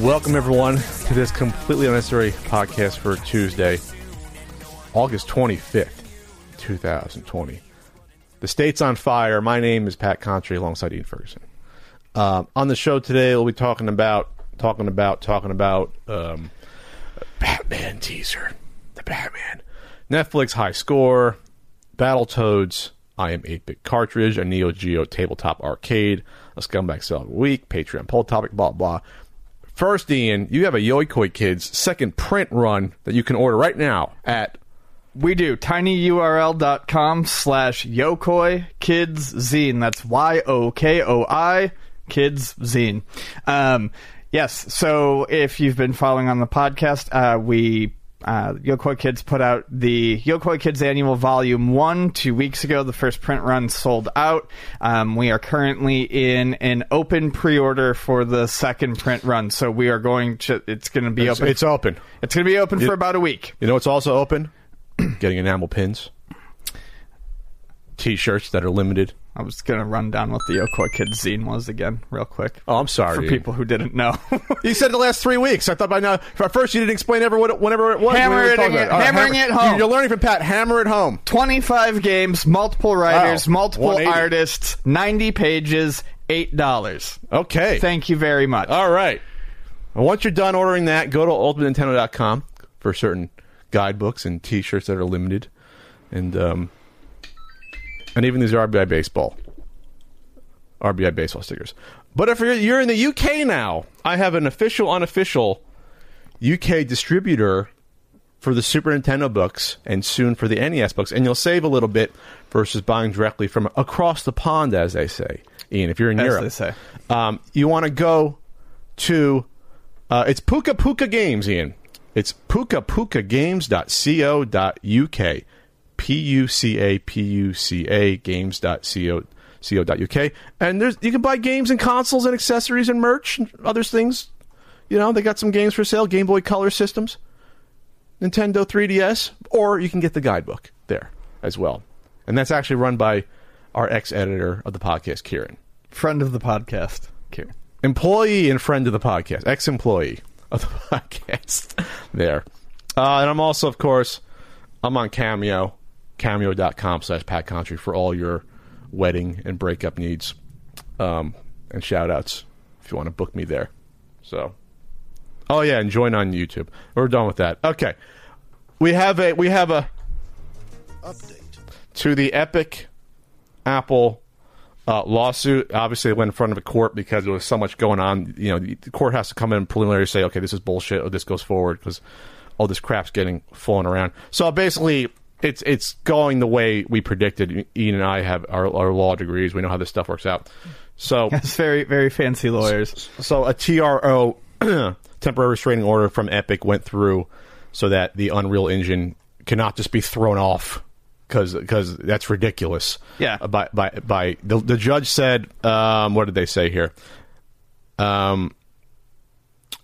Welcome, everyone, to this completely unnecessary podcast for Tuesday, August 25th, 2020. The state's on fire. My name is Pat Contri alongside Ian Ferguson. Uh, on the show today, we'll be talking about, talking about, talking about um, Batman teaser, the Batman, Netflix high score, Battletoads, I am 8 bit cartridge, a Neo Geo tabletop arcade, a scumbag cell of the week, Patreon poll topic, blah, blah. First, Ian, you have a Yokoi Kids second print run that you can order right now at We do. tinyurl.com slash Yokoi Kids Zine. That's Y O K O I Kids Zine. Um, yes, so if you've been following on the podcast, uh, we. Uh, Yokoi Kids put out the Yokoi Kids Annual Volume 1 two weeks ago. The first print run sold out. Um, we are currently in an open pre order for the second print run. So we are going to, it's going to be it's, open. it's open. It's going to be open for about a week. You know, it's also open. Getting enamel pins, T-shirts that are limited. I was going to run down what the Yokoi Kids zine was again, real quick. Oh, I'm sorry. For people who didn't know. You said the last three weeks. I thought by now. At first, you didn't explain ever what whenever it was. Hammer we it talking again- about All right, hammering hammer- it home. You're learning from Pat. Hammer it home. 25 games, multiple writers, Wow. multiple artists, 90 pages, $8. Okay. Thank you very much. All right. And once you're done ordering that, go to ultimatenintendo.com for certain guidebooks and T-shirts that are limited, and um, and even these RBI baseball, RBI baseball stickers. But if you're, you're in the UK now, I have an official, unofficial UK distributor for the Super Nintendo books and soon for the NES books, and you'll save a little bit versus buying directly from across the pond, as they say. Ian, if you're in As Europe, they say. um, you want to go to uh, it's Puca Puca Games, Ian. It's pucapucagames.co.uk. P U C A P U C A games.co.uk. And there's you can buy games and consoles and accessories and merch and other things. You know, they got some games for sale, Game Boy Color systems, Nintendo 3DS, or you can get the guidebook there as well. And that's actually run by our ex-editor of the podcast, Kieran Friend of the podcast. Kieran. employee and friend of the podcast, ex-employee of the podcast. There, uh, and I'm also, of course, I'm on Cameo, cameo.com slash Pat Contri for all your wedding and breakup needs, um, and shout outs if you want to book me there. So, oh yeah, and join on YouTube. We're done with that. Okay, we have a we have a update to the Epic Apple uh, lawsuit. Obviously, it went in front of a court because there was so much going on. You know, the court has to come in and preliminary say, okay, this is bullshit, or this goes forward because all this crap's getting flown around. So basically, it's it's going the way we predicted. Ian and I have our, our law degrees. We know how this stuff works out. So It's very, very fancy lawyers. so a TRO temporary restraining order from Epic went through so that the Unreal Engine cannot just be thrown off because because that's ridiculous. Yeah. Uh, By by by the the judge said um, what did they say here? Um,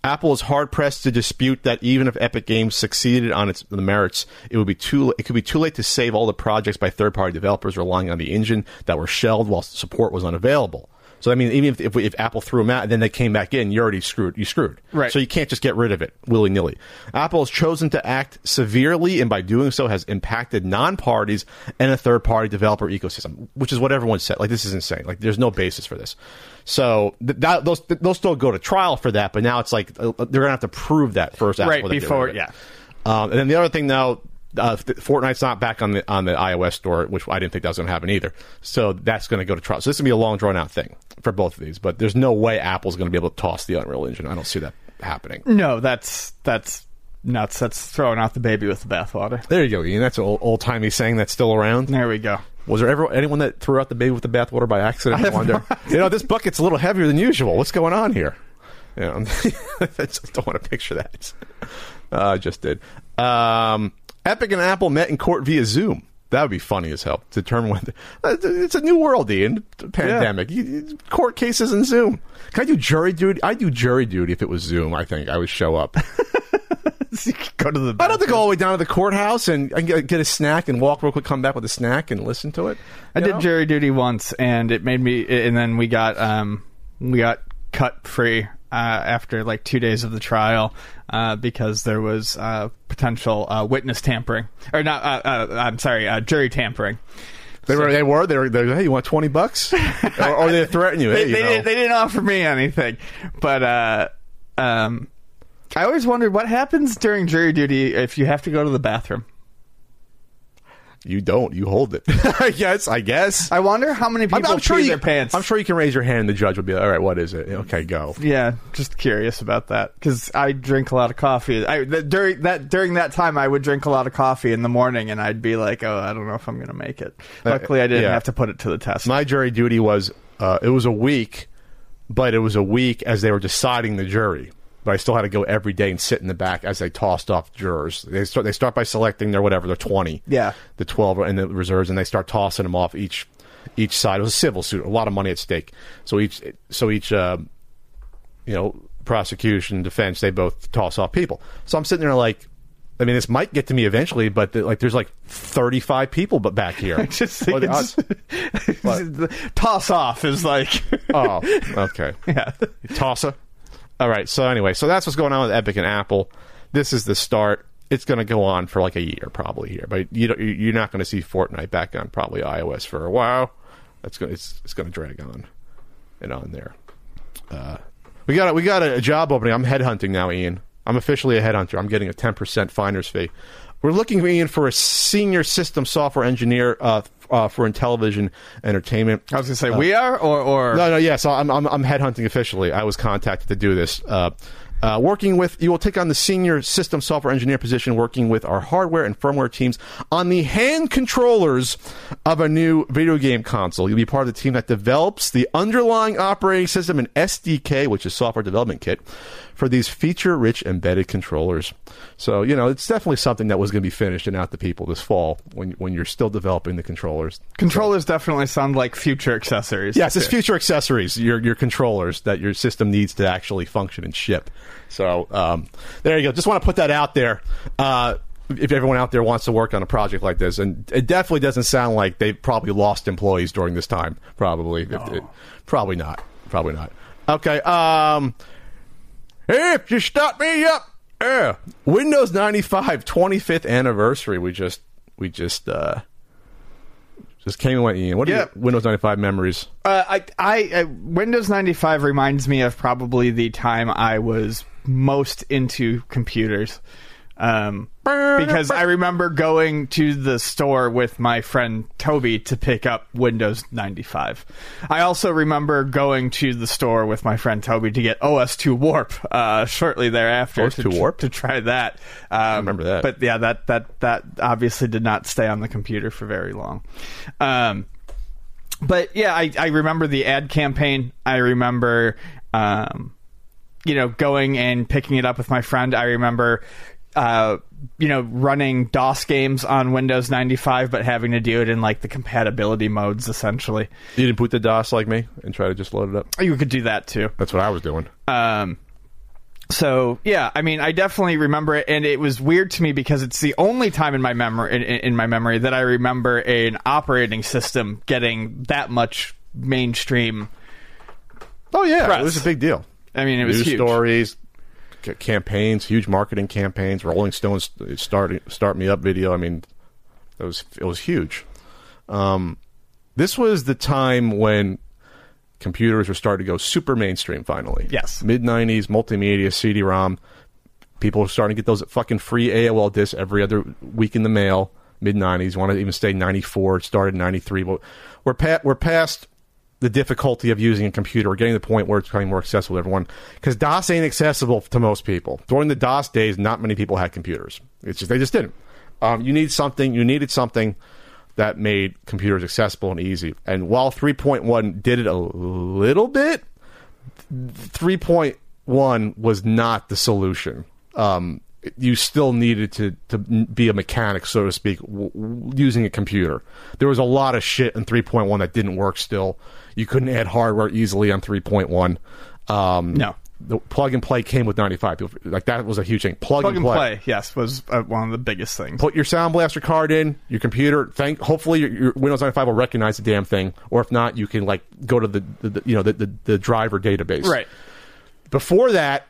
Apple is hard pressed to dispute that even if Epic Games succeeded on its the merits, it would be too it could be too late to save all the projects by third party developers relying on the engine that were shelved while support was unavailable. So I mean, even if if, if Apple threw them out and then they came back in, you already screwed. You screwed. Right. So you can't just get rid of it willy nilly. Apple has chosen to act severely, and by doing so, has impacted non parties and a third party developer ecosystem, which is what everyone said. Like this is insane. Like there's no basis for this. So th- that, those they'll still go to trial for that, but now it's like uh, they're gonna have to prove that first. Apple Right before, yeah. Um, and then the other thing now, uh, Fortnite's not back on the on the iOS store, which I didn't think that was going to happen either. So that's going to go to trial. So this is going to be a long drawn out thing for both of these. But there's no way Apple's going to be able to toss the Unreal Engine. I don't see that happening. No, that's that's nuts. That's throwing out the baby with the bathwater. There you go, Ian. That's an old timey saying that's still around. There we go. Was there ever anyone that threw out the baby with the bathwater by accident? I, wonder. you know, this bucket's a little heavier than usual. What's going on here? You know, I just don't want to picture that. Uh, I just did. Um, Epic and Apple met in court via Zoom. That would be funny as hell. To determine when uh, it's a new world, Ian. Pandemic, yeah. court cases in Zoom. Can I do jury duty? I'd do jury duty if it was Zoom. I think I would show up. go to the. I don't have to go all the way down to the courthouse and, and get, get, a snack and walk real quick, come back with a snack and listen to it. I did know? jury duty once, and it made me. And then we got um we got cut free after like two days of the trial uh, because there was uh, potential uh, witness tampering or not. Uh, uh, I'm sorry, jury tampering. They were. They were. They were. They were hey, you want twenty bucks? or, or they threaten you? Hey, they, you they, didn't, they, didn't, offer me anything, but um, I always wondered what happens during jury duty if you have to go to the bathroom. You don't. You hold it. I guess. I guess. I wonder how many people I'm, I'm sure you, their pants. I'm sure you can raise your hand. and The judge will be like, "All right, what is it? Okay, go." Yeah, just curious about that because I drink a lot of coffee. I during that during that time I would drink a lot of coffee in the morning, and I'd be like, "Oh, I don't know if I'm going to make it." Uh, Luckily, I didn't yeah. have to put it to the test. My jury duty was uh, it was a week, but it was a week as they were deciding the jury but I still had to go every day and sit in the back as they tossed off jurors. They start they start by selecting their whatever their twenty, yeah, the twelve and the reserves, and they start tossing them off each each side. It was a civil suit, a lot of money at stake. So each so each uh, you know prosecution defense they both toss off people. So I'm sitting there like. I mean, this might get to me eventually, but the, like, there's like 35 people, but back here, just think toss off is like, oh, okay, yeah, tosser. All right. So anyway, so that's what's going on with Epic and Apple. This is the start. It's going to go on for like a year probably here, but you you're not going to see Fortnite back on probably iOS for a while. That's going it's it's going to drag on and on there. Uh, we got a, we got a job opening. I'm headhunting now, Ian. I'm officially a headhunter. I'm getting a 10% finder's fee. We're looking, Ian, for a senior system software engineer uh, uh, for Intellivision Entertainment. I was going to say uh, we are, or, or no, no, yes, yeah, so I'm, I'm, I'm headhunting officially. I was contacted to do this. Uh, uh, working with, you will take on the senior system software engineer position, working with our hardware and firmware teams on the hand controllers of a new video game console. You'll be part of the team that develops the underlying operating system and SDK, which is software development kit, for these feature rich embedded controllers. So, you know, it's definitely something that was going to be finished and out to people this fall when, when you're still developing the controllers. Controllers so, definitely sound like future accessories. Yes, it's future accessories, your, your controllers that your system needs to actually function and ship. So, um, there you go. Just want to put that out there. Uh, if everyone out there wants to work on a project like this, and it definitely doesn't sound like they've probably lost employees during this time. Probably, no. it, probably not. Probably not. Okay. Um, if you stop me up. Windows 95 25th anniversary. We just we just uh just came and went. Ian, what are yeah. Windows 95 memories? Uh, I, I, I Windows 95 reminds me of probably the time I was most into computers. Um, because I remember going to the store with my friend Toby to pick up Windows 95. I also remember going to the store with my friend Toby to get OS2 Warp uh, shortly thereafter. OS2 to, Warp to try that. Um, I remember that. But yeah, that that that obviously did not stay on the computer for very long. Um, but yeah, I, I remember the ad campaign. I remember. Um, you know, going and picking it up with my friend. I remember uh, you know, running DOS games on Windows 95, but having to do it in like the compatibility modes essentially. You didn't put the DOS like me and try to just load it up. You could do that too. That's what I was doing. Um, so yeah, I mean, I definitely remember it, and it was weird to me because it's the only time in my memory in, in my memory that I remember an operating system getting that much mainstream. Oh yeah, press. it was a big deal. I mean, it was News huge. stories, campaigns, huge marketing campaigns. Rolling Stones start start me up video. I mean, it was it was huge. Um, this was the time when computers were starting to go super mainstream. Finally, yes, mid '90s, multimedia, CD-ROM. People were starting to get those fucking free AOL discs every other week in the mail. Mid '90s, want to even stay '94. It started '93, but we're pa- we're past the difficulty of using a computer. We're getting to the point where it's becoming more accessible to everyone. Because DOS ain't accessible to most people. During the DOS days, not many people had computers. It's just they just didn't. Um, you need something. You needed something that made computers accessible and easy. And while 3.1 did it a little bit, 3.1 was not the solution. Um, you still needed to, to be a mechanic, so to speak, w- using a computer. There was a lot of shit in 3.1 that didn't work still. You couldn't add hardware easily on 3.1. Um, No. The plug and play came with 95. Like that was a huge thing. Plug, Plug and play, yes, was uh, one of the biggest things. put your Sound Blaster card in your computer. Thank. Hopefully, your, your Windows 95 will recognize the damn thing, or if not, you can like go to the, the, the you know the, the the driver database. Right. Before that,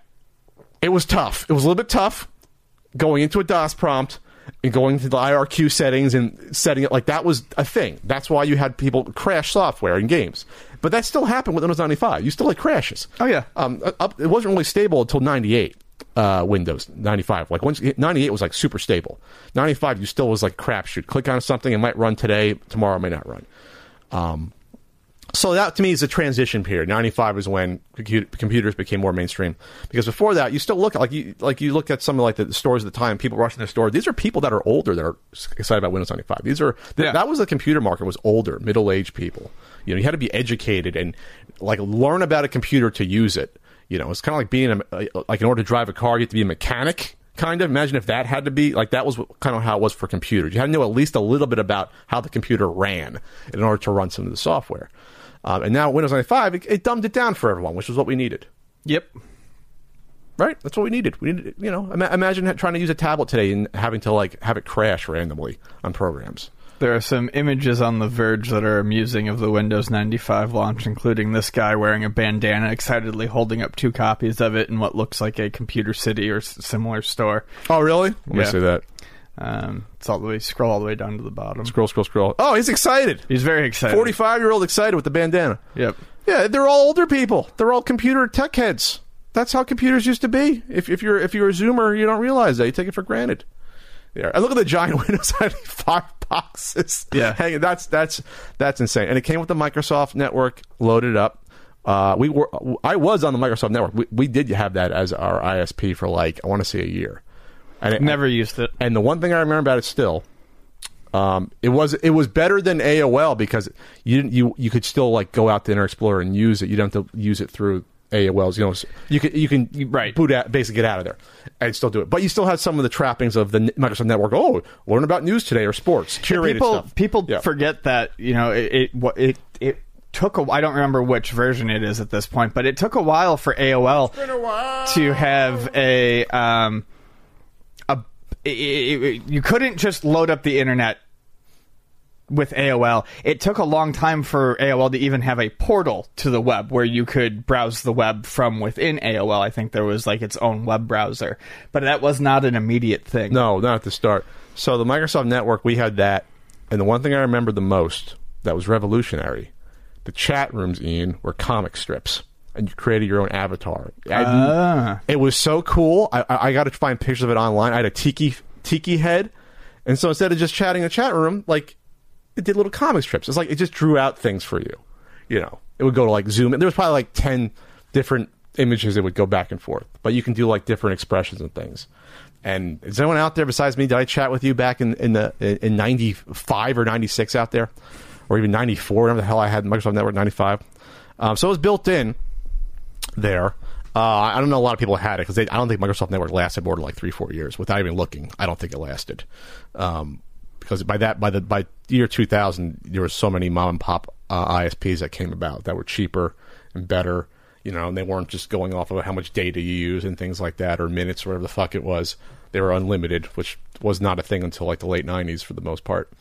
it was tough. It was a little bit tough going into a DOS prompt and going to the IRQ settings and setting it like that was a thing. That's why you had people crash software in games. But that still happened with Windows 95. You still had crashes. Oh, yeah. Um, up, it wasn't really stable until 98. Uh, Windows 95. Like once 98 was like super stable. 95 you still was like crapshoot. Click on something, it might run today, tomorrow it may not run. Um, so that to me is a transition period. 95 is when computers became more mainstream. Because before that, you still look at like you like you look at some of like the stores at the time, people rushing the store. These are people that are older that are excited about Windows 95. These are th- Yeah. that was the computer market was older, middle aged people. You know, you had to be educated and like learn about a computer to use it. You know, it's kind of like being a, like in order to drive a car, you have to be a mechanic. Kind of imagine if that had to be like that was kind of how it was for computers. You had to know at least a little bit about how the computer ran in order to run some of the software. Um, and now Windows 95, it, it dumbed it down for everyone, which was what we needed. Yep. Right? That's what we needed. We needed, you know, ima- imagine ha- trying to use a tablet today and having to like have it crash randomly on programs. There are some images on The Verge that are amusing of the Windows 95 launch, including this guy wearing a bandana, excitedly holding up two copies of it in what looks like a Computer City or s- similar store. Oh, really? Let me Yeah. see that. Um, it's all the way scroll all the way down to the bottom. Scroll, scroll, scroll. Oh, he's excited. He's very excited. 45 year old excited with the bandana. Yep. Yeah, they're all older people. They're all computer tech heads. That's how computers used to be. If, if you're if you're a Zoomer, you don't realize that. You take it for granted. Yeah, and look at the giant Windows 95 boxes. Yeah. hanging. That's that's that's insane. And it came with the Microsoft network loaded up. Uh, we were I was on the Microsoft network. We, we did have that as our ISP for like I want to say a year. And it, Never used it. and the one thing I remember about it still, um, it was it was better than AOL because you didn't you you could still like go out to Internet Explorer and use it. You don't have to use it through AOL's. You know, you can you can Right. boot out basically get out of there and still do it. But you still have some of the trappings of the Microsoft Network. Oh, learn about news today or sports, curated people stuff. people Yeah. forget that you know it it it, it took a I don't remember which version it is at this point, but it took a while for AOL to have a um a it, it- you couldn't just load up the internet with AOL. It took a long time for AOL to even have a portal to the web where you could browse the web from within AOL. I think there was like its own web browser, but that was not an immediate thing. No, not at the start. So the Microsoft Network, we had that, and the one thing I remember the most that was revolutionary, the chat rooms, Ian, were comic strips, and you created your own avatar. Ah. it was so cool. I, I, I got to find pictures of it online. I had a tiki tiki head, and so instead of just chatting in the chat room, like it did little comic strips. It's like it just drew out things for you. You know, it would go to like zoom. in. There was probably like ten different images that would go back and forth, but you can do like different expressions and things. And is anyone out there besides me? Did I chat with you back in in the in ninety five or ninety six out there, or even ninety four? Whatever the hell I had Microsoft Network ninety five. Um, so it was built in there. Uh, I don't know a lot of people had it because I don't think Microsoft Network lasted more than like three, four years without even looking. I don't think it lasted um, because by that by the by year 2000, there were so many mom and pop uh, ISPs that came about that were cheaper and better. You know, and they weren't just going off of how much data you use and things like that, or minutes, or whatever the fuck it was. They were unlimited, which was not a thing until like the late 90s for the most part.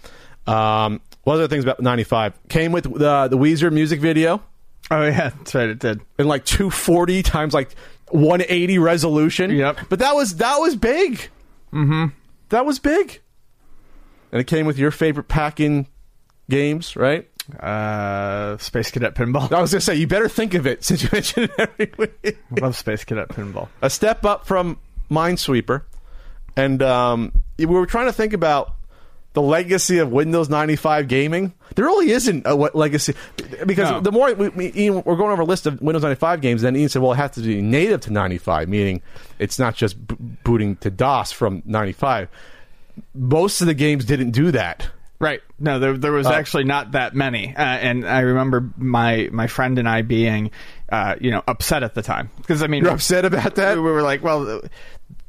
Um, one of the things about 95 came with the the Weezer music video Oh yeah, that's right. It did. in like 240 times like 180 resolution. Yep. But that was that was big. Mm-hmm. That was big. And it came with your favorite packing games, right? Uh, Space Cadet Pinball. I was gonna say you better think of it since you mentioned it every week. I love Space Cadet Pinball. A step up from Minesweeper, and um, we were trying to think about the legacy of Windows 95 gaming. There really isn't a what legacy because No. the more we, we, Ian, we're going over a list of Windows 95 games, then Ian said, "Well, it has to be native to 95, meaning it's not just b- booting to DOS from 95." Most of the games didn't do that. Right. No, there there Uh, was actually not that many, uh, and I remember my my friend and I being, uh, you know, upset at the time because I mean, You're upset about that? we were like, well.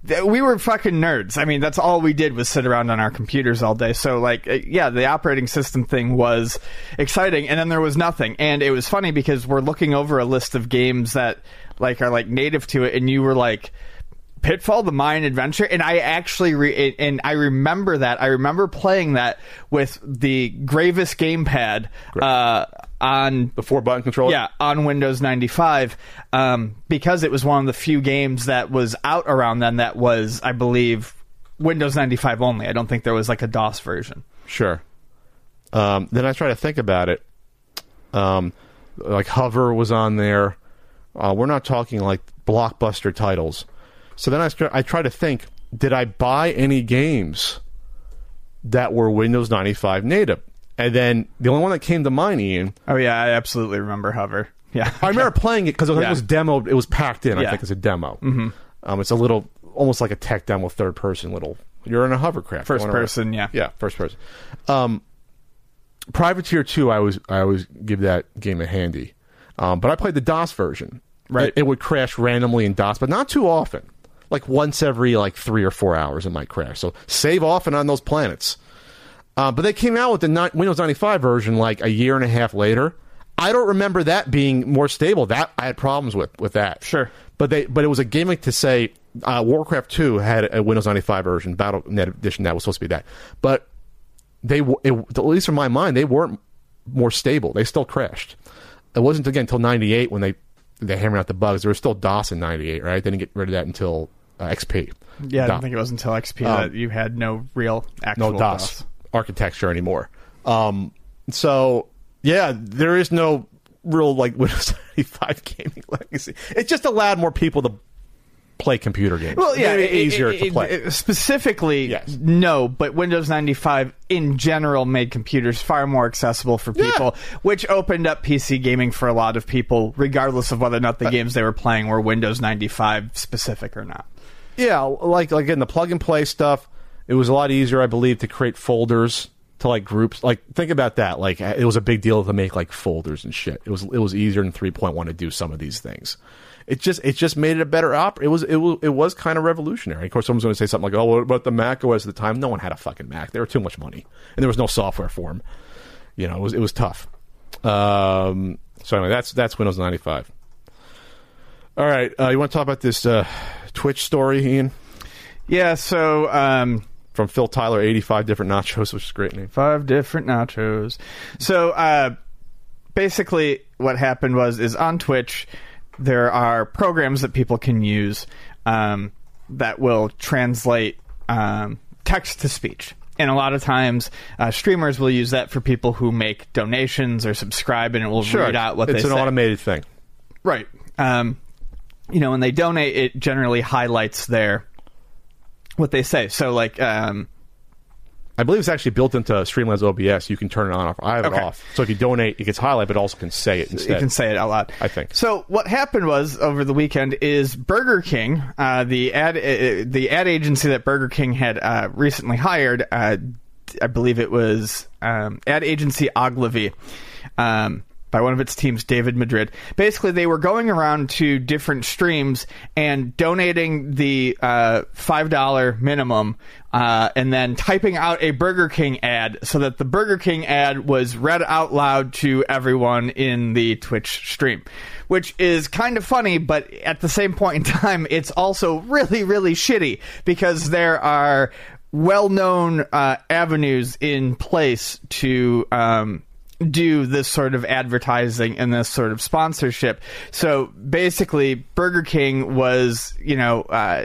We were fucking nerds. I mean, that's all we did was sit around on our computers all day. So, like, uh, yeah, the operating system thing was exciting, and then there was nothing. And it was funny because we're looking over a list of games that like are like native to it, and you were like, Pitfall, the Mayan Adventure, and I actually re- and I remember that. I remember playing that with the Gravis gamepad uh, on The four button controller. yeah on Windows 95 um, because it was one of the few games that was out around then that was, I believe, Windows 95 only. I don't think there was like a DOS version. Sure. Um, then I try to think about it. Um, like Hover was on there. Uh, we're not talking like blockbuster titles. So then I, start, I try to think: Did I buy any games that were Windows 95 native? And then the only one that came to mind, Ian, Oh yeah, I absolutely remember Hover. Yeah, I remember playing it because it Yeah. was demoed. It was packed in. I Yeah. think as a demo. Mm-hmm. Um, it's a little, almost like a tech demo, third person. Little, you're in a hovercraft. First going around. person, yeah. yeah, first person. Um, Privateer two, I was, I always give that game a handy. Um, but I played the DOS version. Right. It, it would crash randomly in DOS, but not too often. Like once every like three or four hours, it might crash. So save often on those planets. Uh, but they came out with the ni- Windows 95 version like a year and a half later. I don't remember that being more stable. That I had problems with with that. Sure. but they but it was a gimmick to say uh, Warcraft 2 had a Windows 95 version, Battle.net edition that was supposed to be that. But they it, at least in my mind they weren't more stable. They still crashed. It wasn't again until 98 when they they hammered out the bugs. There was still DOS in 98, right? They didn't get rid of that until uh, XP. yeah. I don't think it was until XP that you had no real actual Um, no DOS, DOS. Architecture anymore. Um, so yeah, there is no real like Windows 95 gaming legacy. It just allowed more people to play computer games. Well, yeah, it, easier it- to it- play. it- specifically, Yes. no, but Windows 95 in general made computers far more accessible for people, which opened up PC gaming for a lot of people, regardless of whether or Uh, not the games they were playing were Windows 95 specific or not. yeah, like like in the plug and play stuff, it was a lot easier, I believe, to create folders to like groups. Like think about that. Like it was a big deal to make like folders and shit. It was it was easier in 3.1 to do some of these things. It just it just made it a better op. It was it was it was kind of revolutionary. Of course, someone's going to say something like, "Oh, what about the Mac OS at the time?" No one had a fucking Mac. They were too much money, and there was no software for them. You know, it was it was tough. Um, so anyway, that's that's Windows 95. All right, uh, you want to talk about this uh, Twitch story, Ian? Yeah, so um, from Phil Tyler, 85 different nachos, which is a great name. five different nachos. So uh, basically, what happened was is on Twitch there are programs that people can use um, that will translate um, text to speech. And a lot of times, uh, streamers will use that for people who make donations or subscribe, and it will read out what it's an say. automated thing. Right. Um, you know, when they donate, it generally highlights their what they say. So, like, um, I believe it's actually built into Streamlabs OBS. You can turn it on. Off. I have Okay. it off. So if you donate, it gets highlighted, but also can say it instead. You can say it out loud. I think. So what happened was over the weekend is Burger King, uh, the ad uh, the ad agency that Burger King had uh, recently hired. Uh, I believe it was um, ad agency Ogilvy. Um, by one of its teams, David Madrid. Basically, they were going around to different streams and donating the uh, five dollar minimum, uh, and then typing out a Burger King ad so that the Burger King ad was read out loud to everyone in the Twitch stream, which is kind of funny, but at the same point in time, it's also really, really shitty because there are well known uh, avenues in place to. Um, do this sort of advertising and this sort of sponsorship. So basically, Burger King was, you know, uh,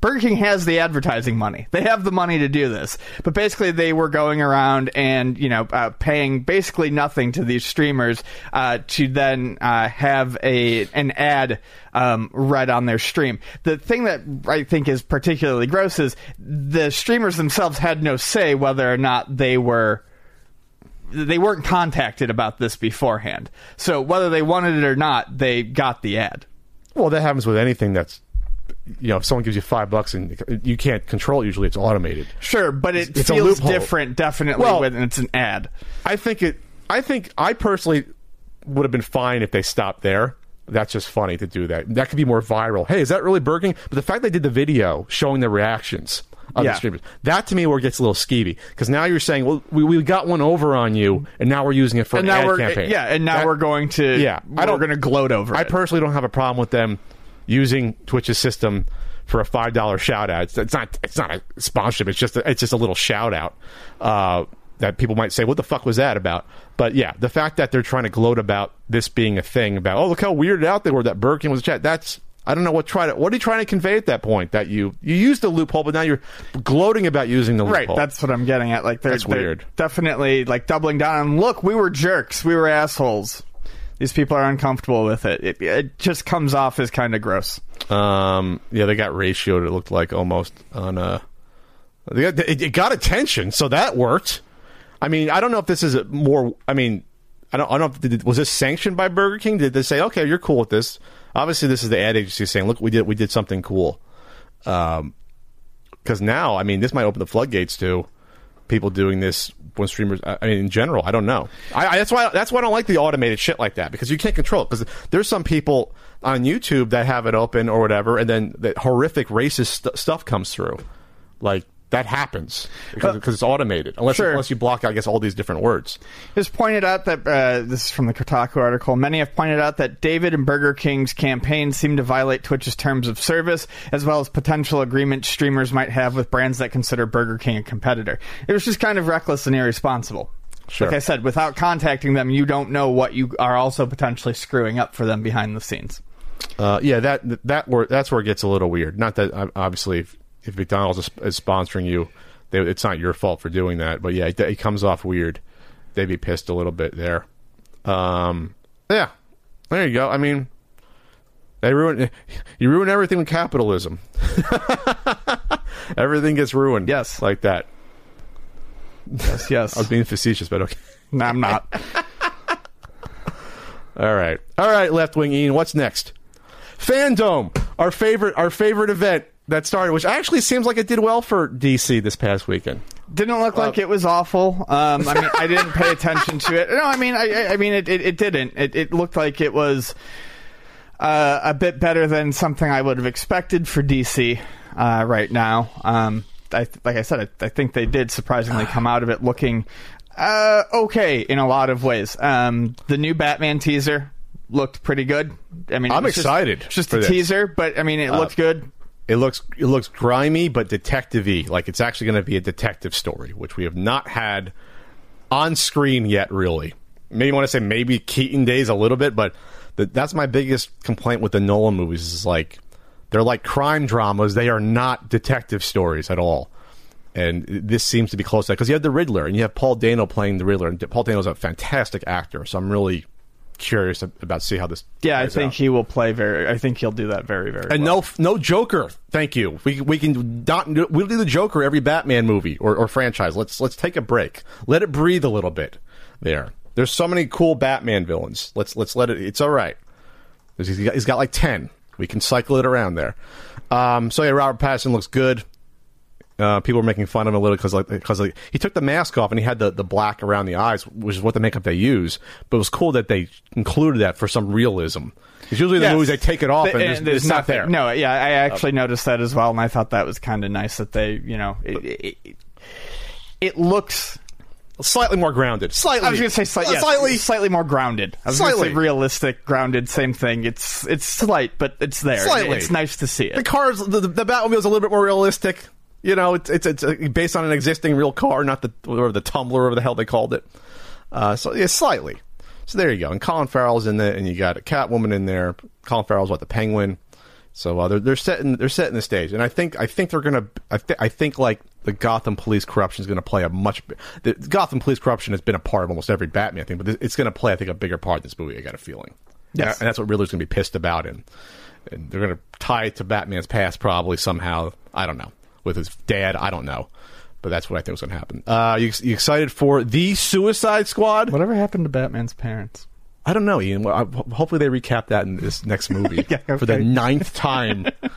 Burger King has the advertising money. They have the money to do this. But basically, they were going around and, you know, uh, paying basically nothing to these streamers uh, to then uh, have a an ad um, read on their stream. The thing that I think is particularly gross is the streamers themselves had no say whether or not they were they weren't contacted about this beforehand. So whether they wanted it or not, they got the ad. Well, that happens with anything that's you know, if someone gives you five bucks and you can't control it, usually it's automated. Sure, but it It's a feels loophole. different, definitely, Well- when it's an ad. I think it. I think I personally would have been fine if they stopped there. That's just funny to do that. That could be more viral. Hey, is that really Burger King? But the fact they did the video showing the reactions of Yeah. streamers, that to me where it gets a little skeevy. Because now you're saying, well, we, we got one over on you, and now we're using it for And an ad we're campaign. yeah, and now That- we're going to Yeah, I we're don't- going to gloat over it. I it. personally don't have a problem with them using Twitch's system for a five dollar shout out. It's, it's not it's not a sponsorship. It's just a, it's just a little shout out uh, that people might say, "What the fuck was that about?" But yeah, the fact that they're trying to gloat about this being a thing about oh look how weirded out they were that Burger King was a chat. That's I don't know what try to what are you trying to convey at that point that you you used the loophole, but now you're gloating about using the loophole. Right, that's what I'm getting at. Like they're, That's they're weird. definitely like doubling down on. Look, we were jerks. We were assholes. These people are uncomfortable with it. It, it just comes off as kind of gross. Um, yeah, they got ratioed. It looked like almost on uh They got, it, it got attention, so that worked. I mean, I don't know if this is a more. I mean, I don't. I don't. know if- was this sanctioned by Burger King? Did they say, okay, you're cool with this? Obviously, this is the ad agency saying, look, we did we did something cool. Um, because now, I mean, this might open the floodgates to people doing this when streamers. I mean, in general, I don't know. I, I that's why that's why I don't like the automated shit like that because you can't control it. Because there's some people on YouTube that have it open or whatever, and then the horrific racist st- stuff comes through, like. That happens because, because it's automated, unless Sure. unless you block, I guess, all these different words. has pointed out that uh, this is from the Kotaku article. Many have pointed out that David and Burger King's campaigns seem to violate Twitch's terms of service, as well as potential agreements streamers might have with brands that consider Burger King a competitor. It was just kind of reckless and irresponsible. Sure. Like I said, without contacting them, you don't know what you are also potentially screwing up for them behind the scenes. Uh, yeah, that that where that's where it gets a little weird. Not that obviously, if, McDonald's is, is sponsoring you, they, it's not your fault for doing that. But yeah, it, it comes off weird. They'd be pissed a little bit there. Um, yeah, there you go. I mean, they ruin you ruin everything with capitalism. everything gets ruined. Yes. like that. Yes, yes. I was being facetious, but okay. no, I'm not. All right, all right, left wing Ian. What's next? Fandom, our favorite, our favorite event that started, which actually seems like it did well for DC this past weekend. Didn't look like it was awful. Um, I mean, I didn't pay attention to it. No, I mean, I, I- I mean, it, it, it didn't. It, it looked like it was uh, a bit better than something I would have expected for DC uh, right now. Um, I, like I said, I, I think they did surprisingly come out of it looking uh, okay in a lot of ways. Um, the new Batman teaser looked pretty good. I mean, I'm just- excited Just, for a this. Uh, teaser, but I mean, it looked good. It looks it looks grimy but detective-y. Like it's actually going to be a detective story, which we have not had on screen yet. Really, maybe want to say maybe Keaton days a little bit, but that's my biggest complaint with the Nolan movies. Is like they're like crime dramas. They are not detective stories at all. And this seems to be close to that because you have the Riddler and you have Paul Dano playing the Riddler, and Paul Dano's a fantastic actor. So I'm really curious about see how this. Yeah, I think out. he will play very. I think he'll do that very, very And well. no, no Joker. Thank you. We we can not we'll do the Joker every Batman movie or, or franchise. Let's let's take a break. Let it breathe a little bit. There. There's so many cool Batman villains. Let's let's let it. It's all right. He's got, he's got like ten. We can cycle it around there. Um, so yeah, Robert Pattinson looks good. Uh, people were making fun of him a little because like because like, he took the mask off and he had the, the black around the eyes, which is what the makeup they use. But it was cool that they included that for some realism. Because usually in the movies they take it off Th- and, there's, it's not there. No, yeah, I actually noticed that as well, and I thought that was kind of nice that they, you know, it, it, it, it looks. slightly more grounded. Slightly. I was going to say slight, Uh, yes, slightly. slightly more grounded. I was going to Slightly. say realistic, grounded, same thing. It's it's slight, but it's there. Slightly. It's nice to see it. The cars, the, the, the Batmobile's a little bit more realistic. You know, it's, it's it's uh, based on an existing real car, not the or the Tumbler or whatever the hell they called it. Uh, so yeah, slightly. So there you go. And Colin Farrell's in there, and you got a Catwoman in there. Colin Farrell's what the Penguin. So uh, they're they're setting they're setting the stage, and I think I think they're gonna I, th- I think like the Gotham police corruption is gonna play a much the Gotham police corruption has been a part of almost every Batman thing, but it's gonna play I think a bigger part in this movie. I got a feeling, yeah, and that's what Riddler's gonna be pissed about, and, and they're gonna tie it to Batman's past probably somehow. I don't know with his dad. I don't know, but that's what I think was gonna happen. Uh, you, you excited for the Suicide Squad? Whatever happened to Batman's parents? I don't know, Ian. Well, I, hopefully they recap that in this next movie Yeah, for the ninth time.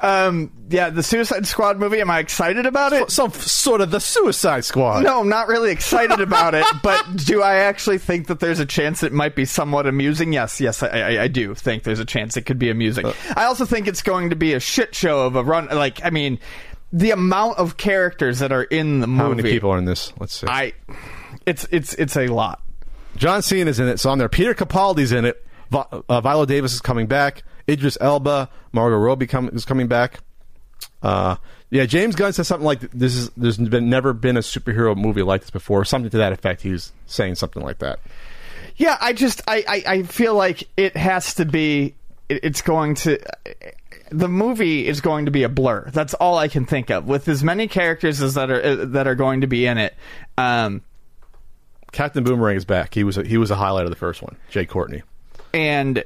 Um, yeah, the Suicide Squad movie. Am I excited about it? Some sort of the Suicide Squad. No, I'm not really excited about it, but do I actually think that there's a chance it might be somewhat amusing? Yes, yes, I, I, I do think there's a chance it could be amusing. Uh. I also think it's going to be a shit show of a run. Like, I mean, the amount of characters that are in the movie. How many people are in this? Let's see. I, it's it's it's a lot. John Cena is in it. So on there. Peter Capaldi's in it. Vi- uh, Viola Davis is coming back. Idris Elba, Margot Robbie come, is coming back. Uh, yeah, James Gunn says something like this is there's been never been a superhero movie like this before. Something to that effect. He was saying something like that. Yeah, I just I, I, I feel like it has to be. it- It's going to. The movie is going to be a blur. That's all I can think of. With as many characters as that are that are going to be in it, um, Captain Boomerang is back. He was a, he was a highlight of the first one. Jai Courtney. and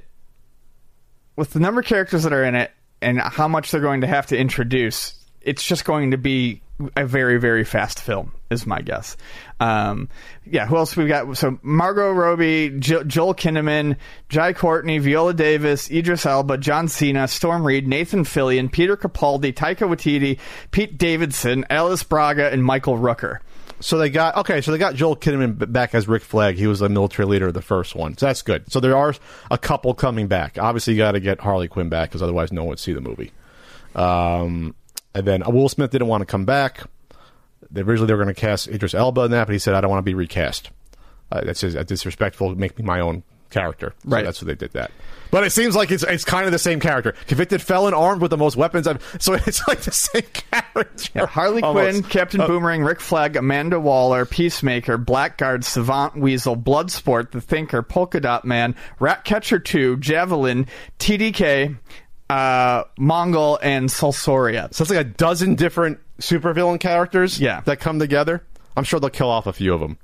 with the number of characters that are in it and how much they're going to have to introduce, it's just going to be a very very fast film, is my guess. Um, yeah, who else we got? So Margot Robbie, jo- Joel Kinnaman, Jai Courtney, Viola Davis, Idris Elba, John Cena, Storm Reed, Nathan Fillion, Peter Capaldi, Taika Waititi, Pete Davidson, Alice Braga, and Michael Rooker. So they got okay. So they got Joel Kinnaman back as Rick Flag. He was a military leader of the first one, so that's good. So there are a couple coming back. Obviously, you got to get Harley Quinn back because otherwise, no one would see the movie. Um, and then uh, Will Smith didn't want to come back. They, originally, they were going to cast Idris Elba in that, but he said, "I don't want to be recast. Uh, that's just, that's disrespectful. Make me my own character." So Right. that's what they did that. But it seems like it's it's kind of the same character. Convicted felon, armed with the most weapons. I've, so it's like the same character. Yeah, Harley Almost. Quinn, Captain Uh, Boomerang, Rick Flag, Amanda Waller, Peacemaker, Blackguard, Savant Weasel, Bloodsport, The Thinker, Polka Dot Man, Ratcatcher 2, Javelin, TDK, uh, Mongal, and Sol Soria. So it's like a dozen different supervillain characters Yeah. that come together. I'm sure they'll kill off a few of them.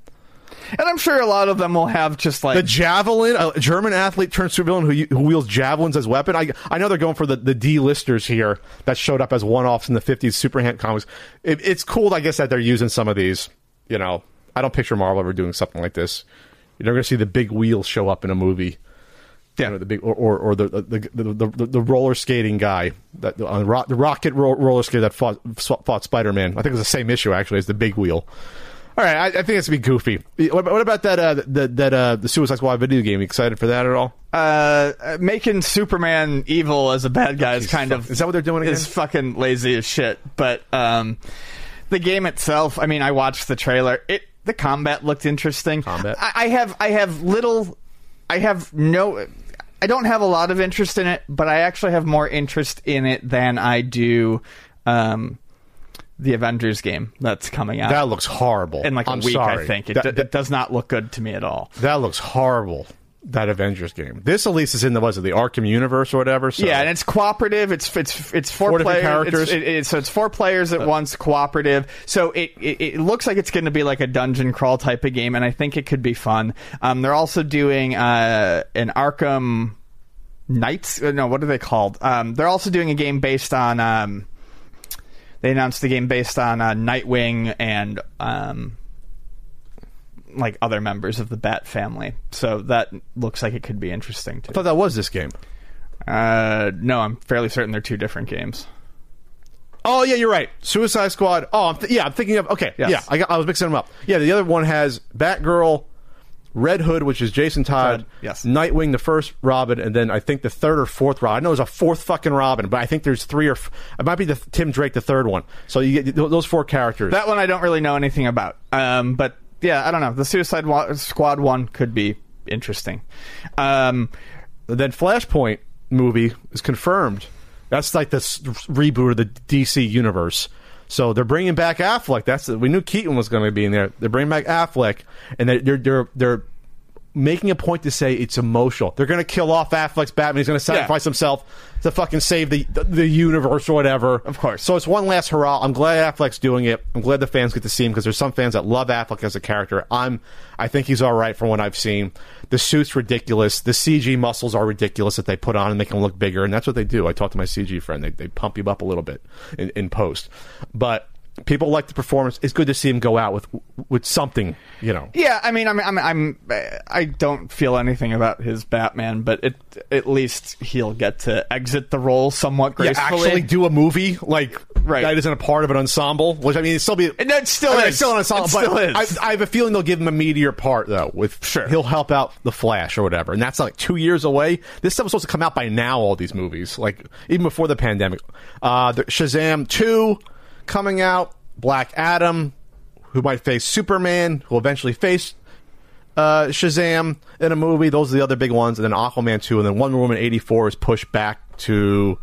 And I'm sure a lot of them will have just like The javelin, a German athlete turned supervillain who, who wields javelins as weapon. I, I know they're going for the, the D-listers here that showed up as one-offs in the 50s Superhand comics. It, it's cool, I guess, that they're using some of these. You know, I don't picture Marvel ever doing something like this. You're never going to see the big wheel show up in a movie. Yeah. You know, the big or, or, or the, the, the, the, the, roller skating guy that on the, ro- the rocket ro- roller skater that fought fought Spider Man. I think it was the same issue actually as the big wheel. All right, I, I think it's gonna be goofy. What, what about that uh, the, that uh, the Suicide Squad video game? You excited for that at all? uh, making Superman evil as a bad guy is kind of is that what they're doing again? Is fucking lazy as shit. But um, the game itself, I mean, I watched the trailer. It the combat looked interesting. Combat. I, I have I have little, I have no. I don't have a lot of interest in it, but I actually have more interest in it than I do um, the Avengers game that's coming out That looks horrible. in like a I'm week. sorry. I think it, that, d- that, it does not look good to me at all. that looks horrible. That Avengers game. This at least is in the was it the Arkham universe or whatever. So. Yeah, and it's cooperative. It's it's it's four, Four characters. It's, it, it- so it's four players at once, cooperative. So it, it it looks like it's going to be like a dungeon crawl type of game, and I think it could be fun. Um, they're also doing uh, an Arkham Knights. uh, No, what are they called? Um, they're also doing a game based on. Um, they announced the game based on uh, Nightwing and um, like other members of the Bat family. So that looks like it could be interesting too. I thought that was this game. Uh, no, I'm fairly certain they're two different games. Oh yeah, you're right. Suicide Squad. Oh, I'm th- yeah, I'm thinking of. Okay, Yes. yeah, I, got, I was mixing them up. Yeah, the other one has Batgirl, Red Hood, which is Jason Todd. Todd, yes. Nightwing, the first Robin, and then I think the third or fourth Robin. I know there's a fourth fucking Robin, but I think there's three or f- it might be the Tim Drake, the third one. So you get th- those four characters. That one I don't really know anything about. Um, but yeah, I don't know. The Suicide Squad one could be interesting. Um, then Flashpoint movie is confirmed. That's like this reboot of the DC universe. So they're bringing back Affleck. That's we knew Keaton was going to be in there. They're bringing back Affleck, and they're they're they're, they're making a point to say it's emotional. They're going to kill off Affleck's Batman. He's going to sacrifice himself to fucking save the, the the universe or whatever. Of course. So it's one last hurrah. I'm glad Affleck's doing it. I'm glad the fans get to see him because there's some fans that love Affleck as a character. I'm I think he's all right from what I've seen. The suit's ridiculous. The CG muscles are ridiculous that they put on and make him look bigger, and that's what they do. I talked to my CG friend. They they pump you up a little bit in, in post, but. People like the performance. It's good to see him go out with with something, you know. Yeah, I mean, I'm, I'm, I'm, I don't feel anything about his Batman, but it, at least he'll get to exit the role somewhat Yeah, gracefully. actually do a movie like Right. that isn't a part of an ensemble. Which I mean, it's still be And it still I mean, is. it's still an ensemble. It still is. I, I have a feeling they'll give him a meteor part though. With Sure. he'll help out the Flash or whatever, and that's like two years away. This stuff was supposed to come out by now. All these movies, like even before the pandemic. Uh, the Shazam two coming out. Black Adam, who might face Superman, who will eventually face uh, Shazam in a movie. Those are the other big ones, and then Aquaman two, and then Wonder Woman eighty four is pushed back to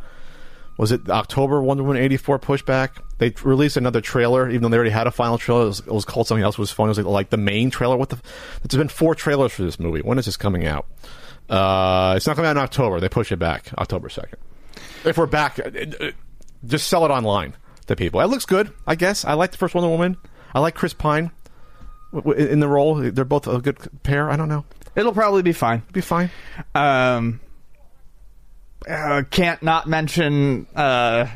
was it October? Wonder Woman eighty four pushed back. They released another trailer, even though they already had a final trailer. It was, it was called something else. It was fun. It was like, like the main trailer. What the? There's been four trailers for this movie. When is this coming out? Uh, it's not coming out in October. They push it back October second. If we're back, uh, uh, just sell it online to people. It looks good, I guess. I like the first Wonder Woman. I like Chris Pine in the role. They're both a good pair. I don't know. It'll probably be fine. It'd be fine. Um, uh, can't not mention uh,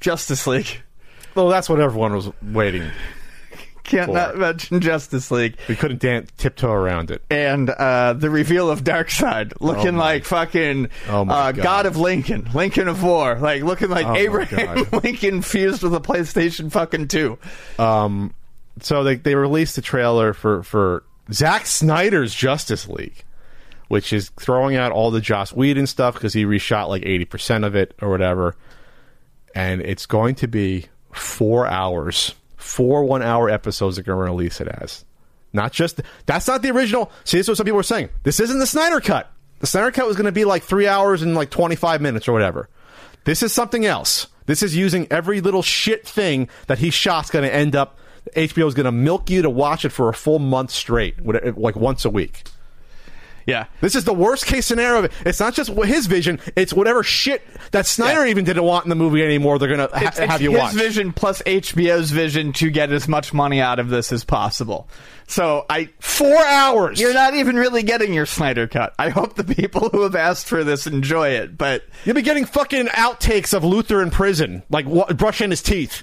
Justice League. Well, that's what everyone was waiting. Can't not mention Justice League. We couldn't dan- tiptoe around it. and uh, the reveal of Darkseid looking Oh like fucking Oh uh, God. God. of Lincoln, Lincoln of War, like looking like Oh Abraham Lincoln fused with a PlayStation fucking two. Um, so they they released the trailer for for Zack Snyder's Justice League, which is throwing out all the Joss Whedon stuff because he reshot like eighty percent of it or whatever, and it's going to be four hours, four one hour episodes. They're going to release it as, not just that's not the original. See, this is what some people were saying. This isn't the Snyder cut. The Snyder cut was going to be like three hours and like twenty five minutes or whatever. This is something else. This is using every little shit thing that he shot's going to end up. HBO is going to milk you to watch it for a full month straight, like once a week. Yeah, This is the worst case scenario. It's not just his vision; it's whatever shit that Snyder Yeah. even didn't want in the movie anymore. They're going to ha- have you his watch. vision plus HBO's vision to get as much money out of this as possible. So I. Four hours. You're not even really getting your Snyder cut. I hope the people who have asked for this enjoy it, but You'll be getting fucking outtakes of Luther in prison, like wa- brushing his teeth,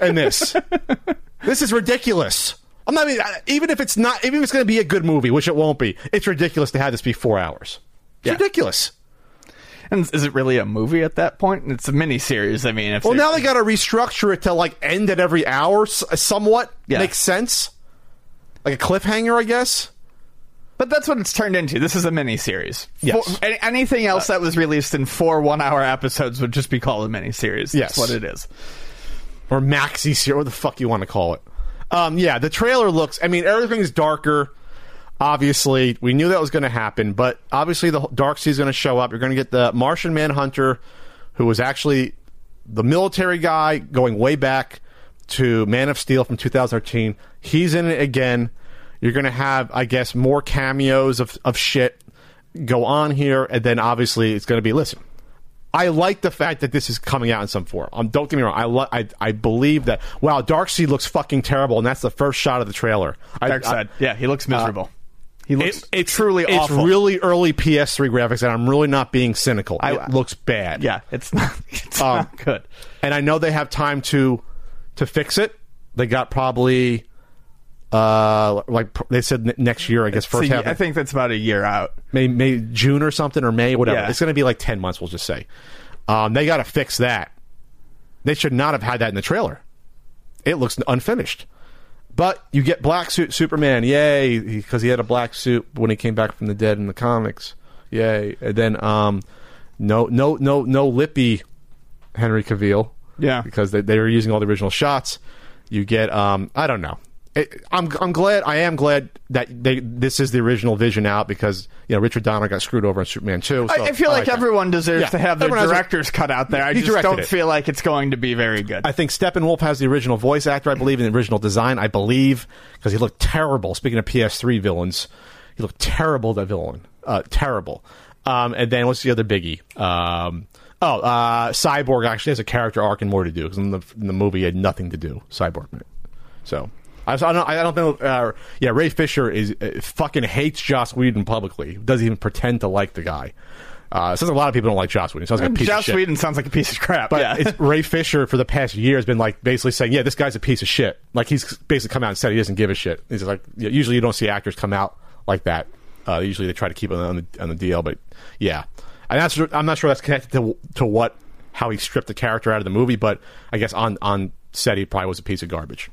and this. this is ridiculous. I'm not even, even if it's not, even if it's going to be a good movie, which it won't be. It's ridiculous to have this be four hours. It's Yeah. ridiculous. and is it really a movie at that point? It's a mini series. I mean, if Well, now they got to restructure it to like end at every hour, somewhat Yeah. makes sense. Like a cliffhanger, I guess. But that's what it's turned into. This is a mini series. Yes. anything uh, else that was released in four one-hour episodes would just be called a mini series. Yes. That's what it is. or maxi series, what the fuck you want to call it. Um, yeah, the trailer looks. I mean, everything's darker. Obviously, we knew that was going to happen, but obviously the Darkseid is going to show up. You're going to get the Martian Manhunter, who was actually the military guy going way back to Man of Steel from 2013. He's in it again. You're going to have, I guess, more cameos of of shit go on here, and then obviously it's going to be listen. I like the fact that this is coming out in some form. Um, don't get me wrong. I, lo- I I believe that. Wow, Darkseid looks fucking terrible, and that's the first shot of the trailer. I, Darkseid. yeah, he looks miserable. he looks it- it's truly it's awful. really early PS3 graphics, and I'm really not being cynical. I- it looks bad. yeah, it's not. It's Um, not good. and I know they have time to to fix it. They got probably uh like pr- they said n- next year. I guess first half. I think that's about a year out. May, May June or something or May whatever. Yeah. It's going to be like ten months. We'll just say. Um, they got to fix that. They should not have had that in the trailer. It looks unfinished. But you get black suit Superman, yay, because he had a black suit when he came back from the dead in the comics, yay. And then um, no, no, no, no lippy Henry Cavill, Yeah. because they, they were using all the original shots. You get um, I don't know. It, I'm I'm glad I am glad that they this is the original vision out because you know Richard Donner got screwed over in Superman 2. So I, I feel like, everyone deserves Yeah, to have their everyone has director's cut out there. I just don't it. feel like it's going to be very good. I think Steppenwolf has the original voice actor, I believe, in the original design, I believe, because he looked terrible. Speaking of PS3 villains, he looked terrible, that villain. Uh, terrible. Um, and then what's the other biggie? Um, oh, uh, Cyborg actually has a character arc and more to do, because in the, in the movie he had nothing to do, Cyborg. So. I I don't. I don't know. Uh, yeah, Ray Fisher is uh, fucking hates Joss Whedon publicly. Doesn't even pretend to like the guy. Uh, it sounds like a lot of people don't like Joss Whedon. Sounds like a piece of Joss shit. Whedon sounds like a piece of crap. But yeah. it's Ray Fisher for the past year has been like basically saying, "Yeah, this guy's a piece of shit." Like he's basically come out and said he doesn't give a shit. He's like, yeah, usually you don't see actors come out like that. Uh, usually they try to keep it on the on the deal, but yeah, and that's I'm not sure that's connected to to what how he stripped the character out of the movie, but I guess on on set he probably was a piece of garbage.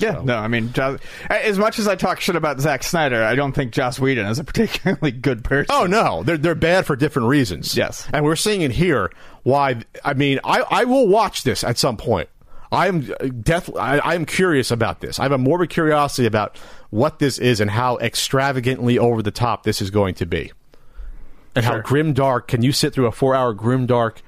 Yeah, no, I mean, Joss, as much as I talk shit about Zack Snyder, I don't think Joss Whedon is a particularly good person. Oh no, they're they're bad for different reasons. Yes. and we're seeing it here. Why? I mean, I I will watch this at some point. I am uh, death. I, I am curious about this. I have a morbid curiosity about what this is and how extravagantly over the top this is going to be, and how grim dark. Can you sit through a four hour grim dark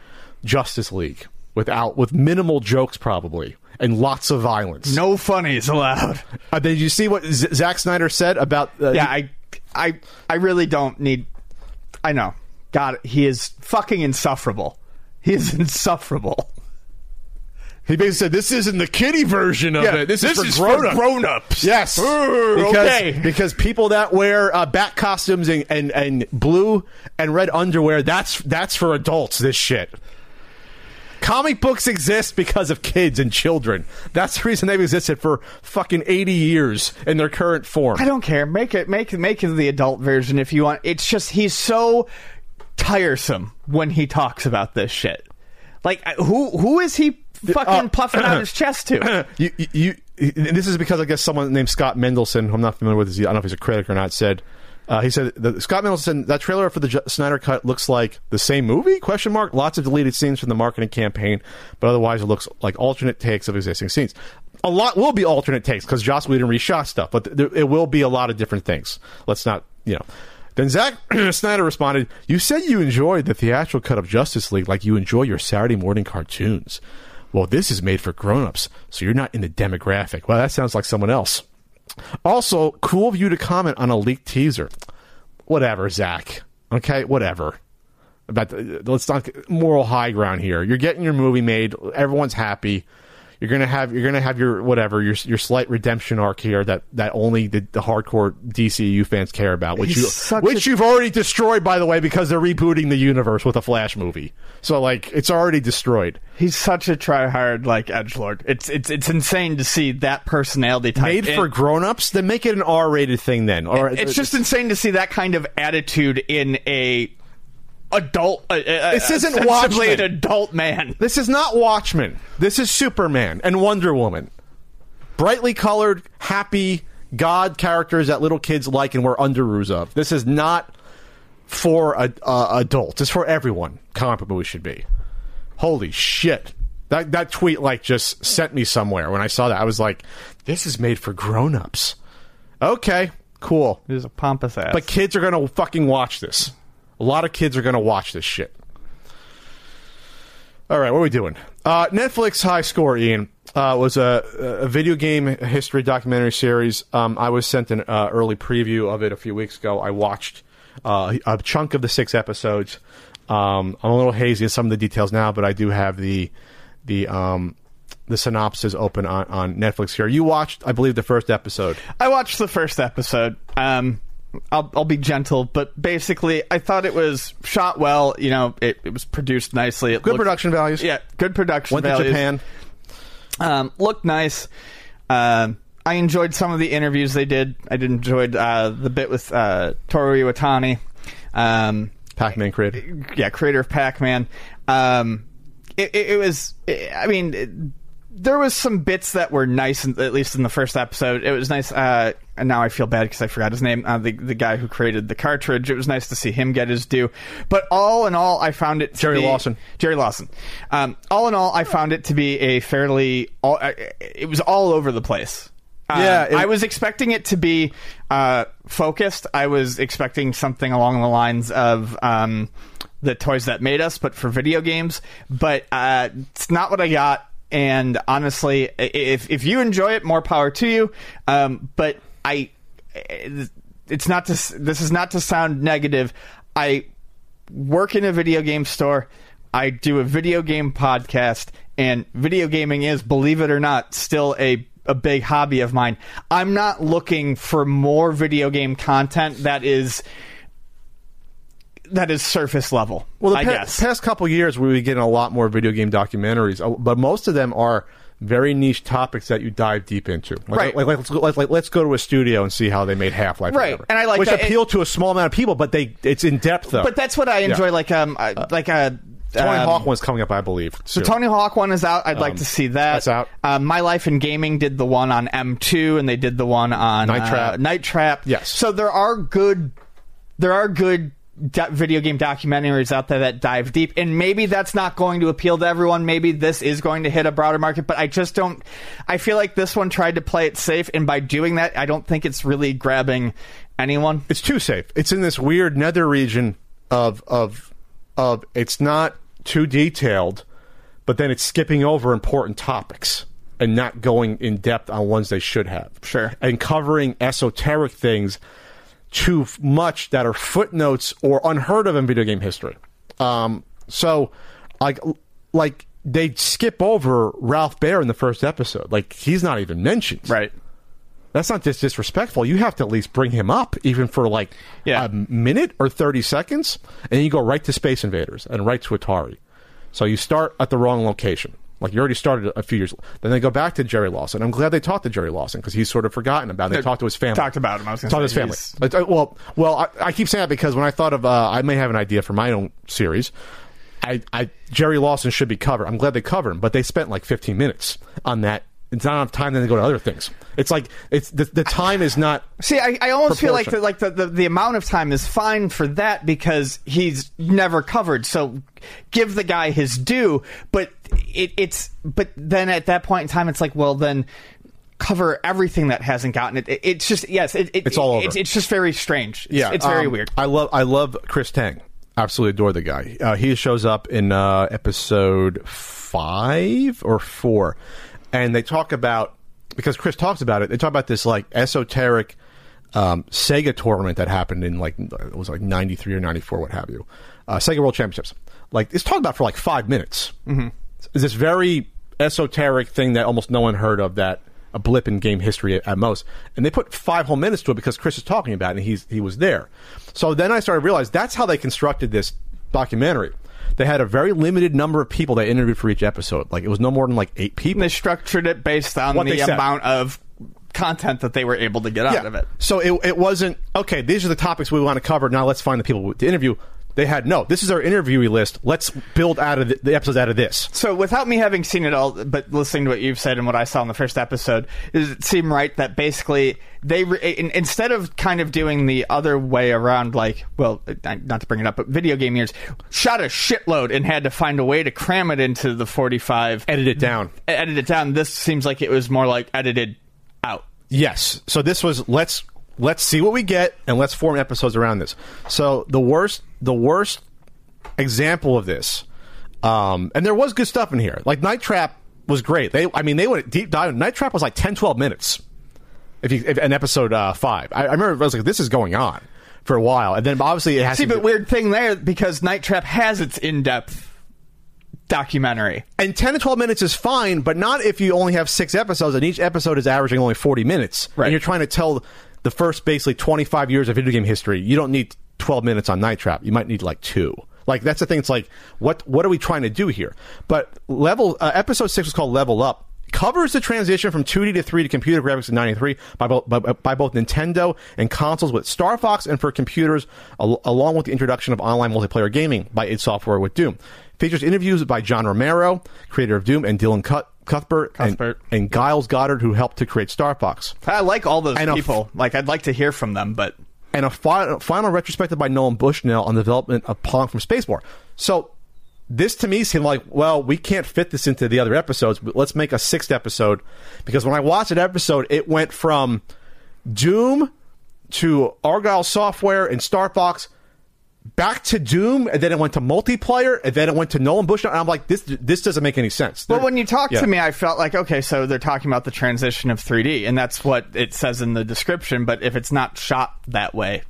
Justice League without with minimal jokes probably and lots of violence? No funnies allowed. Uh, did you see what Z- Zack Snyder said about? Uh, Yeah, I, I, I really don't need. I know. God, he is fucking insufferable. He is insufferable. He basically said, "This isn't the kiddie version of Yeah, it. This, this is is for for grown-ups." grown-ups. Yes, Urgh, because okay. because people that wear uh, bat costumes and, and and blue and red underwear that's that's for adults. This shit. Comic books exist because of kids and children. That's the reason they've existed for fucking eighty years in their current form. I don't care. Make it make make it the adult version if you want. It's just he's so tiresome when he talks about this shit. Like who who is he fucking uh, puffing out his chest to? you, you, this is because I guess someone named Scott Mendelson, who I'm not familiar with, I don't know if he's a critic or not, said uh, he said the, Scott Mendelson that trailer for the J- Snyder Cut looks like the same movie? Question mark. Lots of deleted scenes from the marketing campaign, but otherwise it looks like alternate takes of existing scenes. A lot will be alternate takes because Joss Whedon reshot stuff, but there, it will be a lot of different things. Let's not, you know. Then Zack Snyder responded, You said you enjoyed the theatrical cut of Justice League like you enjoy your Saturday morning cartoons. Well, this is made for grown-ups, so you're not in the demographic. Well, that sounds like someone else. Also, cool of you to comment on a leaked teaser. Whatever, Zack. Okay, whatever. About the, let's not moral high ground here. You're getting your movie made. Everyone's happy. You're gonna have you're gonna have your whatever your your slight redemption arc here that that only the, the hardcore DCU fans care about, which He's you which a- you've already destroyed by the way because they're rebooting the universe with a Flash movie. So like it's already destroyed. He's such a tryhard like edge lord. It's it's it's insane to see that personality type Made for grown-ups, then make it an R-rated thing then. Or it's uh, just insane to see that kind of attitude in a adult. Uh, This isn't ostensibly Watchmen. an adult man. This is not Watchmen. This is Superman and Wonder Woman. Brightly colored, happy God characters that little kids like and wear underoos of. This is not for uh, uh, adults. It's for everyone. Comic book movies should be. Holy shit! That that tweet like just sent me somewhere. When I saw that, I was like, "This is made for grown-ups." Okay, cool. He's a pompous ass. But kids are gonna fucking watch this. A lot of kids are gonna watch this shit. All right, what are we doing? Uh, Netflix High Score, Ian, uh, was a, a video game history documentary series. Um, I was sent an uh, early preview of it a few weeks ago. I watched uh, a chunk of the six episodes. Um, I'm a little hazy in some of the details now, but I do have the the um, the synopsis open on, on Netflix here. You watched, I believe, the first episode. I watched the first episode. Um, I'll, I'll be gentle, but basically, I thought it was shot well. You know, it, it was produced nicely. It Good looked- production values. Yeah, good production values. Went to. Japan. Um, looked nice. Um, I enjoyed some of the interviews they did. I did enjoyed uh, the bit with uh, Toru Iwatani. Um, Pac-Man created. yeah, creator of Pac-Man. Um, it, it, it was, I mean, it, there was some bits that were nice, at least in the first episode. It was nice. Uh, and now I feel bad because I forgot his name. Uh, the the guy who created the cartridge. It was nice to see him get his due. But all in all, I found it to Jerry be- Lawson. Jerry Lawson. Um, all in all, I found it to be a fairly. All, uh, it was all over the place. Um, Yeah, it- I was expecting it to be uh, focused. I was expecting something along the lines of um, the toys that made us, but for video games. But uh, it's not what I got. And honestly, if if you enjoy it, more power to you. Um, but I, it's not to. This is not to sound negative. I work in a video game store. I do a video game podcast, and video gaming is, believe it or not, still a a big hobby of mine. I'm not looking for more video game content that is that is surface level. Well, the I pa- guess. past couple years, we getting a lot more video game documentaries, uh, but most of them are very niche topics that you dive deep into. Like, Right. Like, like, let's, go, like, like, let's go to a studio and see how they made Half Life. Right. And I like which that. appeal to a small amount of people, but they it's in depth though. but that's what I enjoy. Like um, uh, like a Tony um, Hawk one's coming up, I believe. So. Tony Hawk one is out. I'd like Um, to see that. that's out. Um, My Life in Gaming did the one on M2, and they did the one on Night uh, Trap. Night Trap. Yes. So there are good, there are good do- video game documentaries out there that dive deep, and maybe that's not going to appeal to everyone. Maybe this is going to hit a broader market, but I just don't. I feel like this one tried to play it safe, and by doing that, I don't think it's really grabbing anyone. it's too safe. It's in this weird nether region of of of it's not too detailed, but then it's skipping over important topics and not going in depth on ones they should have. Sure. And covering esoteric things too much that are footnotes or unheard of in video game history. Um, so like like they skip over Ralph Baer in the first episode. Like he's not even mentioned. Right. That's not just disrespectful. You have to at least bring him up, even for like Yeah. a minute or 30 seconds, and then you go right to Space Invaders and right to Atari. So you start at the wrong location. Like you already started a few years. Then they go back to Jerry Lawson. I'm glad they talked to Jerry Lawson because he's sort of forgotten about. It. They They talked to his family. talked about him. I was talked to his family. he's- uh, Well, well, I, I keep saying that because when I thought of, uh, I may have an idea for my own series. I, I Jerry Lawson should be covered. I'm glad they covered him, but they spent like 15 minutes on that. It's not enough time then to go to other things. It's like it's the, the time is not. See, I, I almost feel like the, like the, the, the amount of time is fine for that because he's never covered. So give the guy his due. But it, it's but then at that point in time, it's like, well, then cover everything that hasn't gotten it. it it's just yes, it, it, It's all over. It's, it's just very strange. It's, Yeah, it's very um, weird. I love I love Chris Tang. Absolutely adore the guy. Uh, he shows up in uh, episode five or four, and they talk about because Chris talks about it. They talk about this like esoteric um, Sega tournament that happened in like it was like ninety three or ninety four, what have you. Uh, Sega World Championships. Like it's talked about for like five minutes. Mm-hmm. It's this very esoteric thing that almost no one heard of that a blip in game history at, at most. And they put five whole minutes to it because Chris is talking about it and he's he was there. So then I started to realize that's how they constructed this documentary. They had a very limited number of people they interviewed for each episode. Like it was no more than like eight people. they structured it based on What the amount of content that they were able to get out of it. So it, it wasn't okay. These are the topics we want to cover. Now let's find the people to interview. They had no. This is our interviewee list. Let's build out of the, the episodes out of this. So, without me having seen it all, but listening to what you've said and what I saw in the first episode, does it seem right that basically they, re- in, instead of kind of doing the other way around, like, well, not to bring it up, but video game years, shot a shitload and had to find a way to cram it into the 45, Edit it down. edit it down. This seems like it was more like edited out. Yes. So this was let's let's see what we get and let's form episodes around this. So the worst the worst example of this, um, and there was good stuff in here. Like Night Trap was great. They I mean they went deep dive. Night Trap was like 10, 12 minutes. If you if, in episode uh, five, I, I remember I was like this is going on for a while, and then obviously it has See, to. but weird thing there because Night Trap has its in depth documentary. and 10 to 12 minutes is fine, but not if you only have six episodes and each episode is averaging only 40 minutes. Right. And you're trying to tell the first basically 25 years of video game history. You don't need 12 minutes on Night Trap. You might need like two. Like that's the thing. It's like what what are we trying to do here? But level uh, episode six was called Level Up. Covers the transition from 2D to 3 to computer graphics in '93 by, both by, by both Nintendo and consoles with Star Fox, and for computers, al- along with the introduction of online multiplayer gaming by id Software with Doom. Features interviews by John Romero, creator of Doom, and Dylan Cut- Cuthbert, and- Cuthbert. And, Giles Goddard, who helped to create Star Fox. I like all those And a f- people. like, I'd like to hear from them, but and a fi- final retrospective by Nolan Bushnell on the development of Pong from Space War. So this to me seemed like, well, we can't fit this into the other episodes, but let's make a sixth episode. Because when I watched an episode, it went from Doom to Argonaut Software and Star Fox back to Doom, and then it went to multiplayer, and then it went to Nolan Bushnell. And I'm like, this this doesn't make any sense. But They're- when you talked Yeah. to me, I felt like okay, so they're talking about the transition of 3D, and that's what it says in the description. But if it's not shot that way,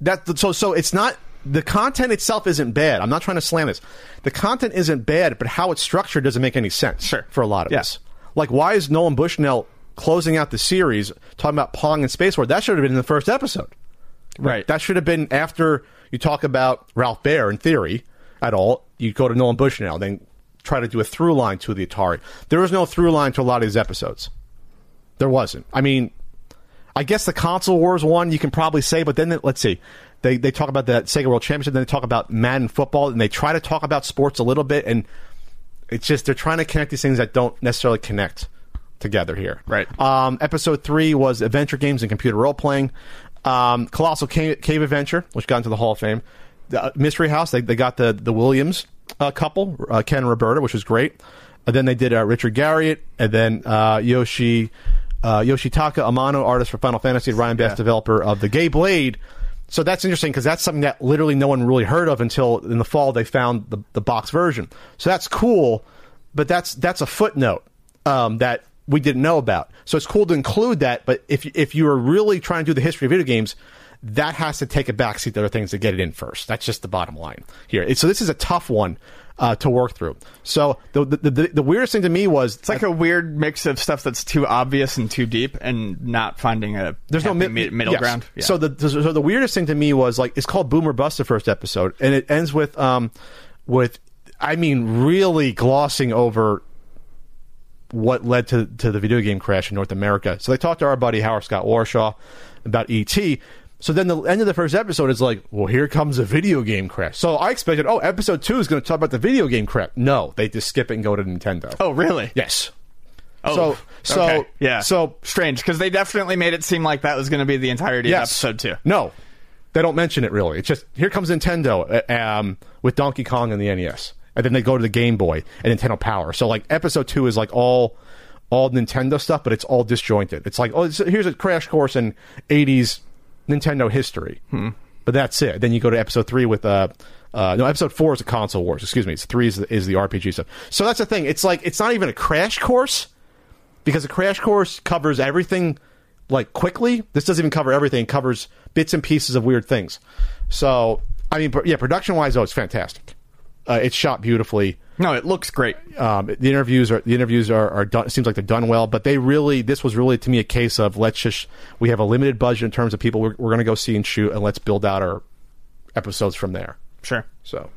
that so so it's not the content itself isn't bad. I'm not trying to slam this. The content isn't bad, but how it's structured doesn't make any sense. Sure. for a lot of Yeah. us. Like, why is Nolan Bushnell closing out the series talking about Pong and Space War? That should have been in the first episode. right? That should have been after you talk about Ralph Baer in theory at all. You go to Nolan Bushnell, then try to do a through line to the Atari. There was no through line to a lot of these episodes. There wasn't. I mean, I guess the console wars one you can probably say, but then they- let's see. They they talk about the Sega World Championship, then they talk about Madden football, and they try to talk about sports a little bit, and it's just they're trying to connect these things that don't necessarily connect together here. Right. Um, episode three was adventure games and computer role playing. Um, Colossal Cave, Cave Adventure, which got into the Hall of Fame. The, uh, Mystery House, they, they got the the Williams uh, couple, uh, Ken and Roberta, which was great. And then they did uh, Richard Garriott, and then uh, Yoshi uh, Yoshitaka Amano, artist for Final Fantasy, Ryan Best, Yeah. developer of the Gay Blade. So that's interesting because that's something that literally no one really heard of until in the fall they found the, the box version. So that's cool, but that's that's a footnote um, that we didn't know about. So it's cool to include that, but if if you are really trying to do the history of video games, that has to take a backseat to other things to get it in first. That's just the bottom line here. So this is a tough one uh, to work through. So the, the the the weirdest thing to me was It's like a weird mix of stuff that's too obvious and too deep, and not finding a There's no mi- middle yes. ground. Yeah. So the so the weirdest thing to me was like it's called Boomer Bust the first episode, and it ends with um with I mean really glossing over what led to to the video game crash in North America. So they talked to our buddy Howard Scott Warshaw about ET. So then the end of the first episode is like, well, here comes a video game crash. So I expected, oh, episode two is going to talk about the video game crash. No, they just skip it and go to Nintendo. oh, really? yes. Oh, So- so- okay. yeah. so- strange because they definitely made it seem like that was going to be the entirety of episode two. No, they don't mention it really. It's just here comes Nintendo uh, um, with Donkey Kong and the NES, and then they go to the Game Boy and Nintendo Power. So like episode two is like all all Nintendo stuff, but it's all disjointed. It's like oh, it's, here's a crash course in '80s Nintendo history, but that's it. Then you go to episode three with uh. Uh, no, episode four is the console wars. Excuse me. It's three is the, is the RPG stuff. So that's the thing. It's like it's not even a crash course because a crash course covers everything like quickly. This doesn't even cover everything; it covers bits and pieces of weird things. So, I mean, yeah, production wise, though, it's fantastic. Uh, it's shot beautifully. No, it looks great. Um, the interviews are the interviews are, are done. It seems like they're done well, but they really this was really to me a case of let's just we have a limited budget in terms of people we're, we're going to go see and shoot, and let's build out our episodes from there. Sure. So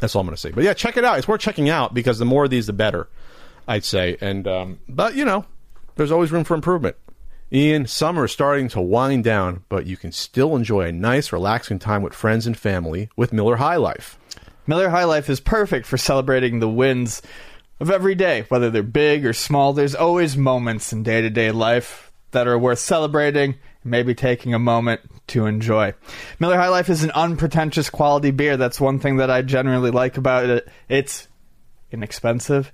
that's all I'm going to say. But yeah, check it out. It's worth checking out because the more of these, the better. I'd say. And um, but you know, there's always room for improvement. Ian, summer is starting to wind down, but you can still enjoy a nice, relaxing time with friends and family with Miller High Life. Miller High Life is perfect for celebrating the wins of every day, whether they're big or small. There's always moments in day to day life that are worth celebrating, and maybe taking a moment to enjoy. Miller High Life is an unpretentious quality beer. That's one thing that I generally like about it. It's inexpensive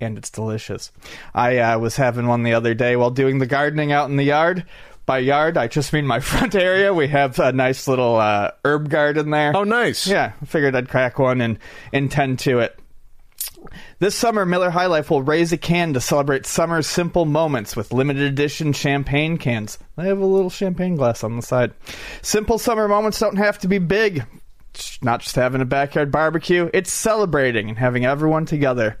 and it's delicious. I uh, was having one the other day while doing the gardening out in the yard. By yard, I just mean my front area. We have a nice little uh, herb garden there. Oh, nice. Yeah, figured I'd crack one and, and tend to it. This summer, Miller High Life will raise a can to celebrate summer's simple moments with limited edition champagne cans. They have a little champagne glass on the side. Simple summer moments don't have to be big. It's not just having a backyard barbecue, it's celebrating and having everyone together.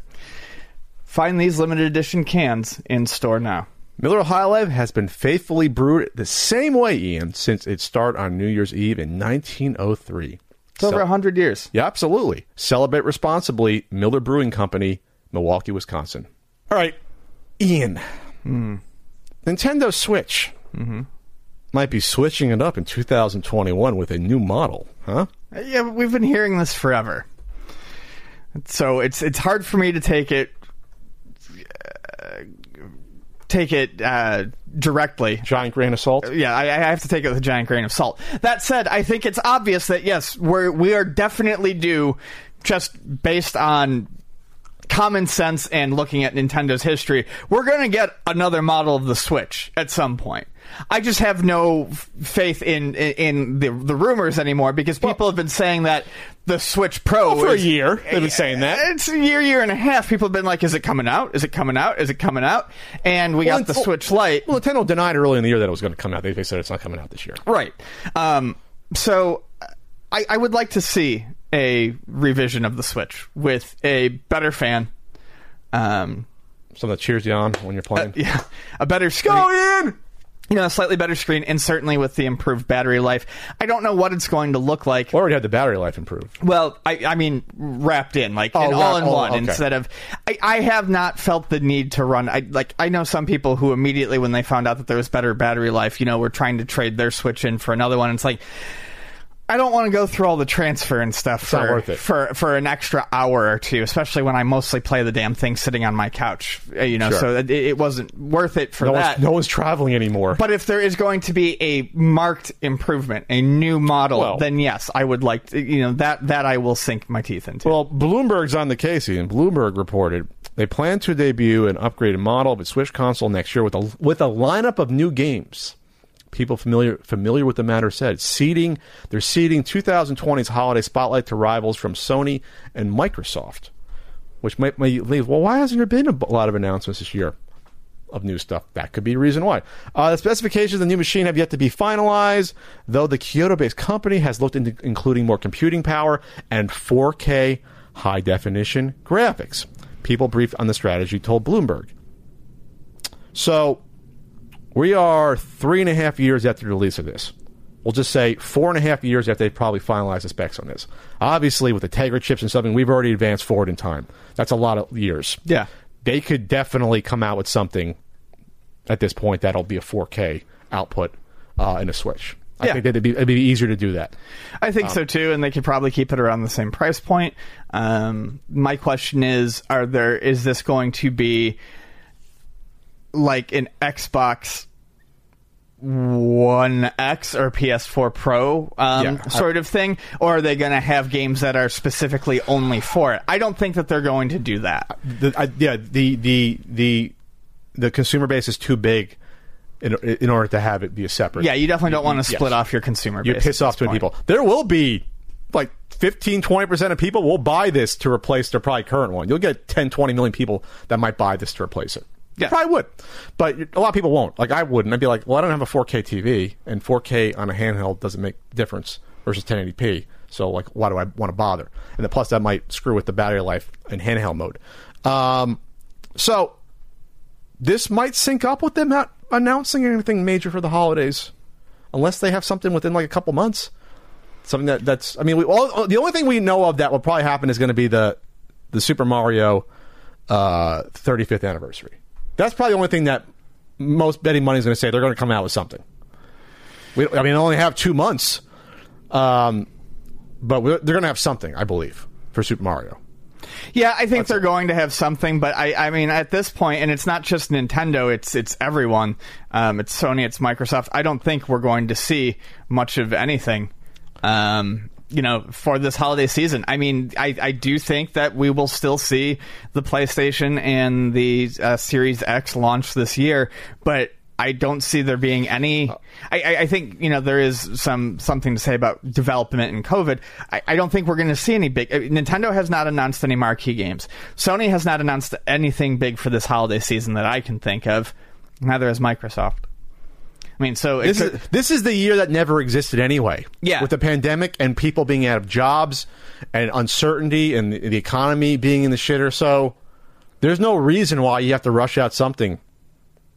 Find these limited edition cans in store now. Miller High Life has been faithfully brewed the same way, Ian, since its start on New Year's Eve in 1903. It's over So- a 100 years. Yeah, absolutely. Celebrate responsibly. Miller Brewing Company, Milwaukee, Wisconsin. All right, Ian. Nintendo Switch might be switching it up in 2021 with a new model, huh? Yeah, but we've been hearing this forever. So it's it's hard for me to take it uh, take it uh, directly. Giant grain of salt. Yeah, I, I have to take it with a giant grain of salt. That said, I think it's obvious that yes, we're we are definitely due just based on common sense and looking at Nintendo's history, we're going to get another model of the Switch at some point. I just have no f- faith in in, in the the rumors anymore because people have been saying that the Switch Pro for a year, they've been saying that. It's a year, year and a half. People have been like, "Is it coming out? Is it coming out? Is it coming out?" And we Well, got the well- Switch Lite. Well, Nintendo denied early in the year that it was going to come out. They, they said it's not coming out this year. Right. Um, so I, I would like to see a revision of the Switch with a better fan. Um, Something that cheers you on when you're playing. yeah, a better screen. in! You know, a slightly better screen, and certainly with the improved battery life. I don't know what it's going to look like. Or already had the battery life improved. Well, I, I mean, wrapped in, like Oh, an wrap- all in oh, one okay. instead of. I, I have not felt the need to run. I like. I know some people who immediately, when they found out that there was better battery life, you know, were trying to trade their Switch in for another one. It's like. I don't want to go through all the transfer and stuff for, for for an extra hour or two, especially when I mostly play the damn thing sitting on my couch. uh, You know, Sure. so it, it wasn't worth it for No that. one's, no one's traveling anymore. But if there is going to be a marked improvement, a new model, Well- then yes, I would like to, you know that that I will sink my teeth into. Well, Bloomberg's on the case, and Bloomberg reported they plan to debut an upgraded model of its Switch console next year with a with a lineup of new games. People familiar familiar with the matter said seeding they're seeding 2020's holiday spotlight to rivals from Sony and Microsoft, which might, leave. Well, why hasn't there been a lot of announcements this year? of new stuff. That could be a reason why. Uh, the specifications of the new machine have yet to be finalized, though the Kyoto based company has looked into including more computing power and 4K high definition graphics. People briefed on the strategy told Bloomberg. So, we are three and a half years after the release of this. We'll just say four and a half years after they probably finalized the specs on this. Obviously, with the Tegra chips and something, we've already advanced forward in time. That's a lot of years yeah, they could definitely come out with something at this point that'll be a 4K output uh, in a Switch. I Yeah. think that it'd be, it'd be easier to do that. I think so too, and they could probably keep it around the same price point. Um, my question is: Are there? Is this going to be like an Xbox One X or PS4 Pro um, Yeah, sort of thing, or are they going to have games that are specifically only for it? I don't think that they're going to do that. The, I, yeah, the, the the the consumer base is too big in, in order to have it be a separate. Yeah, you definitely don't want to Yes. split off your consumer you piss off too many people. There will be like 15, 20% of people will buy this to replace their probably current one. You'll get 10, 20 million people that might buy this to replace it. You Yeah. probably would. But a lot of people won't. Like I wouldn't. I'd be like, well, I don't have a 4K TV, and 4K on a handheld doesn't make a difference versus 1080p. So like, why do I want to bother? And then plus that might screw with the battery life in handheld mode. Um, so this might sync up with them not announcing anything major for the holidays, unless they have something within like a couple months. Something that that's I mean, we, all, the only thing we know of that will probably happen is going to be the the Super Mario uh, 35th anniversary. That's probably the only thing that most betting money is going to say they're going to come out with something. We, I mean, they only have two months, um, but we're, they're going to have something, I believe, for Super Mario. Yeah, I think they're going to have something, but I, I mean, at this point, and it's not just Nintendo; it's it's everyone. Um, it's Sony, it's Microsoft. I don't think we're going to see much of anything, um, you know, for this holiday season. I mean, I, I do think that we will still see the PlayStation and the uh, Series X launch this year, but. I don't see there being any. I, I, think you know there is some something to say about development and COVID. I, I don't think we're going to see any big. uh, Nintendo has not announced any marquee games. Sony has not announced anything big for this holiday season that I can think of. Neither has Microsoft. I mean, so This could- is, this is the year that never existed anyway. Yeah. With the pandemic and people being out of jobs and uncertainty and the, the economy being in the shitter. So there's no reason why you have to rush out something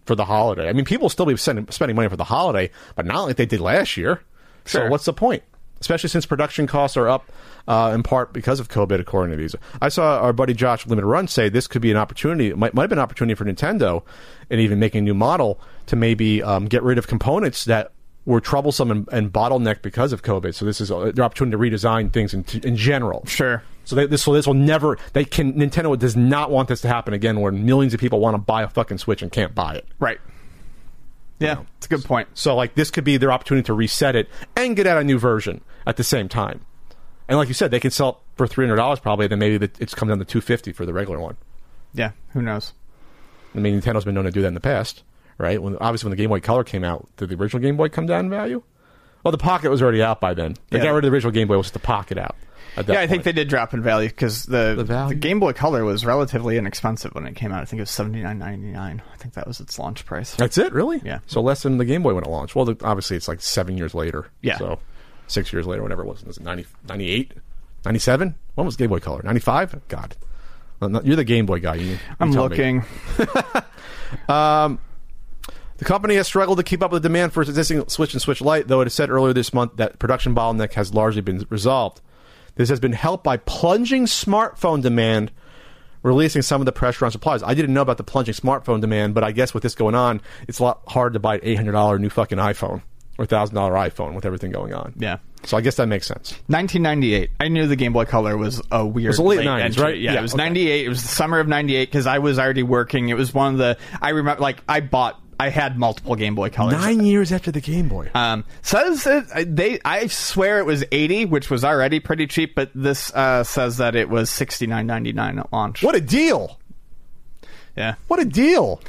for the holiday. I mean, people will still be spending money for the holiday, but not like they did last year. So what's the point? Especially since production costs are up uh, in part because of COVID, according to these. I saw our buddy Josh Limited Run say this could be an opportunity. It might, might have been an opportunity for Nintendo and even making a new model to maybe um, get rid of components that were troublesome and, and bottlenecked because of COVID. So this is a, their opportunity to redesign things in, in general. sure. So they, this, so this will never. They can. Nintendo does not want this to happen again, where millions of people want to buy a fucking Switch and can't buy it. Right. Yeah, it's a good point. So like this could be their opportunity to reset it and get out a new version at the same time. And like you said, they can sell it for three hundred dollars probably. Then maybe it's come down to two fifty for the regular one. Yeah, who knows? I mean, Nintendo's been known to do that in the past, right? When obviously when the Game Boy Color came out, did the original Game Boy come down in value? Well, the Pocket was already out by then. They Yeah. got rid of the original Game Boy, was the Pocket out. Yeah, I think they did drop in value because the The value? Game Boy Color was relatively inexpensive when it came out. I think it was seventy nine ninety nine. I think that was its launch price. That's it, really? Yeah. So less than the Game Boy when it launched. Well, the, obviously it's like seven years later. Yeah. So six years later, whatever it was. Was it 90, 98? 97? When was Game Boy Color? 95? God. You're the Game Boy guy. You, you I'm looking. Um, the company has struggled to keep up with the demand for its existing Switch and Switch Lite, though it has said earlier this month that production bottleneck has largely been resolved. This has been helped by plunging smartphone demand, releasing some of the pressure on supplies. I didn't know about the plunging smartphone demand, but I guess with this going on, it's a lot hard to buy an $800 new fucking iPhone or $1,000 iPhone with everything going on. Yeah. So I guess that makes sense. 1998. I knew the Game Boy Color was a weird. was late late 90s, entry. right? Yeah, Yeah, it was okay. 98. It was the summer of 98 because I was already working. It was one of the. I remember, like, I bought. I had multiple Game Boy Colors. Nine years after the Game Boy. Um, says it, they. I swear it was 80, which was already pretty cheap, but this uh, says that it was 69.99 at launch. what a deal! Yeah. What a deal!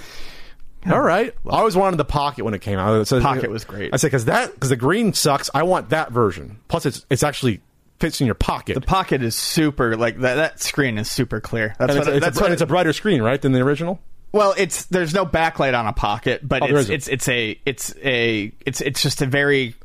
All right, I always wanted the pocket when it came out. Says- Pocket was great. I said because that because the green sucks. I want that version. Plus, it's it's actually fits in your pocket. The pocket is super like that. That screen is super clear. That's and what. it's, that's a, what. it's a brighter screen, right, than the original. Well, it's there's no backlight on a pocket, but Oh, it's, it's it's a it's a it's it's just a very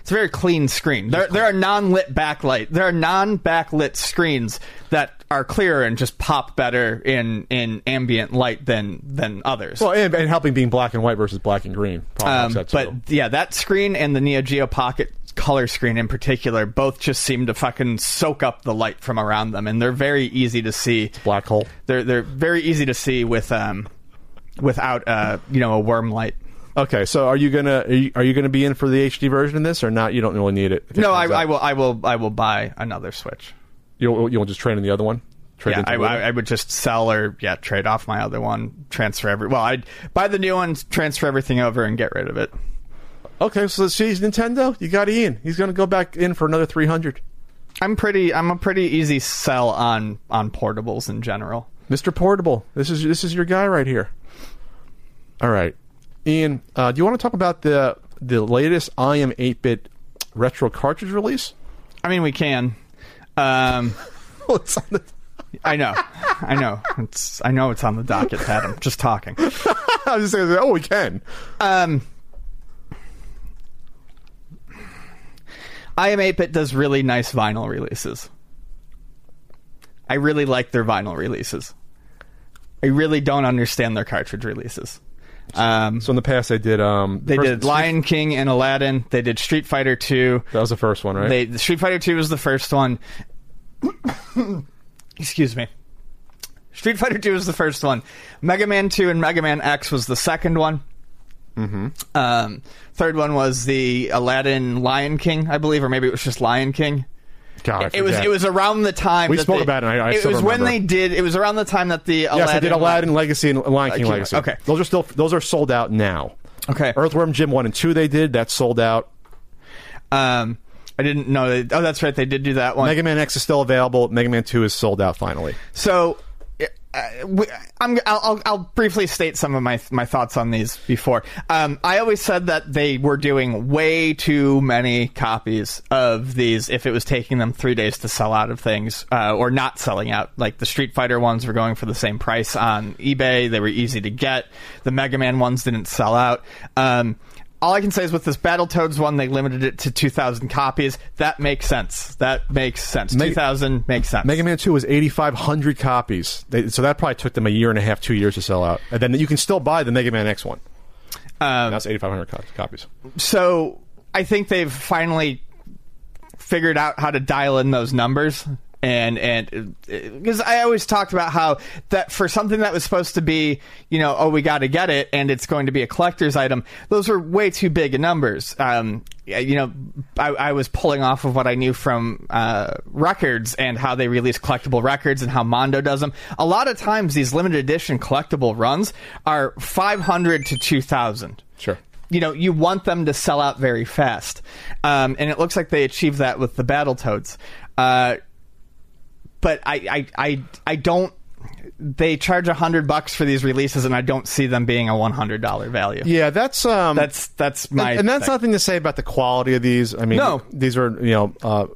it's a very clean screen. There there are non-lit backlight. There are non-backlit screens that are clearer and just pop better in in ambient light than than others. Well, and, and helping being black and white versus black and green. Um, but yeah, that screen and the Neo Geo Pocket color screen in particular both just seem to fucking soak up the light from around them, and they're very easy to see. black hole. They're they're very easy to see with um without uh you know a worm light. Okay, so are you gonna are you, are you gonna be in for the HD version of this or not? You don't really need it. it No, I. I will I will I will buy another Switch. You'll you'll just trade in the other one. Trade Yeah, I, I, I would just sell or yeah trade off my other one, transfer every. Well, I'd buy the new one, transfer everything over, and get rid of it. Okay, so see, Nintendo, you got Ian. He's going to go back in for another three hundred. I'm pretty. I'm a pretty easy sell on on portables in general. Mr. Portable, this is this is your guy right here. All right, Ian, uh, do you want to talk about the the latest I am eight bit retro cartridge release? I mean, we can. Um, it's on the- I know, I know. It's I know it's on the docket, Pat. I'm just talking. I was just saying, oh, we can. Um, I am 8-bit does really nice vinyl releases. I really like their vinyl releases. I really don't understand their cartridge releases. Um, So in the past, they did um they first- did Lion King and Aladdin. They did Street Fighter 2. That was the first one, right? They the Street Fighter 2 was the first one. Excuse me. Street Fighter 2 was the first one. Mega Man 2 and Mega Man X was the second one. Mm-hmm. Um, third one was the Aladdin Lion King, I believe, or maybe it was just Lion King. God, It was it was around the time We that spoke they- about it, and I- I it was when they did. It was around the time that the Aladdin. yes, I did Aladdin Legacy and Lion King Okay, Legacy. okay. those are still those are sold out now. Okay. Earthworm Jim one and two they did that's sold out. Um, I didn't know. That, oh, that's right. They did do that one. Mega Man X is still available. Mega Man two is sold out finally. So, uh, I'm, I'll, I'll, briefly state some of my my thoughts on these before. Um, I always said that they were doing way too many copies of these if it was taking them three days to sell out of things, uh, or not selling out. Like the Street Fighter ones were going for the same price on eBay; they were easy to get. The Mega Man ones didn't sell out. Um, all I can say is with this Battletoads one, they limited it to 2,000 copies. That makes sense. That makes sense. Meg- 2,000 makes sense. Mega Man two was eighty five hundred copies. They, so that probably took them a year and a half, two years to sell out. And then you can still buy the Mega Man X one. Um, That's eighty five hundred co- copies. so I think they've finally figured out how to dial in those numbers and and because I always talked about how that for something that was supposed to be you know oh we got to get it and it's going to be a collector's item those were way too big in numbers um you know I, I was pulling off of what I knew from uh, records and how they release collectible records and how Mondo does them a lot of times these limited edition collectible runs are 500 to 2000 Sure. you know, you want them to sell out very fast. Um, and it looks like they achieved that with the Battletoads. Uh, but I, I, I, I don't. They charge a hundred bucks for these releases, and I don't see them being a one hundred dollar value. Yeah, that's um, That's that's my and, and that's thing. nothing to say about the quality of these. I mean, No. these are you know, uh,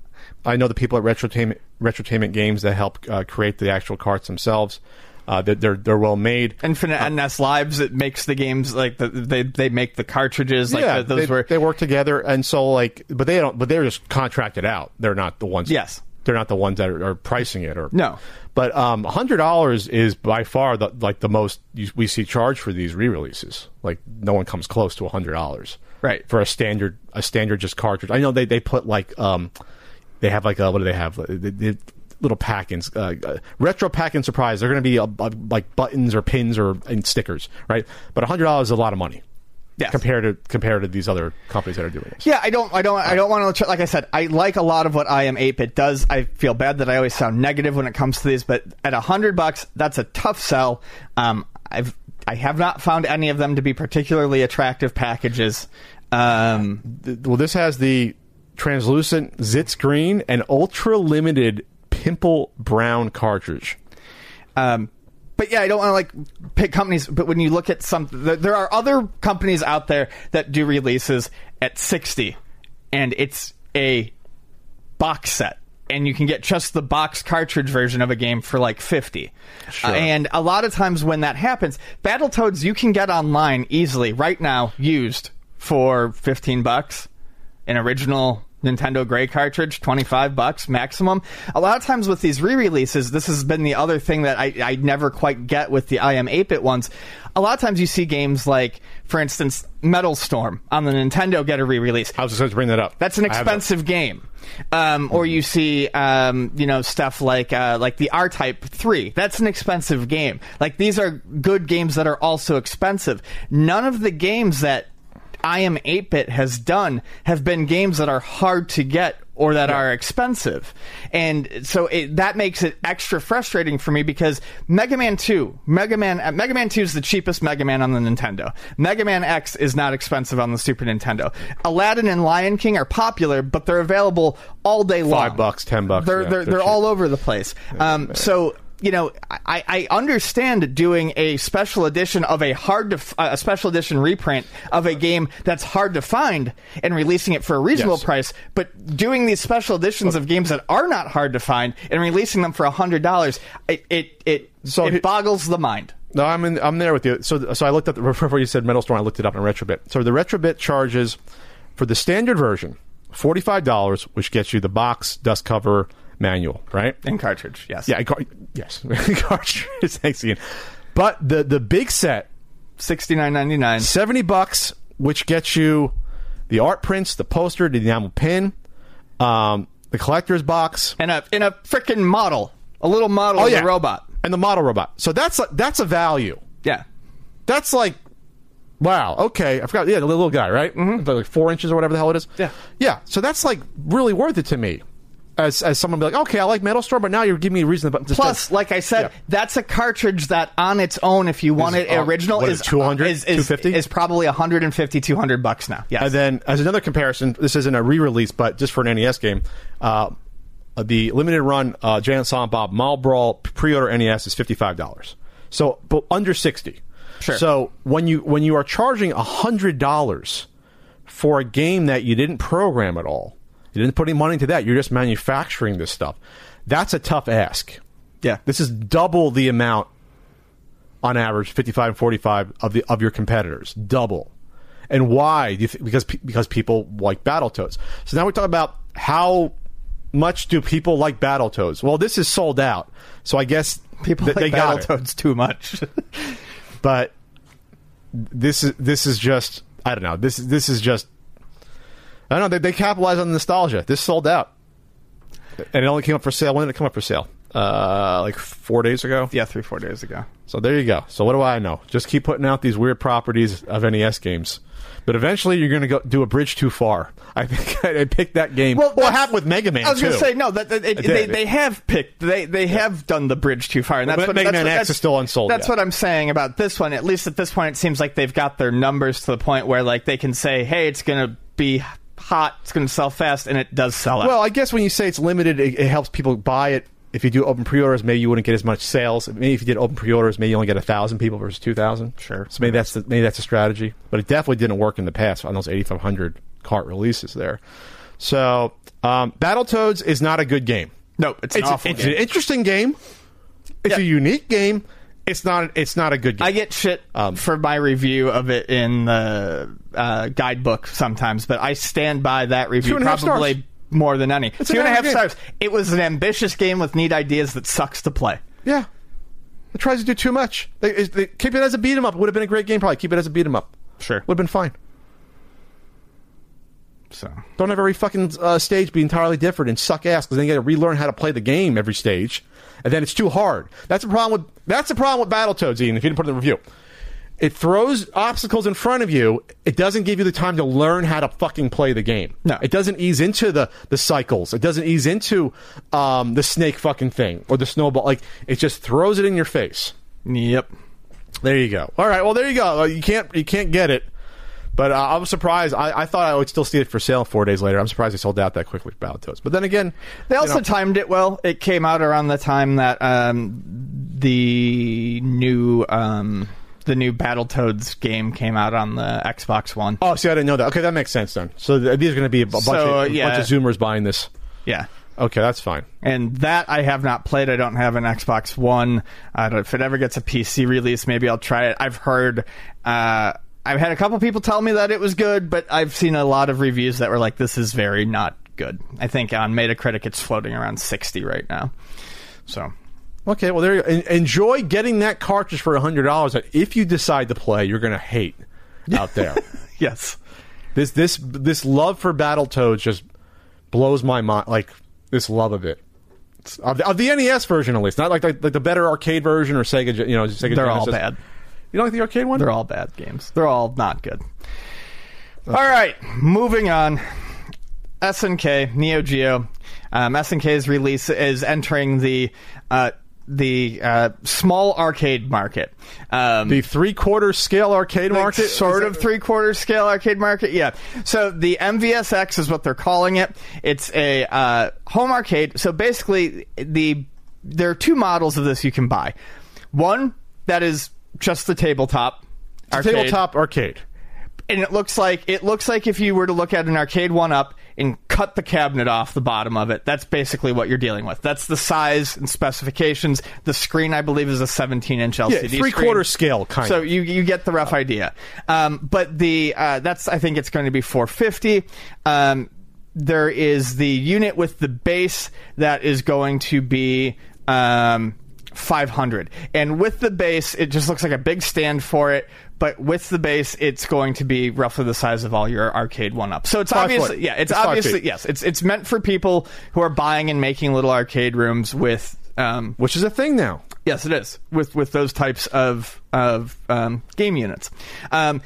I know the people at Retrotainment Retrotainment Games that help uh, create the actual carts themselves. Uh, they're, they're they're well made. Infinite NES Lives. It makes the games like the, they they make the cartridges. Like yeah, the, those they, were they work together, and so like, but they don't. But they're just contracted out. They're not the ones. Yes. They're not the ones that are, are pricing it or No. But um, hundred dollars is by far the like the most you, we see charged for these re-releases. Like no one comes close to hundred dollars. Right. for a standard a standard just cartridge. I know they they put like um they have like a, what do they have the, the, the little pack-ins uh, uh, retro pack-in surprise. They're going to be a, a, like buttons or pins or and stickers, right? But hundred dollars is a lot of money. Yes. Compared to compared to these other companies that are doing this. Yeah, I don't, I don't, I don't want to. Like I said, I like a lot of what I am 8-bit does. I feel bad that I always sound negative when it comes to these, but at a hundred bucks, that's a tough sell. Um, I've, I have not found any of them to be particularly attractive packages. Um, Well, this has the translucent Zitz green and ultra limited pimple brown cartridge. Um, but yeah, I don't want to like pick companies. But when you look at some, there, are other companies out there that do releases at sixty, and it's a box set, and you can get just the box cartridge version of a game for like fifty. Sure. Uh, and a lot of times when that happens, Battletoads you can get online easily right now, used for fifteen bucks, an original Nintendo Gray cartridge, 25 bucks maximum. A lot of times with these re-releases, this has been the other thing that I, I never quite get with the I am 8-bit ones. A lot of times you see games like, for instance, Metal Storm on the Nintendo get a re-release. I was just going to bring that up. That's an I expensive game. Um, or you see, um, you know, stuff like uh, like the R Type Three. That's an expensive game. Like these are good games that are also expensive. None of the games that I am 8 bit has done have been games that are hard to get or that are expensive. And so it, that makes it extra frustrating for me because Mega Man 2, Mega Man, uh, Mega Man 2 is the cheapest Mega Man on the Nintendo. Mega Man X is not expensive on the Super Nintendo. Aladdin and Lion King are popular, but they're available all day long. Five bucks, ten bucks, They're, yeah, they're, they're they're all over the place. Um, so, you know, I, I understand doing a special edition of a hard to f- a special edition reprint of a game that's hard to find and releasing it for a reasonable Yes. price, but doing these special editions of games that are not hard to find and releasing them for a hundred dollars, it it it, So it he- boggles the mind. No, I'm in, I'm there with you. So so I looked up the, before you said Metal Storm. I looked it up on Retrobit. So the Retrobit charges for the standard version forty five dollars, which gets you the box, dust cover, manual, right? And cartridge, yes. Yeah, car- yes, cartridge. Thanks, Ian. But the the big set sixty nine ninety nine. seventy bucks, which gets you the art prints, the poster, the enamel pin, um, the collector's box, And a in a freaking model, a little model Oh, of yeah. the robot. and the model robot. So that's a, that's a value. Yeah. That's like, wow, okay. I forgot. Yeah, the little guy, right? Mm-hmm. Like four inches or whatever the hell it is. Yeah. yeah. So that's like really worth it to me. As as someone be like, okay, I like Metal Storm, but now you're giving me a reason to just Plus, like I said, Yeah. that's a cartridge that on its own, if you want it uh, original, what is is it, 200, is, is, 250? is probably 150, 200 bucks now. Yes. And then, as another comparison, this isn't a re-release, but just for an NES game, uh, the limited run uh, Jay and Silent Bob Mall Brawl pre-order NES is fifty five dollars. So, but under sixty. Sure. So when you when you are charging hundred dollars for a game that you didn't program at all, you didn't put any money into that. You're just manufacturing this stuff. That's a tough ask. yeah. This is double the amount on average, 55 and 45 of the of your competitors. Double. And why? Do you th- because pe- because people like Battletoads. So now we talk about how much do people like Battletoads? Well, this is sold out. So I guess People th- like they. Battletoads too much. But this is this is just I don't know. This this is just I don't know. They, they capitalize on nostalgia. This sold out, and it only came up for sale. When did it come up for sale? Uh, like four days ago. yeah, three, four days ago. So there you go. So what do I know? Just keep putting out these weird properties of NES games. But eventually, you're going to go do a bridge too far. I think I picked that game. Well, what happened with Mega Man? I was going to say no. That, that it, they, they have picked. They they have done the bridge too far, and that's But what Mega that's Man X that's- is still unsold That's yet. what I'm saying about this one. At least at this point, it seems like they've got their numbers to the point where like they can say, "Hey, it's going to be hot, it's going to sell fast, and it does sell out. Well, I guess when you say it's limited, it, it helps people buy it. If you do open pre-orders, maybe you wouldn't get as much sales. Maybe if you did open pre-orders, maybe you only get a thousand people versus two thousand. Sure. So maybe that's the, maybe that's a strategy, but it definitely didn't work in the past on those eighty-five hundred cart releases there. So, um, Battletoads is not a good game. no, it's an It's, awful it's game. an interesting game. It's a unique game. It's not. It's not a good game. I get shit Um, for my review of it in the uh, guidebook sometimes, but I stand by that review Two and a half probably more than any. It's Two an and a half game. stars. It was an ambitious game with neat ideas that sucks to play. yeah. It tries to do too much. They, they, keep it as a beat 'em up. Would have been a great game. Probably keep it as a beat 'em up. Sure. Would have been fine. So Don't have every fucking uh, stage be entirely different and suck ass because then you got to relearn how to play the game every stage, and then it's too hard. That's the problem with that's the problem with Battletoads. Ian, if you didn't put it in the review, it throws obstacles in front of you. It doesn't give you the time to learn how to fucking play the game. No. it doesn't ease into the the cycles. It doesn't ease into um, the snake fucking thing or the snowball. Like it just throws it in your face. Yep. There you go. All right. Well, there you go. Uh, You can't you can't get it. But uh, I was surprised. I, I thought I would still see it for sale four days later. I'm surprised they sold out that quickly for Battletoads. But then again, They also know, timed it well. It came out around the time that um, the new um, the new Battletoads game came out on the Xbox One. oh, see, I didn't know that. Okay, that makes sense then. So th- these are going to be a, bunch, So, of, yeah. bunch of Zoomers buying this. Yeah. Okay, that's fine. And that I have not played. I don't have an Xbox One. I don't, if it ever gets a PC release, maybe I'll try it. I've heard. Uh, I've had a couple people tell me that it was good, but I've seen a lot of reviews that were like, "This is very not good." I think on Metacritic it's floating around sixty right now. So Okay, well there. You, en- enjoy getting that cartridge for hundred dollars. That if you decide to play, you're going to hate out there. yes, this this this love for Battletoads just blows my mind. Like this love of it. Of the, of the NES version, at least, not like, like like the better arcade version or Sega. You know, Sega. they're all bad. You don't like the arcade one? They're all bad games. They're all not good. All right, moving on. SNK Neo Geo. Um, SNK's release is entering the uh, the uh, small arcade market. Um, the three quarter scale arcade market, sort of three quarter scale arcade market. Yeah. So the MVSX is what they're calling it. It's a uh, home arcade. So basically, the there are two models of this you can buy. One that is just the tabletop. It's arcade tabletop arcade. and it looks like it looks like if you were to look at an arcade one up and cut the cabinet off the bottom of it. That's basically what you're dealing with. That's the size and specifications. The screen i believe is a 17 inch lcd Yeah, three quarter scale kind so of. you you get the rough idea. Um, but the uh, that's i think it's going to be 450 um, there is the unit with the base that is going to be um, 500 and with the base it just looks like a big stand for it but with the base it's going to be roughly the size of all your arcade one up so it's obviously yeah it's, It's obviously yes it's it's meant for people who are buying and making little arcade rooms with um, which is a thing now. Yes, it is with with those types of of um, game units. Um,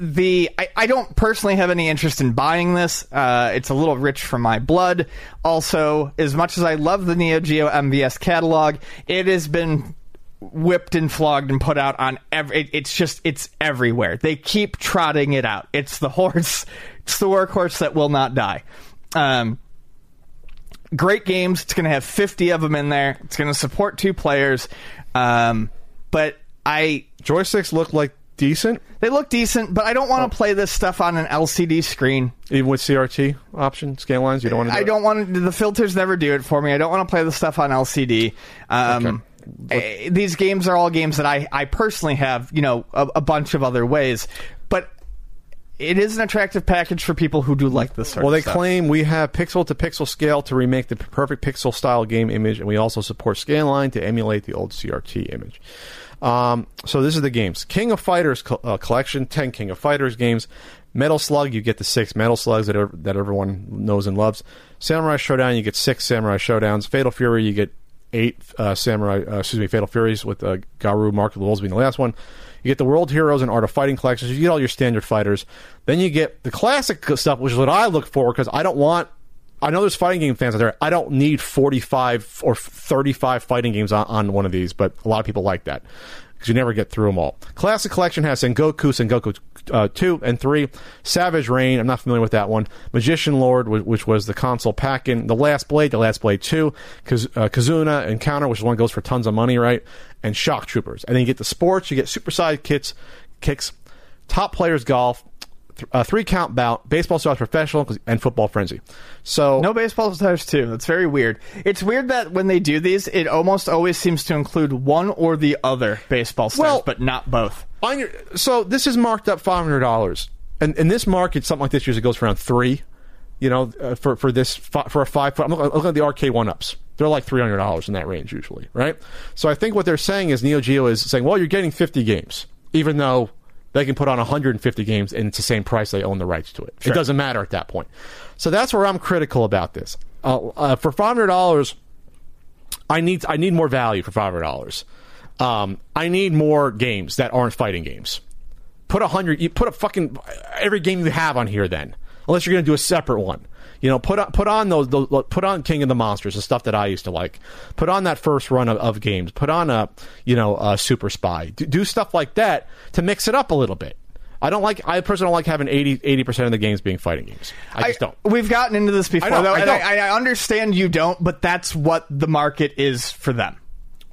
the I, I don't personally have any interest in buying this. Uh, it's a little rich for my blood. Also, as much as I love the Neo Geo MVS catalog, it has been whipped and flogged and put out on every. It, it's just it's everywhere. They keep trotting it out. It's the horse. It's the workhorse that will not die. Um, great games. It's going to have 50 of them in there. It's going to support two players. Um, but I Joysticks look like decent, they look decent, but I don't want to play this stuff on an LCD screen. even with CRT option scale lines. You don't want to. Do I it? don't want to, the filters never do it for me. I don't want to play the stuff on LCD. Um, eh, These games are all games that I, I personally have, you know, a, a bunch of other ways, but it is an attractive package for people who do like this sort Well, they stuff. claim we have pixel to pixel scale to remake the perfect pixel style game image, and we also support scanline to emulate the old CRT image. Um, so this is the games: King of Fighters co- uh, collection, ten King of Fighters games. Metal Slug, you get the six Metal Slugs that ev- that everyone knows and loves. Samurai Shodown, you get six Samurai Shodowns. Fatal Fury, you get eight uh, Samurai, uh, excuse me, Fatal Furies with uh, Garou, Mark of the Wolves being the last one. You get the World Heroes and Art of Fighting collections. You get all your standard fighters. Then you get the classic stuff, which is what I look for because I don't want. I know there's fighting game fans out there. I don't need 45 or 35 fighting games on, on one of these, but a lot of people like that. Because you never get through them all. Classic Collection has Sengoku, Sengoku uh, 2 and 3, Savage Reign, I'm not familiar with that one, Magician Lord, which was the console pack in, The Last Blade, The Last Blade 2, Kaz- uh, Kazuna Encounter, which is one that goes for tons of money, right? And Shock Troopers. And then you get the sports, you get supersized kits, kicks, Top Players Golf, th- uh, three count bout, baseball stars professional, and football frenzy. So No baseball stars too. That's very weird. It's weird that when they do these, it almost always seems to include one or the other baseball stars, Well- but not both. on your, so this is marked up five hundred dollars, and in this market, something like this usually goes for around three. You know, uh, for for this for a five foot. I'm looking, looking at the arcade one ups They're like three hundred dollars in that range usually, right? So I think what they're saying is Neo Geo is saying, well, you're getting fifty games, even though they can put on 150 games and it's the same price they own the rights to it. It doesn't matter at that point. So that's where I'm critical about this. Uh, uh, for five hundred dollars, I need I need more value for five hundred dollars. Um, I need more games that aren't fighting games. Put a hundred. You put a fucking every game you have on here. Then, unless you're going to do a separate one, you know, put on put on those, those put on King of the Monsters, the stuff that I used to like. Put on that first run of, of games. Put on a you know a Super Spy. Do, do stuff like that to mix it up a little bit. I don't like. I personally don't like having 80 percent of the games being fighting games. I just don't. We've gotten into this before, know, though, I. I, I understand you don't, but that's what the market is for them.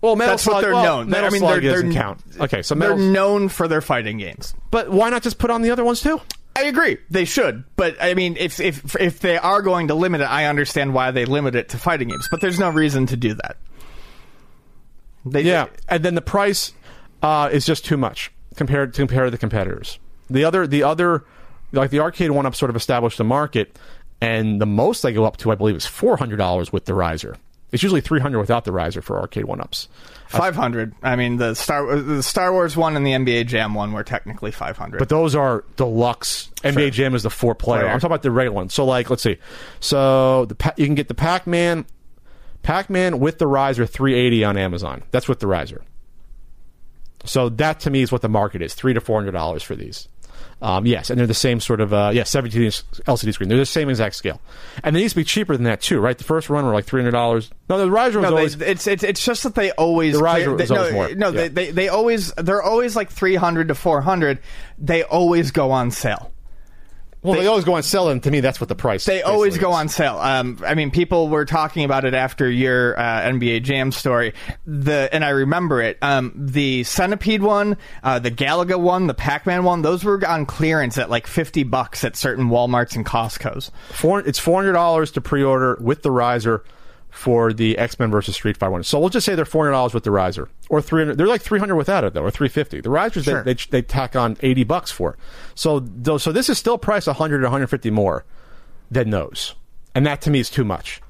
Well, Metal That's what they're well, known. Metal I mean, Slug they're, doesn't they're count. Okay, so they're known for their fighting games. but why not just put on the other ones too? I agree. They should, but I mean, if if if they are going to limit it, I understand why they limit it to fighting games. But there's no reason to do that. They Yeah, and then the price uh, is just too much compared to compare to the competitors. The other, the other, like the arcade one up, sort of established the market, and the most they go up to, I believe, is four hundred dollars with the riser. It's usually three hundred without the riser for arcade one ups. Five hundred. I mean, the Star the Star Wars one and the NBA Jam one were technically five hundred. But those are deluxe. NBA Jam is the four player. Player. I'm talking about the regular one. So like, let's see. So the Pa- you can get the Pac Man, Pac Man with the riser 380 on Amazon. That's with the riser. So that to me is what the market is: three to four hundred dollars for these. Um, yes, and they're the same sort of uh, yeah, 17 inch LCD screen. They're the same exact scale, and they used to be cheaper than that too, right? The first run were like three hundred dollars. No, the riser was no, always they, it's it's it's just that they always The riser was they, always no, more. no Yeah. they, they they always they're always like three hundred to four hundred. They always go on sale. Well. They, always go on sale, and to me, that's what the price. They always go is. on sale. Um, I mean, people were talking about it after your uh, NBA Jam story. The and I remember it. Um, the Centipede one, uh, the Galaga one, the Pac-Man one. Those were on clearance at like fifty bucks at certain WalMarts and Costco's. Four, it's four hundred dollars to pre-order with the riser for the X Men versus Street Fighter one. So we'll just say they're four hundred dollars with the riser, or three hundred. They're like three hundred without it though, or three fifty. The risers Sure. they, they they tack on eighty bucks for. So though, so this is still priced one hundred to one hundred fifty more than those, and that to me is too much.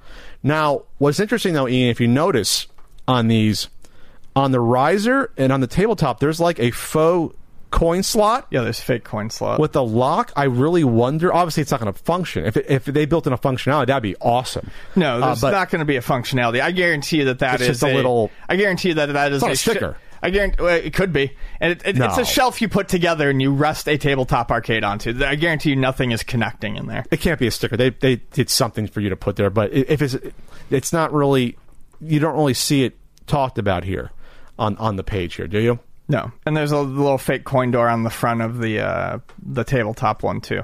Now, what's interesting though, Ian, if you notice on these, on the riser and on the tabletop, there's like a faux coin slot Yeah, there's fake coin slot. with the lock, I really wonder. Obviously, it's not going to function. If it, if they built in a functionality, that'd be awesome. No, Uh, there's but not going to be a functionality. I guarantee you that that is just a little- I guarantee you that that is a a, sticker. I guarantee well, it could be, and it, it, it's a shelf you put together and you rest a tabletop arcade onto. I guarantee you nothing is connecting in there. it can't be a sticker. They they did something for you to put there, but if it's it's not really, you don't really see it talked about here on on the page here, do you? No, and there's a little fake coin door on the front of the uh, the tabletop one too.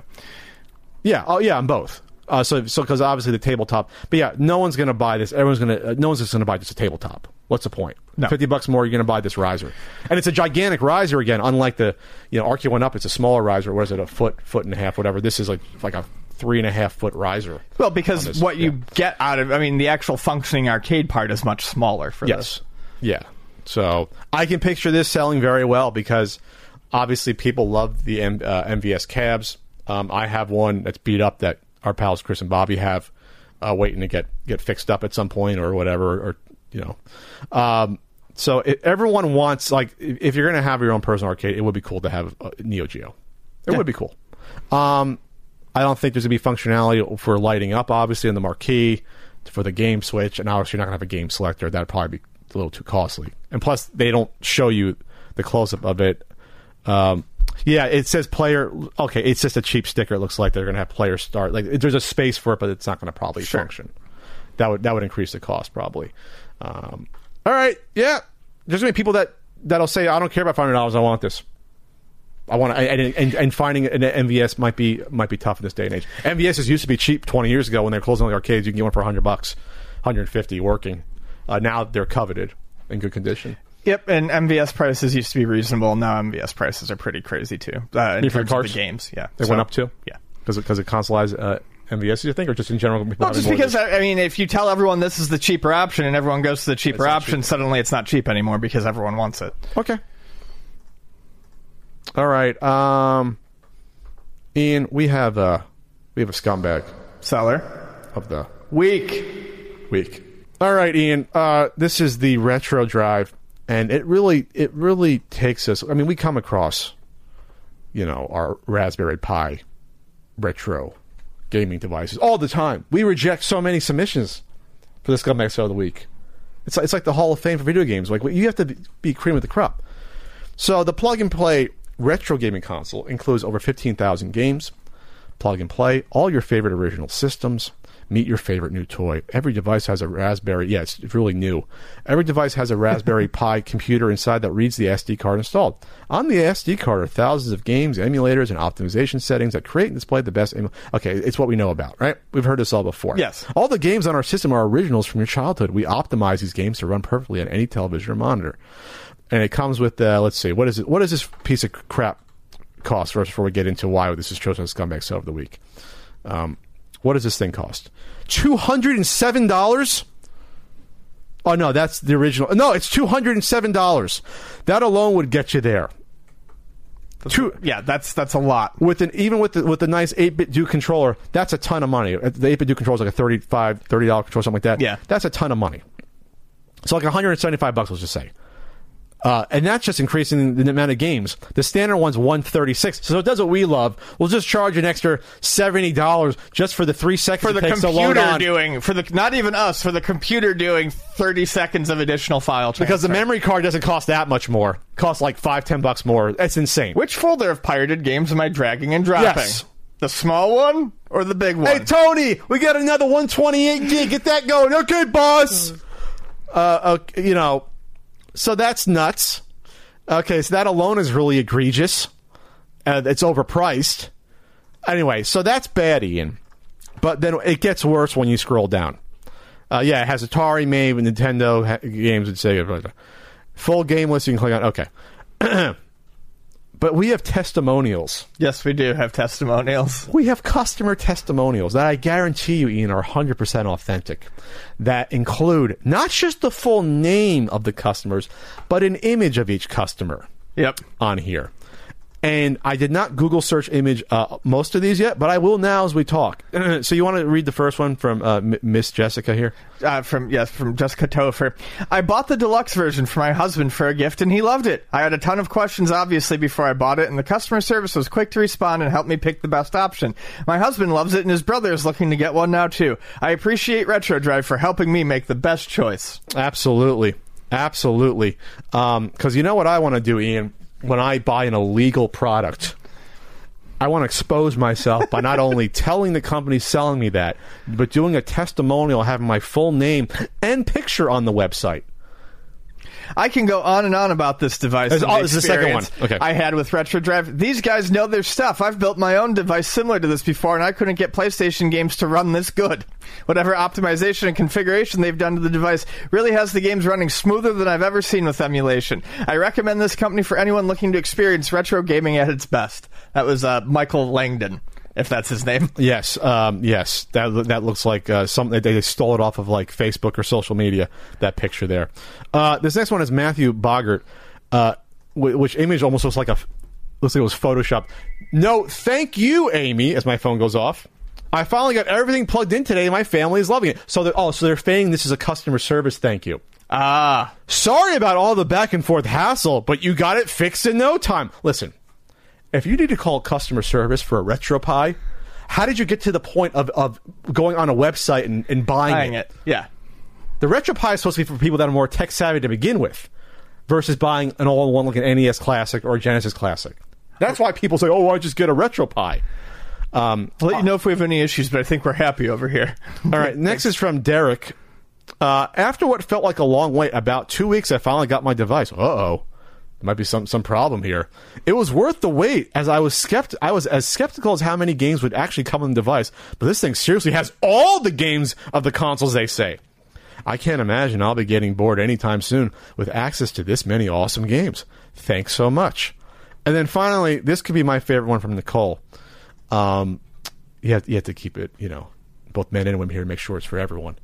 Yeah. Oh, yeah. On both. Uh, so, so because obviously the tabletop, but yeah, no one's going to buy this. Everyone's to. Uh, no one's just going to buy just a tabletop. What's the point? No. Fifty bucks more, you're going to buy this riser, and it's a gigantic riser again. Unlike the, you know, Arcade One Up, it's a smaller riser. What is it? A foot, foot and a half, whatever. This is like like a three and a half foot riser. Well, because this, what you get out of, I mean, the actual functioning arcade part is much smaller for this. Yes. Yeah. So I can picture this selling very well because obviously people love the M- uh, MVS cabs. Um, I have one that's beat up that our pals Chris and Bobby have, uh, waiting to get get fixed up at some point or whatever, or you know. Um, so it, everyone wants like if you're going to have your own personal arcade, it would be cool to have a Neo Geo. It would be cool. Um, I don't think there's going to be functionality for lighting up, obviously, in the marquee for the game switch, and obviously you're not going to have a game selector. That'd probably be a little too costly. And plus, they don't show you the close up of it. Um, yeah, it says player. Okay, it's just a cheap sticker. It looks like they're going to have player start. Like there's a space for it, but it's not going to probably Sure. function. That would that would increase the cost probably. Um, all right, yeah. There's going to be people that that'll say, "I don't care about five hundred dollars. I want this." I want to, and, and, and finding an MVS might be might be tough in this day and age. MVSs used to be cheap twenty years ago when they were closing the arcades. You can get one for hundred bucks, hundred fifty working. Uh, now they're coveted in good condition. Yep, and MVS prices used to be reasonable. Now MVS prices are pretty crazy too. Uh, in terms of the games, yeah, They So, went up too. Yeah. because because it consoleized uh, MVS. You think, or just in general? Well, just because? I I mean, if you tell everyone this is the cheaper option and everyone goes to the cheaper option, suddenly it's not cheap anymore because everyone wants it. Okay. All right. Um, Ian, we have a we have a scumbag Seller, of the week. week. All right, Ian. Uh, this is the retro drive, and it really it really takes us. I mean, we come across, you know, our Raspberry Pi retro gaming devices all the time. We reject so many submissions for the scumbag show of the week. It's like, it's like the Hall of Fame for video games. Like you have to be, cream of the crop. So the plug and play retro gaming console includes over 15,000 games. Plug and play all your favorite original systems. Meet your favorite new toy. Every device has a Raspberry. Yeah, it's really new. Every device has a Raspberry Pi computer inside that reads the SD card installed. On the SD card are thousands of games, emulators, and optimization settings that create and display the best. Emu- okay, it's what we know about, right? We've heard this all before. Yes. All the games on our system are originals from your childhood. We optimize these games to run perfectly on any television or monitor. And it comes with, uh, let's see, what is it? What does this piece of crap cost first before we get into why this is chosen as scumbag sale of the week? Um, what does this thing cost? Two hundred and seven dollars. Oh no, that's the original. No, it's two hundred and seven dollars. That alone would get you there. Two, Yeah, that's that's a lot. with an even with the, with the nice 8BitDo controller, that's a ton of money. Uh, The 8BitDo controller is like a 35 30 dollar controller something like that. Yeah. That's a ton of money. So like 175 bucks let's just say. Uh, and that's just increasing the amount of games. The standard one's 136. So it does what we love. We'll just charge an extra $70 just for the 3 seconds For the it takes to load computer doing for the not even us for the computer doing thirty seconds of additional file transfer. because the memory card doesn't cost that much more. It costs like 5 10 bucks more. That's insane. Which folder of pirated games am I dragging and dropping? Yes. The small one or the big one? Hey Tony, we got another 128 gig. Get that going. Okay, boss. Uh, okay, you know, so that's nuts. Okay, so that alone is really egregious. Uh, it's overpriced. Anyway, so that's bad, Ian. But then it gets worse when you scroll down. Uh, yeah, it has Atari, and Nintendo ha- games and Sega. Full game list you can click on. Okay. but we have testimonials. yes, we do have testimonials. We have customer testimonials that I guarantee you, Ian, are 100% authentic. That include not just the full name of the customers, but an image of each customer Yep. on here. And I did not Google search image uh, most of these yet, but I will now as we talk. so you want to read the first one from uh, Miss Jessica here? Uh, from yes, from Jessica Topher. I bought the deluxe version for my husband for a gift, and he loved it. I had a ton of questions, obviously, before I bought it, and the customer service was quick to respond and help me pick the best option. My husband loves it, and his brother is looking to get one now too. I appreciate Retro Drive for helping me make the best choice. Absolutely, absolutely. Because you know what I want to do, Ian, when I buy an illegal product. I want to expose myself by not only telling the company selling me that, but doing a testimonial having my full name and picture on the website. I can go on and on about this device. There's- oh, this is the second one. Okay. I had with Retro Drive. These guys know their stuff. I've built my own device similar to this before, and I couldn't get PlayStation games to run this good. Whatever optimization and configuration they've done to the device really has the games running smoother than I've ever seen with emulation. I recommend this company for anyone looking to experience retro gaming at its best. That was uh, Michael Langdon, if that's his name. Yes, um, yes, that that looks like uh, something they stole it off of like Facebook or social media. That picture there. Uh, this next one is Matthew Boggart, uh, wh- which image almost looks like a looks like it was photoshopped. No, thank you, Amy. As my phone goes off, I finally got everything plugged in today. and My family is loving it. So they're, oh, so they're saying this is a customer service. Thank you. Ah, Sorry about all the back and forth hassle, but you got it fixed in no time. Listen, if you need to call customer service for a RetroPie, how did you get to the point of, of going on a website and, and buying, buying it? it. Yeah. The RetroPie is supposed to be for people that are more tech savvy to begin with, versus buying an all-in-one like an NES Classic or a Genesis Classic. That's why people say, "Oh, I just get a RetroPie." Um, I'll let you know if we have any issues, but I think we're happy over here. all right, next is from Derek. Uh, after what felt like a long wait, about two weeks, I finally got my device. Uh oh. Might be some some problem here. It was worth the wait, as I was skept I was as skeptical as how many games would actually come on the device. But this thing seriously has all the games of the consoles they say. I can't imagine I'll be getting bored anytime soon with access to this many awesome games. Thanks so much. And then finally, this could be my favorite one from Nicole. Um, you have you have to keep it, you know, both men and women here to make sure it's for everyone.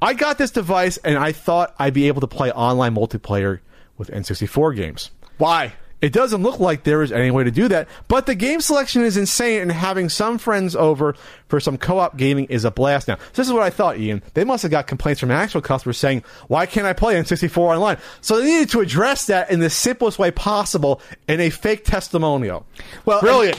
I got this device and I thought I'd be able to play online multiplayer with N64 games. Why? It doesn't look like there is any way to do that, but the game selection is insane, and having some friends over for some co-op gaming is a blast now. So this is what I thought, Ian. They must have got complaints from actual customers saying, "Why can't I play N64 online?" So they needed to address that in the simplest way possible in a fake testimonial. Well, brilliant.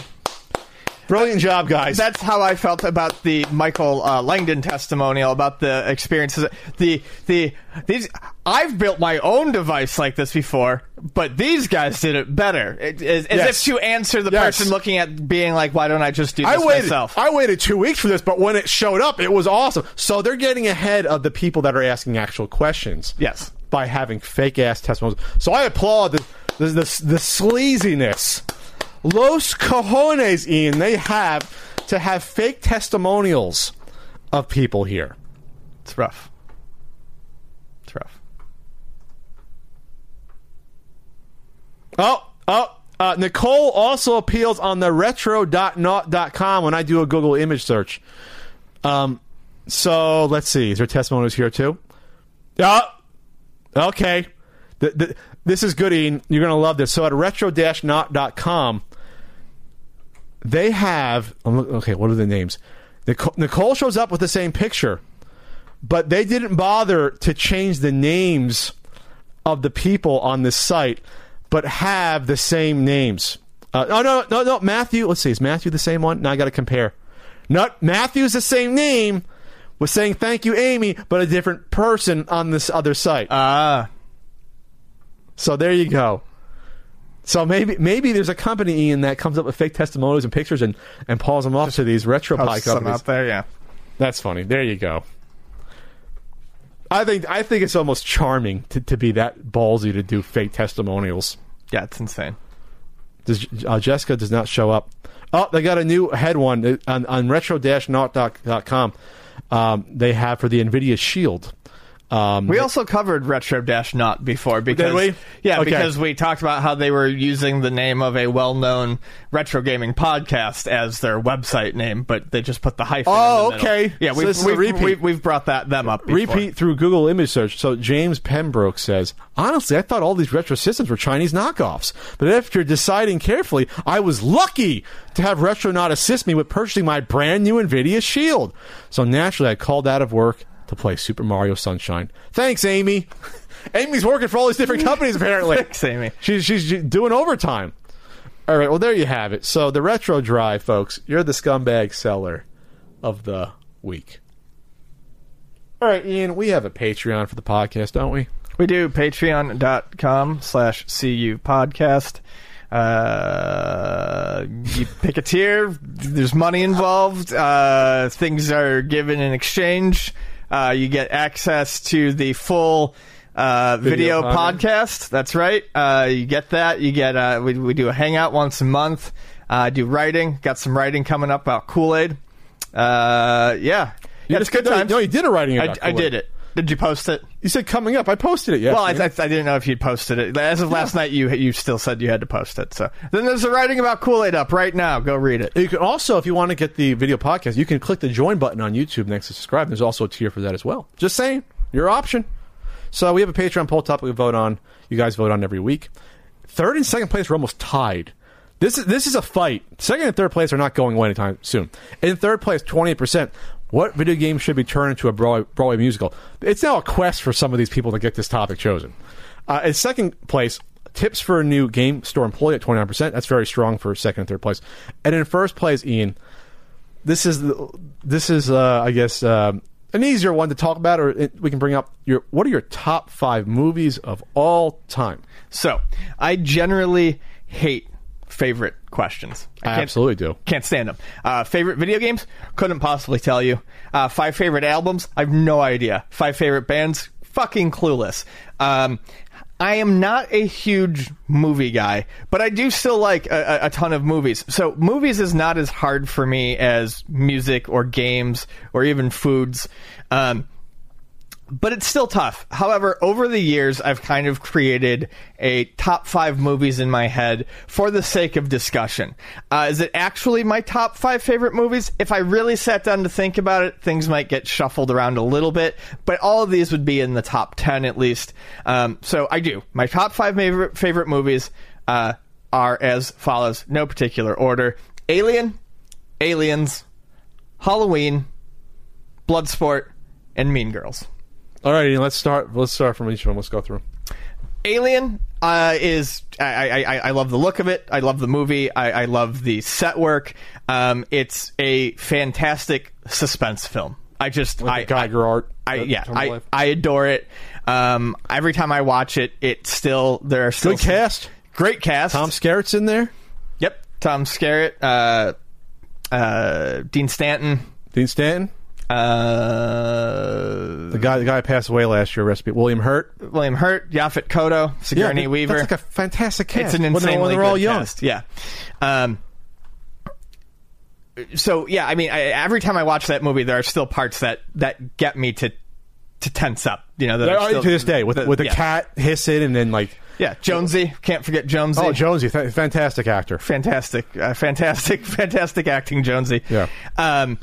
Brilliant job, guys. That's how I felt about the Michael uh, Langdon testimonial about the experiences. The the these I've built my own device like this before, but these guys did it better. It, as, as Yes. if to answer the Yes. person looking at being like, "Why don't I just do this I waited. myself?" I waited two weeks for this, but when it showed up, it was awesome. So they're getting ahead of the people that are asking actual questions. Yes. by having fake ass testimonials. So I applaud the the, the, the sleaziness, los cojones, Ian. They have to have fake testimonials of people here. It's rough. It's rough. Oh, oh. Uh, Nicole also appeals on the retro.naut.com when I do a Google image search. Um, so let's see. Is there testimonials here too? Yeah. Okay. The, the, this is good, Ian. You're going to love this. So at retro-naut.com, they have. Okay, what are the names? Nicole, Nicole shows up with the same picture, but they didn't bother to change the names of the people on this site, but have the same names. Uh, no, no, no, no. Matthew. Let's see. Is Matthew the same one? Now I got to compare. Not Matthew's the same name. Was saying thank you, Amy, but a different person on this other site. Ah, So there you go. So maybe maybe there's a company Ian that comes up with fake testimonials and pictures and and pulls them off to these retro pie companies. out there. Yeah. That's funny. There you go. I think I think it's almost charming to, to be that ballsy to do fake testimonials. Yeah, it's insane. Does, uh, Jessica does not show up. Oh, they got a new head one uh, on, on retro-naut.com. Um, they have for the NVIDIA Shield. Um, We also covered retro dash not before because we? yeah Okay. because we talked about how they were using the name of a well known retro gaming podcast as their website name, but they just put the hyphen. Oh, the okay. Yeah, we've, a we've, repeat. we've, we've brought that them up. Before. repeat through Google image search. So James Pembroke says, honestly, I thought all these retro systems were Chinese knockoffs. But after deciding carefully, I was lucky to have Retronaut assist me with purchasing my brand new NVIDIA Shield. So naturally, I called out of work to play Super Mario Sunshine. Thanks, Amy. Amy's working for all these different companies, apparently. Thanks, Amy. She's, she's doing overtime. All right, well, there you have it. So the Retro Drive, folks, you're the scumbag seller of the week. All right, Ian, we have a Patreon for the podcast, don't we? We do patreon.com slash CU podcast. Uh, you pick a tier. There's money involved. Uh, things are given in exchange. Uh, you get access to the full uh, video, Video podcast. That's right. Uh, you get that. You get uh, we we do a hangout once a month. Uh, I do writing. Got some writing coming up about Kool Aid. Uh, yeah, yeah, it's good no, times. No, you did a writing I, about I Kool-Aid. did it. Did you post it? You said coming up. I posted it. Yes. Well, I, I, I didn't know if you'd posted it. As of last night, you you still said you had to post it. So then there's a writing about Kool Aid up right now. Go read it. You can also, if you want to get the video podcast, you can click the join button on YouTube next to subscribe. There's also a tier for that as well. Just saying, your option. So we have a Patreon poll topic we vote on. You guys vote on every week. Third and second place are almost tied. This is this is a fight. Second and third place are not going away anytime soon. In third place, twenty percent. What video game should be turned into a Broadway, Broadway musical? It's now a quest for some of these people to get this topic chosen. Uh, in second place, tips for a new game store employee at twenty nine percent. That's very strong for second and third place. And in first place, Ian, this is this is uh, I guess um, an easier one to talk about, or it, we can bring up your what are your top five movies of all time? So I generally hate favorite questions. I I absolutely do. Can't stand them. Uh, favorite video games? Couldn't possibly tell you. Uh, five favorite albums? I have no idea. Five favorite bands? Fucking clueless. Um, I am not a huge movie guy, but I do still like a, a, a ton of movies. So movies is not as hard for me as music or games or even foods. Um, but it's still tough. However, over the years, I've kind of created a top five movies in my head for the sake of discussion. Uh, is it actually my top five favorite movies? If I really sat down to think about it, things might get shuffled around a little bit, but all of these would be in the top 10 at least. Um, so I do. My top five favorite, favorite movies uh, are as follows, no particular order Alien, Aliens, Halloween, Bloodsport, and Mean Girls. All right, let's start. Let's start from each one. Let's go through. Alien uh, is I, I I love the look of it. I love the movie. I, I love the set work. Um, it's a fantastic suspense film. I just I the Geiger I, art. I yeah I, life. I adore it. Um, every time I watch it, it still there are still Good some- cast. great cast. Tom Skerritt's in there. Yep, Tom Skerritt, uh, uh, Dean Stanton. Dean Stanton. Uh, The guy, the guy passed away last year. Recipe. William Hurt. William Hurt, Yaphet Kotto, Sigourney that- Weaver. That's like a fantastic cast. It's an When they're- insanely when they're all good young. cast. Yeah. Um, so yeah, I mean, I, every time I watch that movie, there are still parts that that get me to to tense up. You know, that They're still, to this day with the- with a yeah. cat hissing and then like Yeah, Jonesy. Can't forget Jonesy. oh Jonesy, th- fantastic actor. fantastic, uh, fantastic, fantastic acting, Jonesy. Yeah. Um,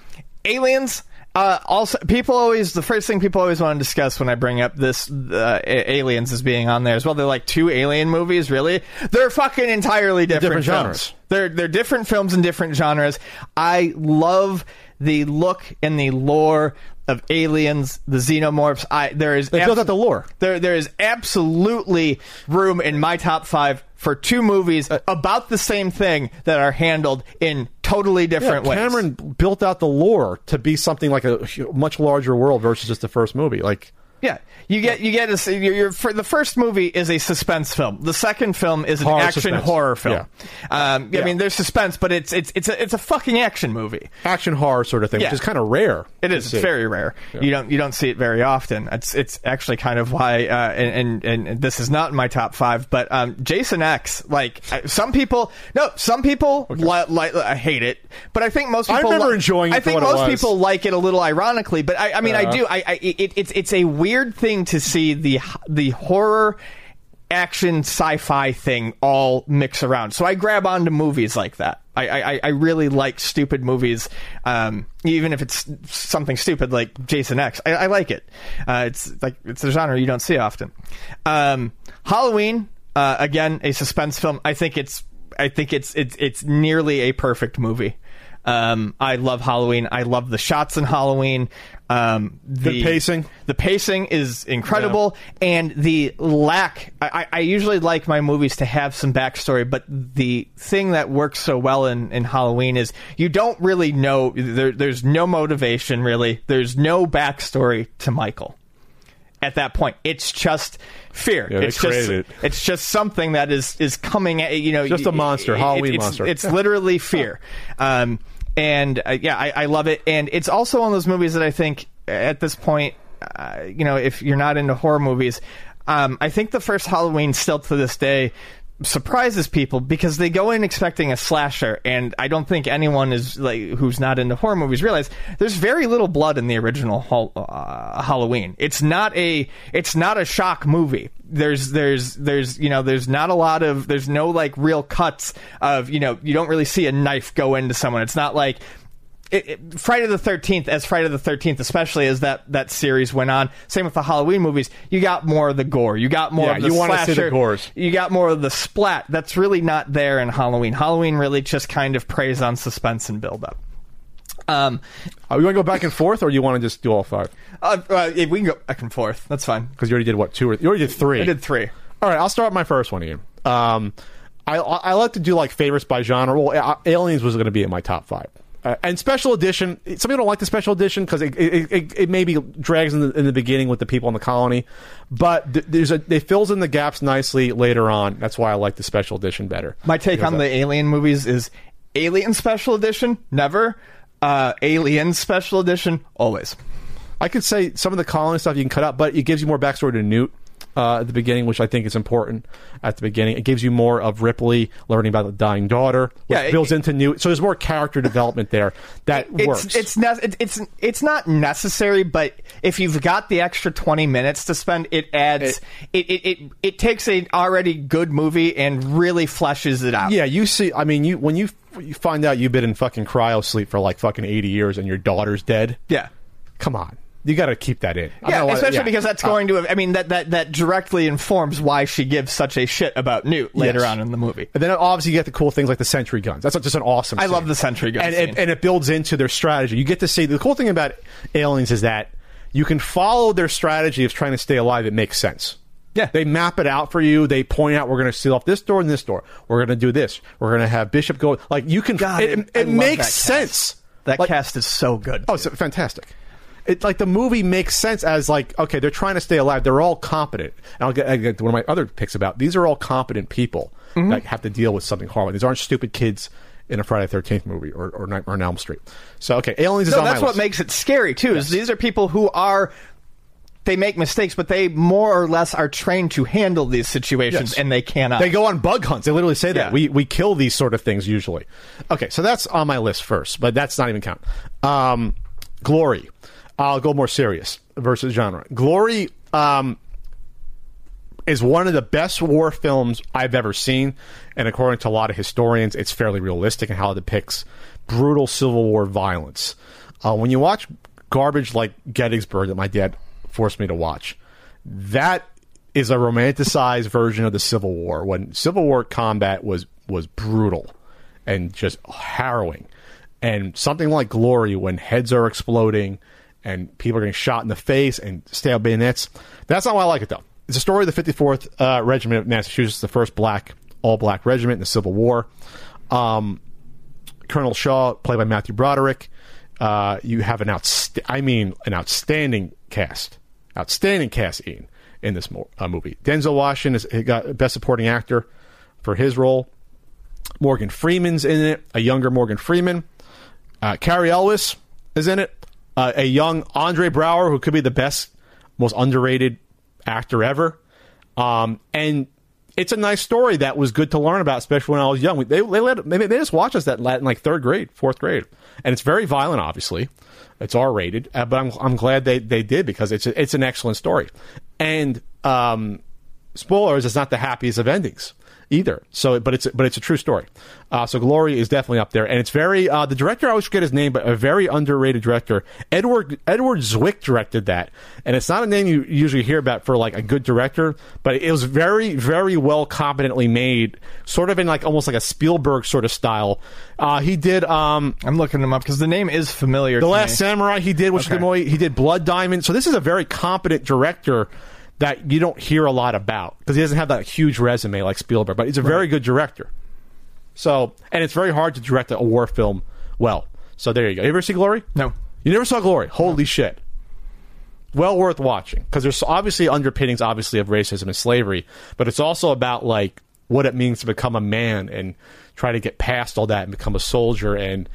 aliens. Uh, also, people always the first thing people always want to discuss when I bring up this uh, a- aliens as being on there as well. They're like two alien movies, really. They're fucking entirely different, different films. genres. They're they're different films in different genres. I love the look and the lore of aliens, the xenomorphs. I there is They built out the lore. there, there is absolutely room in my top five for two movies about the same thing that are handled in totally Yeah, different ways. Cameron built out the lore to be something like a much larger world versus just the first movie. Like yeah, you get you get a for the first movie is a suspense film. The second film is an Horror action suspense. horror film. Um, I mean, there's suspense, but it's it's it's a it's a fucking action movie. action horror sort of thing, Yeah. which is kind of rare. It is. see. It's very rare. You don't you don't see it very often. It's it's actually kind of why. Uh, and, and and this is not in my top five, but um, Jason X. Like some people, no, some people li- li- uh, hate it, but I think most people. I remember li- enjoying it I think most people like it a little ironically, but I, I mean, I do. I, I it, it's it's a weird thing to see the the horror action sci-fi thing all mix around. So I grab onto movies like that. I I, I really like stupid movies, um, even if it's something stupid like Jason X. I, I like it. Uh, it's like it's a genre you don't see often. Um, Halloween, uh, again, a suspense film. I think it's I think it's it's it's nearly a perfect movie. Um, I love Halloween. I love the shots in Halloween. Um, the pacing. The pacing is incredible, and the lack. I, I- I usually like my movies to have some backstory, but the thing that works so well in, in Halloween is you don't really know. There, there's no motivation really. There's no backstory to Michael at that point. It's just fear. Yeah, it's just it. it's just something that is is coming at you know Just a monster, it- Halloween it's, monster. It's Yeah. literally fear. Um, and uh, yeah, I, I love it. And it's also one of those movies that I think at this point, uh, you know, if you're not into horror movies, um, I think the first Halloween still to this day surprises people because they go in expecting a slasher and I don't think anyone is like who's not into horror movies realize there's very little blood in the original uh, Halloween. It's not a it's not a shock movie. There's there's there's you know there's not a lot of there's no like real cuts of you know you don't really see a knife go into someone. It's not like it, it, Friday the Thirteenth, as Friday the Thirteenth, especially as that that series went on. Same with the Halloween movies. You got more of the gore. You got more Yeah, of the you wanna see the slasher. gores. You got more of the splat. That's really not there in Halloween. Halloween really just kind of preys on suspense and build up. Um, Are we going to go back and forth, or do you want to just do all five? uh, uh, we can go back and forth. That's fine. Because you already did what two or you already did three. I did three. All right, I'll start with my first one, Ian. Um, I I like to do like favorites by genre. Well, Aliens was going to be in my top five. Uh, and special edition. Some people don't like the special edition because it, it, it, it maybe drags in the, in the beginning with the people in the colony, but th- there's a it fills in the gaps nicely later on. That's why I like the special edition better. My take on the Alien movies is Alien Special Edition, never. Uh, Alien Special Edition, always. I could say some of the colony stuff you can cut out, but it gives you more backstory to Newt. Uh, at the beginning, which I think is important at the beginning. It gives you more of Ripley learning about the dying daughter, which Yeah, it- builds into Newt. So there's more character development there that it's works. it's ne- it's it's not necessary, but if you've got the extra twenty minutes to spend, it adds it it, it, it takes a already good movie and really fleshes it out. yeah, you see. I mean, you when you you find out you've been in fucking cryo sleep for like fucking eighty years and your daughter's dead. yeah. Come on, you got to keep that in. Yeah, don't know why- especially yeah. because that's Uh, going to. I mean, that, that that directly informs why she gives such a shit about Newt later Yes. on in the movie. And then obviously you get the cool things like the sentry guns. That's just an awesome. I scene. love the sentry guns, and scene. it, and it builds into their strategy. You get to see the cool thing about aliens is that you can follow their strategy of trying to stay alive. It makes sense. Yeah. they map it out for you. They point out we're going to seal off this door and this door. We're going to do this. We're going to have Bishop go. Like you can. God, it I- it makes that sense. That Like- cast is so good. Oh, it's fantastic. It like the movie makes sense as like okay, they're trying to stay alive. They're all competent. And I'll get, I'll get to one of my other picks about these are all competent people Mm-hmm. that have to deal with something horrible. These aren't stupid kids in a Friday Thirteenth movie or or Nightmare on Elm Street. So okay, Aliens is no, on my that's what list. makes it scary too. Is these are people who are they make mistakes, but they more or less are trained to handle these situations, Yes. and they cannot. They go on bug hunts. They literally say that Yeah. we we kill these sort of things usually. Okay, so that's on my list first, but that's not even count. Um, Glory. I'll go more serious versus genre. Glory um, is one of the best war films I've ever seen, and according to a lot of historians, it's fairly realistic in how it depicts brutal Civil War violence. Uh, when you watch garbage like Gettysburg that my dad forced me to watch, that is a romanticized version of the Civil War. When Civil War combat was was brutal and just harrowing, and something like Glory, when heads are exploding and people are getting shot in the face and stab bayonets, that's not why I like it though. It's a story of the 54th uh, Regiment of Massachusetts, the first black all black regiment in the Civil War. Um, Colonel Shaw, played by Matthew Broderick. Uh, you have an outst- I mean, an outstanding cast, outstanding cast Ian, in this mo- uh, movie. Denzel Washington is got Best Supporting Actor for his role. Morgan Freeman's in it, a younger Morgan Freeman. Uh, Cary Elwes is in it, uh, a young Andre Braugher who could be the best, most underrated actor ever. Um, and it's a nice story that was good to learn about, especially when I was young. We- They they let they, they just watched us that in like third grade, fourth grade, and it's very violent. Obviously, it's R rated, uh, but I'm I'm glad they they did because it's a, it's an excellent story. And um, spoilers, it's not the happiest of endings either. So, but it's but it's a true story. Uh, so, Glory is definitely up there, and it's very uh, the director. I always forget his name, but a very underrated director. Edward Edward Zwick directed that, and it's not a name you usually hear about for like a good director, but it was very very well competently made, sort of in like almost like a Spielberg sort of style. Uh, he did. Um, I'm looking him up because the name is familiar. the Last me. Samurai he did, which is Okay. He did Blood Diamond. So this is a very competent director that you don't hear a lot about because he doesn't have that huge resume like Spielberg, but he's a very good director. So, and it's very hard to direct a war film well. So there you go. You ever see Glory? No. You never saw Glory? Holy shit. Well worth watching because there's obviously underpinnings, obviously, of racism and slavery, but it's also about like what it means to become a man and try to get past all that and become a soldier. And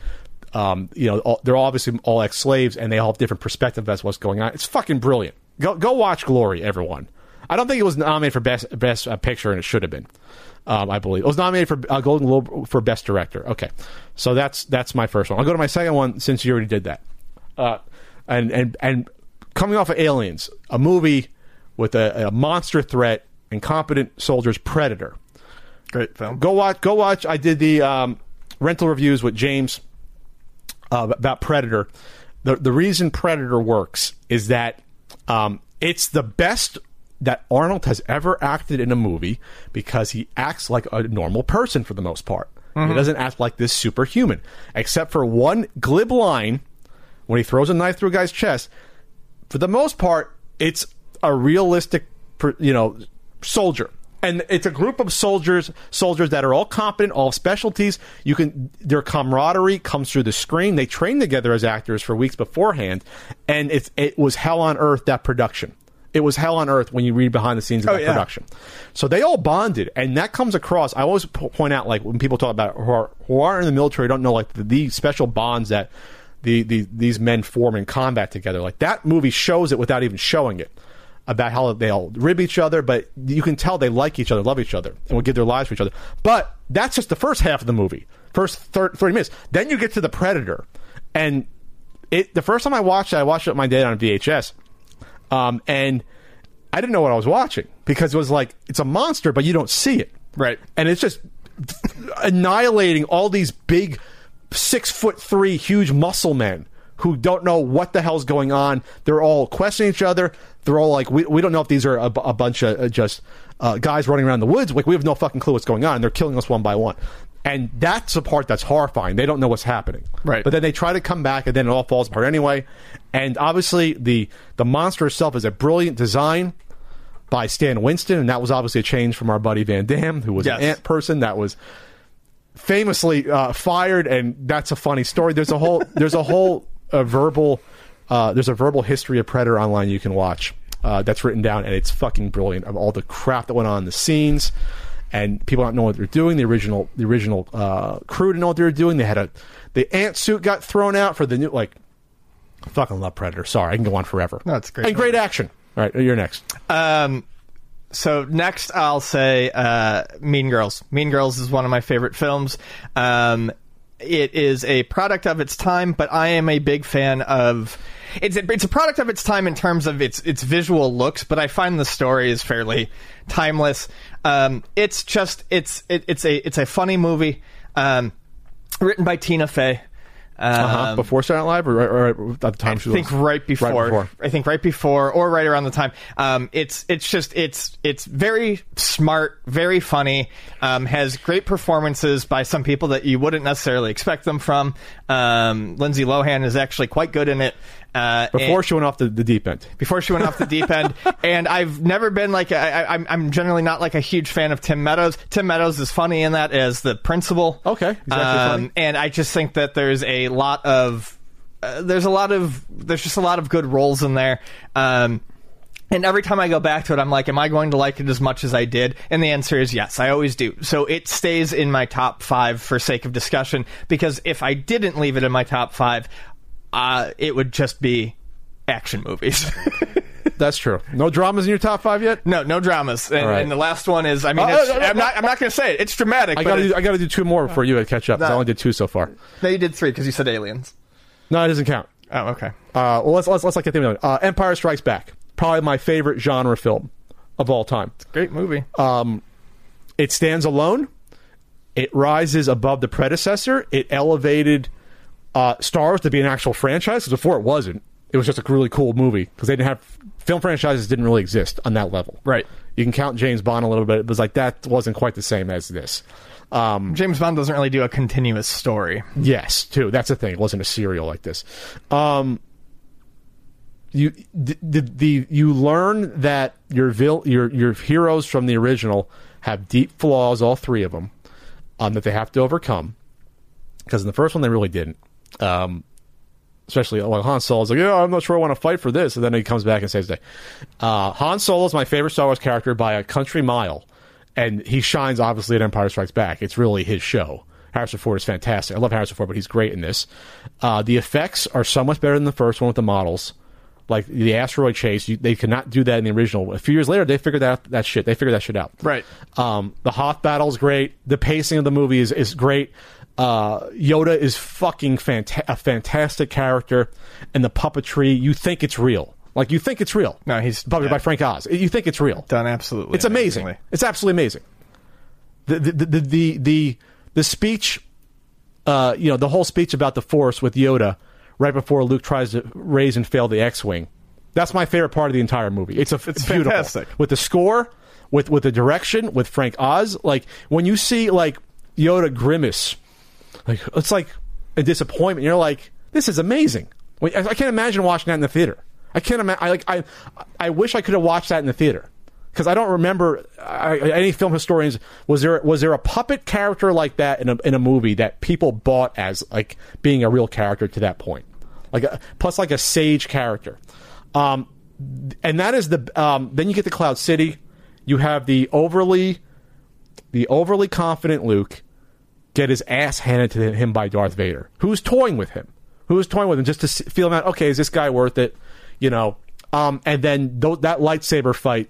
um, you know, all, they're obviously all ex-slaves and they all have different perspectives as what's going on. It's fucking brilliant. Go go watch Glory, everyone. I don't think it was nominated for best best uh, picture, and it should have been. Um, I believe it was nominated for uh, Golden Globe for best director. Okay, so that's that's my first one. I'll go to my second one since you already did that. Uh, and and and coming off of Aliens, a movie with a, a monster threat and competent soldiers, Predator. Great film. Go watch. Go watch. I did the um, rental reviews with James uh, about Predator. The the reason Predator works is that um, it's the best that Arnold has ever acted in a movie because he acts like a normal person for the most part. He doesn't act like this superhuman, except for one glib line when he throws a knife through a guy's chest. For the most part, it's a realistic, you know, soldier. And it's a group of soldiers, soldiers that are all competent, all specialties. You can their camaraderie comes through the screen. They train together as actors for weeks beforehand, and it's it was hell on earth that production. It was hell on earth when you read behind the scenes of Oh, that yeah. production. So they all bonded, and that comes across. I always po- point out, like when people talk about who are who are in the military, don't know like the, the special bonds that the, the these men form in combat together. Like that movie shows it without even showing it. About how they all rib each other, but you can tell they like each other, love each other, and will give their lives for each other. But that's just the first half of the movie, first thir- 30 minutes. Then you get to the Predator, and it the first time I watched it, I watched it with my dad on VHS, um, and I didn't know what I was watching because it was like it's a monster, but you don't see it, Right. And it's just annihilating all these big six foot three huge muscle men who don't know what the hell's going on. They're all questioning each other. They're all like, we, we don't know if these are a, a bunch of uh, just uh, guys running around the woods. Like, we have no fucking clue what's going on. And they're killing us one by one. And that's the part that's horrifying. They don't know what's happening. Right. But then they try to come back, and then it all falls apart anyway. And obviously, the the monster itself is a brilliant design by Stan Winston, and that was obviously a change from our buddy Van Damme, who was Yes. an ant person that was famously uh, fired, and that's a funny story. There's a whole there's a whole uh, verbal uh, there's a verbal history of Predator online you can watch uh, that's written down, and it's fucking brilliant of all the crap that went on in the scenes. And people don't know what they're doing. The original, the original uh, crew didn't know what they were doing. They had a, the ant suit got thrown out for the new. Like, fucking love Predator. Sorry, I can go on forever. No, it's great and great action. All right, you're next. Um, so next, I'll say uh, Mean Girls. Mean Girls is one of my favorite films. Um, it is a product of its time, but I am a big fan of. It's a, it's a product of its time in terms of its its visual looks, but I find the story is fairly timeless. Um, it's just it's it, it's a it's a funny movie, um, written by Tina Fey. Um, Uh-huh. Before Saturday Night Live, or, or, or at the time I she think was right before, before. I think right before or right around the time. Um, it's it's just it's it's very smart, very funny. Um, has great performances by some people that you wouldn't necessarily expect them from. Um, Lindsay Lohan is actually quite good in it. Uh, before and- she went off the, the deep end. before she went off the deep end. And I've never been like a, I, I'm I'm generally not like a huge fan of Tim Meadows. Tim Meadows is funny in that as the principal. Okay, actually funny. and I just think that there's a lot of uh, there's a lot of there's just a lot of good roles in there. Um, and every time I go back to it, I'm like, am I going to like it as much as I did? And the answer is yes, I always do. So it stays in my top five for sake of discussion, because if I didn't leave it in my top five, uh, it would just be action movies. That's true. No dramas in your top five yet. no, no dramas. And, All right. and the last one is, I mean, Oh, it's, oh, oh, I'm not, I'm not going to say it. It's dramatic. I I gotta do two more before you catch up. I only did two so far. no, you did three because you said aliens. No, it doesn't count. Oh, okay. Uh, well, let's let's let's like get them. Uh, Empire Strikes Back, probably my favorite genre film of all time. Great movie. It stands alone. It rises above the predecessor. It elevated uh, Star Wars to be an actual franchise. 'cause before it wasn't. It was just a really cool movie because they didn't have film franchises didn't really exist on that level. Right. You can count James Bond a little bit. It was like that wasn't quite the same as this. James Bond doesn't really do a continuous story. Yes, too. That's the thing. It wasn't a serial like this. Um, you the, the, the you learn that your vil, your your heroes from the original have deep flaws, all three of them, um, that they have to overcome. Because in the first one, they really didn't. Um, especially like Han Solo's like, yeah, I'm not sure I want to fight for this, and then he comes back and saves the day. Uh, Han Solo is my favorite Star Wars character by a country mile, and he shines obviously at Empire Strikes Back. It's really his show. Harrison Ford is fantastic. I love Harrison Ford, but he's great in this. Uh, the effects are so much better than the first one with the models. Like the asteroid chase, you, they could not do that in the original. A few years later, they figured that that shit. They figured that shit out. Right. Um, the Hoth battle is great. The pacing of the movie is, is great. Uh, Yoda is fucking fanta- a fantastic character, and the puppetry you think it's real. Like you think it's real. No, he's- puppeted yeah. by Frank Oz. You think it's real. Done absolutely. It's amazing. amazingly. It's absolutely amazing. The the the the the, the speech, uh, you know, the whole speech about the Force with Yoda right before Luke tries to raise and fail the X-wing. That's my favorite part of the entire movie. It's a it's, It's beautiful fantastic. with the score, with with the direction, with Frank Oz. Like when you see like Yoda grimace, like it's like a disappointment. You're like, this is amazing. I, can't imagine watching that in the theater. I can't imagine. I like. I I wish I could have watched that in the theater because I don't remember I, any film historians. Was there was there a puppet character like that in a in a movie that people bought as like being a real character to that point? Like a, plus like a sage character, um, and that is the um, then you get the Cloud City. You have the overly the overly confident Luke get his ass handed to him by Darth Vader, who's toying with him, who is toying with him just to feel him out. Okay, is this guy worth it? You know, Um, and then th- that lightsaber fight,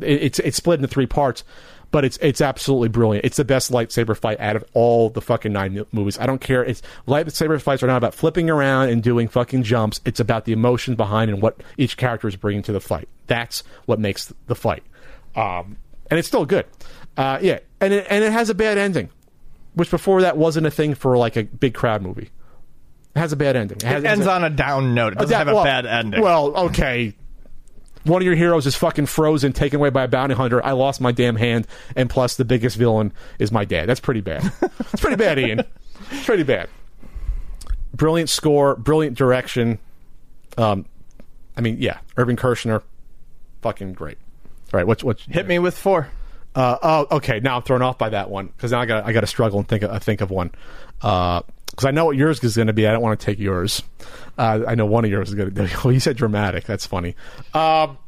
it, it's it's split into three parts, but it's it's absolutely brilliant. It's the best lightsaber fight out of all the fucking nine movies. I don't care. It's lightsaber fights are not about flipping around and doing fucking jumps. It's about the emotions behind and what each character is bringing to the fight. That's what makes the fight. Um, and it's still good. Uh, yeah, and it, and it has a bad ending, which before that wasn't a thing for like a big crowd movie. It has a bad ending. It, has, It ends a- on a down note. It doesn't that- have a well- bad ending. Well, okay. One of your heroes is fucking frozen, taken away by a bounty hunter. I lost my damn hand, and plus the biggest villain is my dad. That's pretty bad. It's pretty bad, Ian. It's pretty bad. Brilliant score, brilliant direction. Um, I mean, yeah, Irvin Kershner, fucking great. All right, what's what's Hit me with four. Uh, oh, okay. Now I'm thrown off by that one because now I got I got to struggle and think of, think of one because I know what yours is going to be. I don't want to take yours. Uh, I know one of yours is going to. be Oh, you said dramatic. That's funny. Um,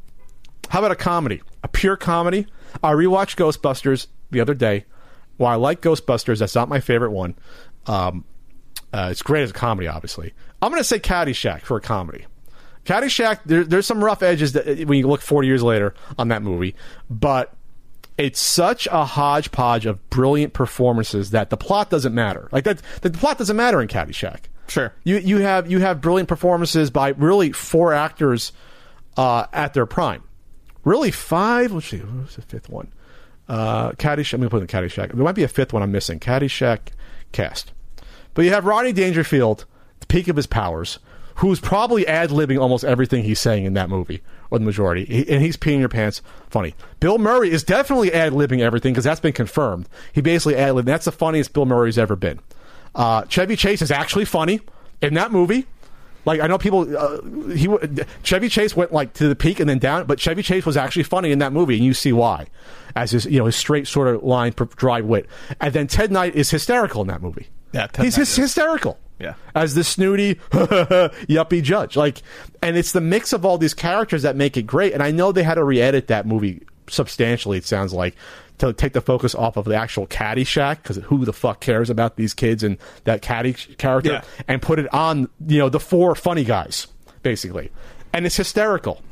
how about a comedy? A pure comedy. I rewatched Ghostbusters the other day. While I like Ghostbusters, that's not my favorite one. Um, uh, it's great as a comedy, obviously. I'm going to say Caddyshack for a comedy. Caddyshack, there, there's some rough edges that, when you look 40 years later on that movie, but it's such a hodgepodge of brilliant performances that the plot doesn't matter. Like that, the plot doesn't matter in Caddyshack. Sure. You you have you have brilliant performances by really four actors uh, at their prime. Really five. Let's see. Was the fifth one? Uh, Caddyshack. I'm gonna put in Caddyshack. There might be a fifth one I'm missing. Caddyshack cast. But you have Rodney Dangerfield, the peak of his powers, who's probably ad libbing almost everything he's saying in that movie, or the majority, he, and he's peeing your pants. Funny. Bill Murray is definitely ad libbing everything because that's been confirmed. He basically ad libbed. That's the funniest Bill Murray's ever been. Uh, Chevy Chase is actually funny in that movie. Like I know people, uh, he Chevy Chase went like to the peak and then down, but Chevy Chase was actually funny in that movie, and you see why, as his you know his straight sort of line, dry wit. And then Ted Knight is hysterical in that movie. Yeah, Ted he's Knight hys- is. hysterical. Yeah. as the snooty yuppie judge. Like, and it's the mix of all these characters that make it great. And I know they had to re-edit that movie substantially. It sounds like to take the focus off of the actual Caddyshack because who the fuck cares about these kids and that Caddy character Yeah. and put it on you know the four funny guys basically, and it's hysterical.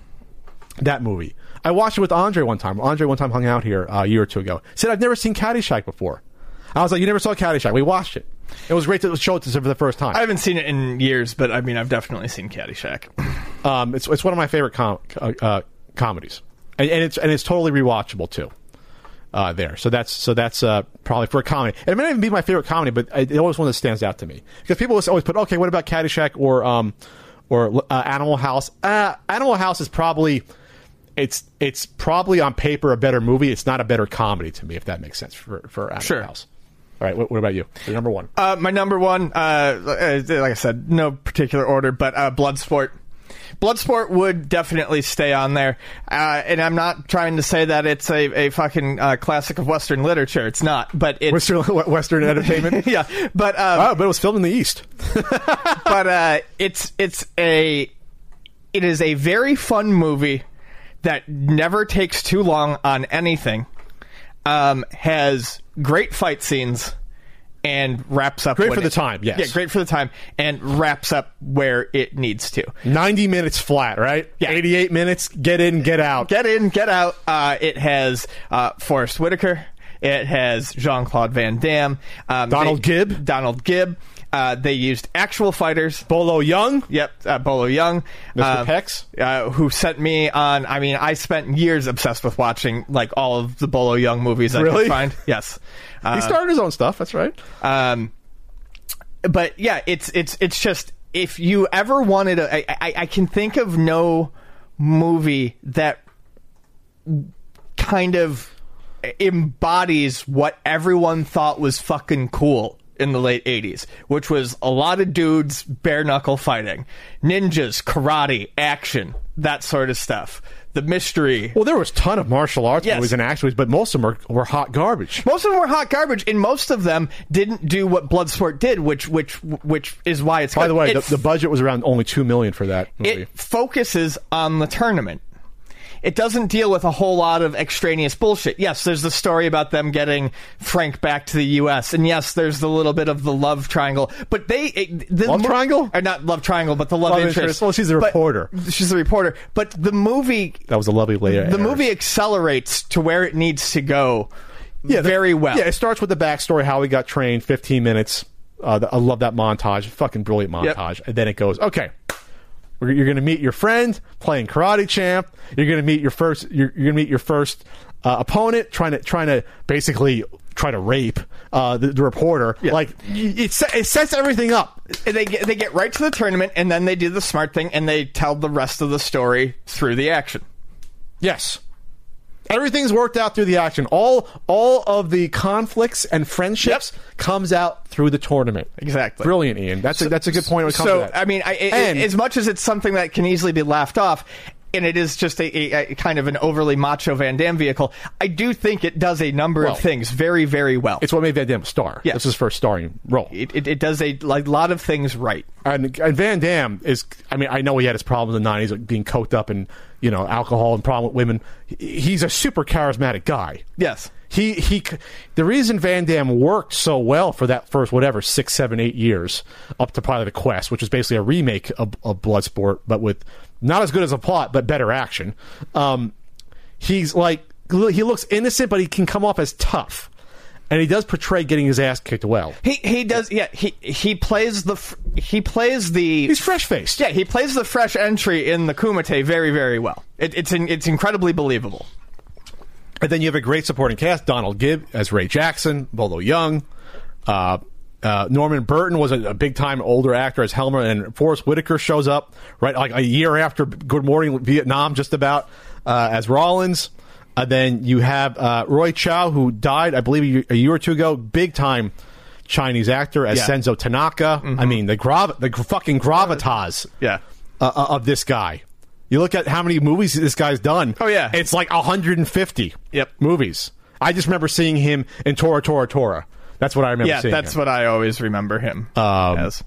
That movie. I watched it with Andre one time. Andre one time hung out here uh, a year or two ago. Said I've never seen Caddyshack before. I was like, you never saw Caddyshack? We watched it. It was great to show it to for the first time. I haven't seen it in years, but I mean, I've definitely seen Caddyshack. Um, it's it's one of my favorite com- uh, uh, comedies, and, and it's and it's totally rewatchable too. Uh, there, so that's so that's uh, probably for a comedy. It may not even be my favorite comedy, but it- it's always one that stands out to me because people always put, okay, what about Caddyshack or um, or uh, Animal House? Uh, Animal House is probably it's it's probably on paper a better movie. It's not a better comedy to me, if that makes sense for for Animal Sure. House. All right, what, what about you? Your number one. Uh, my number one, uh, like I said, no particular order, but uh, Bloodsport. Bloodsport would definitely stay on there, uh, and I'm not trying to say that it's a, a fucking uh, classic of Western literature. It's not, but it's Western Western Entertainment. yeah, but um, Oh, but it was filmed in the East. but uh, it's it's a it is a very fun movie that never takes too long on anything. Um, has great fight scenes and wraps up Great for the time, yes. Yeah, great for the time and wraps up where it needs to. 90 minutes flat, right? Yeah. 88 minutes, get in, get out. Get in, get out. Uh, it has uh, Forest Whitaker. It has Jean Claude Van Damme. Um, Donald they- Gibb. Donald Gibb. Uh, they used actual fighters. Bolo Yeung, Yep, uh, Bolo Yeung, Mr. um, Pex. uh, who sent me on. I mean, I spent years obsessed with watching like all of the Bolo Yeung movies I Really? could find. Yes, uh, He started his own stuff, that's right. um, but yeah, it's it's it's just if you ever wanted a, I, I, I can think of no movie that kind of embodies what everyone thought was fucking cool in the late 80s, which was a lot of dudes bare knuckle fighting, ninjas, karate, action, that sort of stuff. The mystery. Well, there was a ton of martial arts Yes. movies and action movies, but most of them were, were hot garbage. Most of them were hot garbage, and most of them didn't do what Bloodsport did, which which which is why it's. By the way, it the, the budget was around only two million for that movie. it focuses on the tournament. It doesn't deal with a whole lot of extraneous bullshit. Yes, there's the story about them getting Frank back to the U.S., and yes, there's the little bit of the love triangle. But they it, the Love mo- triangle? or not love triangle, but the love, Love interest. interest. Well, she's a But- reporter. she's a reporter. But the movie, That was a lovely later. the movie accelerates to where it needs to go. yeah, the- very well. Yeah, it starts with the backstory, how he got trained, 15 minutes. Uh, the- I love that montage, fucking brilliant Yep. montage. And then it goes, okay, you're going to meet your friend playing karate champ. You're going to meet your first. You're, you're going to meet your first uh, opponent, trying to trying to basically try to rape uh, the, the reporter. Yeah. Like it, it sets everything up. They get, they get right to the tournament, and then they do the smart thing, and they tell the rest of the story through the action. Yes. Everything's worked out through the action. All all of the conflicts and friendships comes out through the tournament. Exactly. Brilliant, Ian. That's a, that's a good point. When it comes so to that. I mean, I, it- And- as much as it's something that can easily be laughed off, and it is just a, a, a kind of an overly macho Van Damme vehicle, I do think it does a number Well, of things very, very well. it's what made Van Damme a star. Yes. This is his first starring role. it, it, it does a like, lot of things right. and, and Van Damme is. I mean, I know he had his problems in the '90s, like being coked up and you know alcohol and problem with women. He's a super charismatic guy. Yes. He he. The reason Van Damme worked so well for that first whatever six, seven, eight years up to probably the Quest, which is basically a remake of, of Bloodsport, but with not as good as a plot, but better action. Um, he's like he looks innocent, but he can come off as tough, and he does portray getting his ass kicked well. He he does yeah he he plays the f- he plays the He's fresh faced. yeah he plays the fresh entry in the Kumite very very well. It, it's in, it's incredibly believable. And then you have a great supporting cast: Donald Gibb as Ray Jackson, Bolo Yeung. Uh, uh, Norman Burton was a, a big time older actor as Helmer, and Forest Whitaker shows up right like a year after Good Morning Vietnam, just about uh, as Rollins. And then you have uh, Roy Chiao, who died, I believe, a year- or two ago. Big time Chinese actor as Yeah. Senzo Tanaka. I mean, the grav- the fucking gravitas Yeah. uh, uh, of this guy. You look at how many movies this guy's done. Oh, yeah. it's like 150. Yep. movies. I just remember seeing him in Tora Tora Tora. That's what I remember Yeah, that's him. what I always remember him Um, as.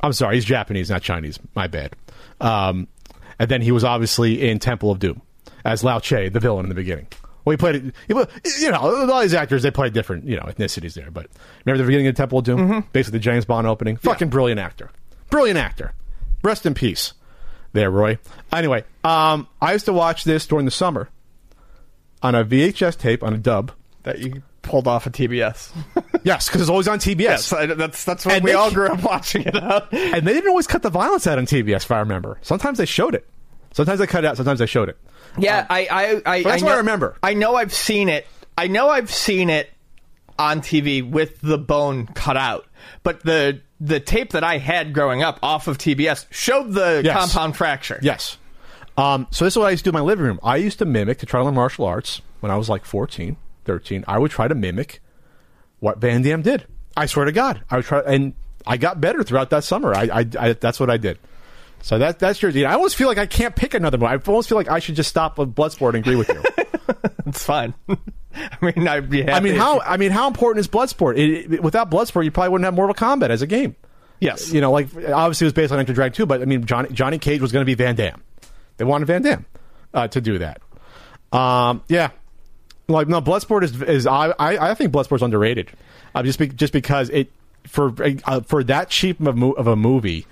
I'm sorry, he's Japanese, not Chinese. My bad. Um, and then he was obviously in Temple of Doom as Lao Che, the villain in the beginning. Well, he played it. You know, all these actors they play different, you know, ethnicities there. But remember the beginning of Temple of Doom, Mm-hmm. basically the James Bond opening. Fucking brilliant actor, brilliant actor. Rest in peace, there, Roy. Anyway, um, I used to watch this during the summer on a VHS tape on a dub. that you pulled off of TBS. Yes, because it's always on TBS. yes, I, that's that's what And we they- all grew up watching it on. And they didn't always cut the violence out on TBS, if I remember. Sometimes they showed it. Sometimes they cut it out. Sometimes they showed it. Yeah, I, I, I, that's I what I remember. I know I've seen it. I know I've seen it on TV with the bone cut out, but the the tape that I had growing up off of TBS showed the Yes. compound fracture. Yes. Um, so this is what I used to do in my living room. I used to mimic to try to learn martial arts when I was like 14, 13. I would try to mimic what Van Damme did. I swear to God, I would try, and I got better throughout that summer. I, I, I that's what I did. So that that's your. I almost feel like I can't pick another one. I almost feel like I should just stop with Bloodsport and agree with you. It's fine. I mean, I'd be happy. I mean, how I mean, how important is Bloodsport? It, it, without Bloodsport, you probably wouldn't have Mortal Kombat as a game. Yes. you know, like obviously it was based on Enter Dragon 2, but I mean, Johnny, Johnny Cage was going to be Van Damme. They wanted Van Damme uh, to do that. Um, yeah, like no, Bloodsport is is I I, I think Bloodsport's underrated. Uh, just be, just because it for uh, for that cheap of a movie,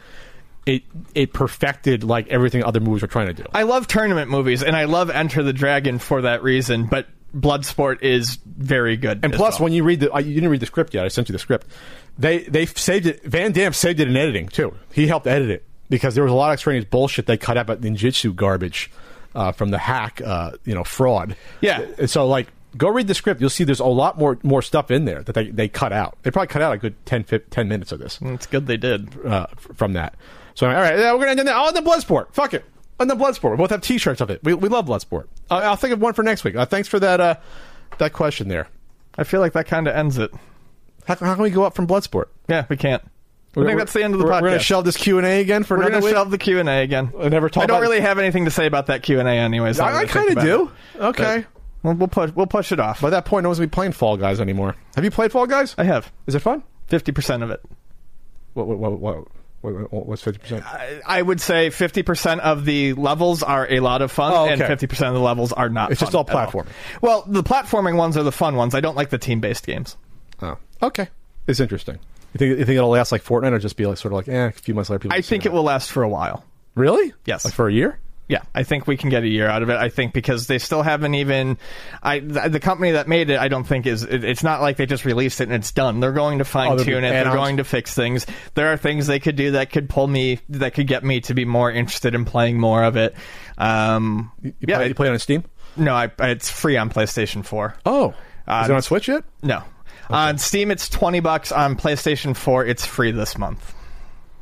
it it perfected like everything other movies were trying to do. I love tournament movies, and I love Enter the Dragon for that reason. But Bloodsport is very good. And plus, well. when you read the, uh, you didn't read the script yet. I sent you the script. They they saved it. Van Damme saved it in editing too. He helped edit it because there was a lot of extraneous bullshit they cut out about ninjutsu garbage uh, from the hack, uh, you know, fraud. Yeah. And so like, go read the script. You'll see there's a lot more more stuff in there that they, they cut out. They probably cut out a good 10, 15, 10 minutes of this it's good they did. uh, from that. So all right, yeah, we're gonna end on that. Oh, the Bloodsport. Fuck it. On the Bloodsport. We both have T-shirts of it. We, we love Bloodsport. Uh, I'll think of one for next week. Uh, thanks for that uh, that question there. I feel like that kind of ends it. How, how can we go up from Bloodsport? Yeah, we can't. I think that's the end of the we're, podcast. We're going to shelve this Q and A again for We're another going to shelve the Q and A again. I never talk I don't really have anything to say about that Q and A, anyways. I, I kind of do. it. Okay. We'll, we'll push. We'll push it off. By that point, no one's going to be playing Fall Guys anymore. Have you played Fall Guys? I have Is it fun? fifty percent of it. What, what, what, what, What, what- what's fifty percent? I would say 50% of the levels are a lot of fun, Oh, and okay. 50% of the levels are not It's fun just all at platforming. Well, the platforming ones are the fun ones. I don't like the team based games. Oh, okay. It's interesting. You think you think it'll last like Fortnite, or just be like sort of like, eh, a few months later? People I will think it will last for a while. Really? Yes. Like for a year? Yeah, I think we can get a year out of it. I think because they still haven't even, I the, the company that made it, I don't think is. It, it's not like they just released it and it's done. They're going to fine Oh, tune it. They're going to fix things. There are things they could do that could pull me, that could get me to be more interested in playing more of it. Um, You yeah, play, you play it on Steam? no, I, it's free on PlayStation Four. Oh, Uh, is it on Switch yet? No. On Steam, it's twenty bucks. On PlayStation Four, it's free this month.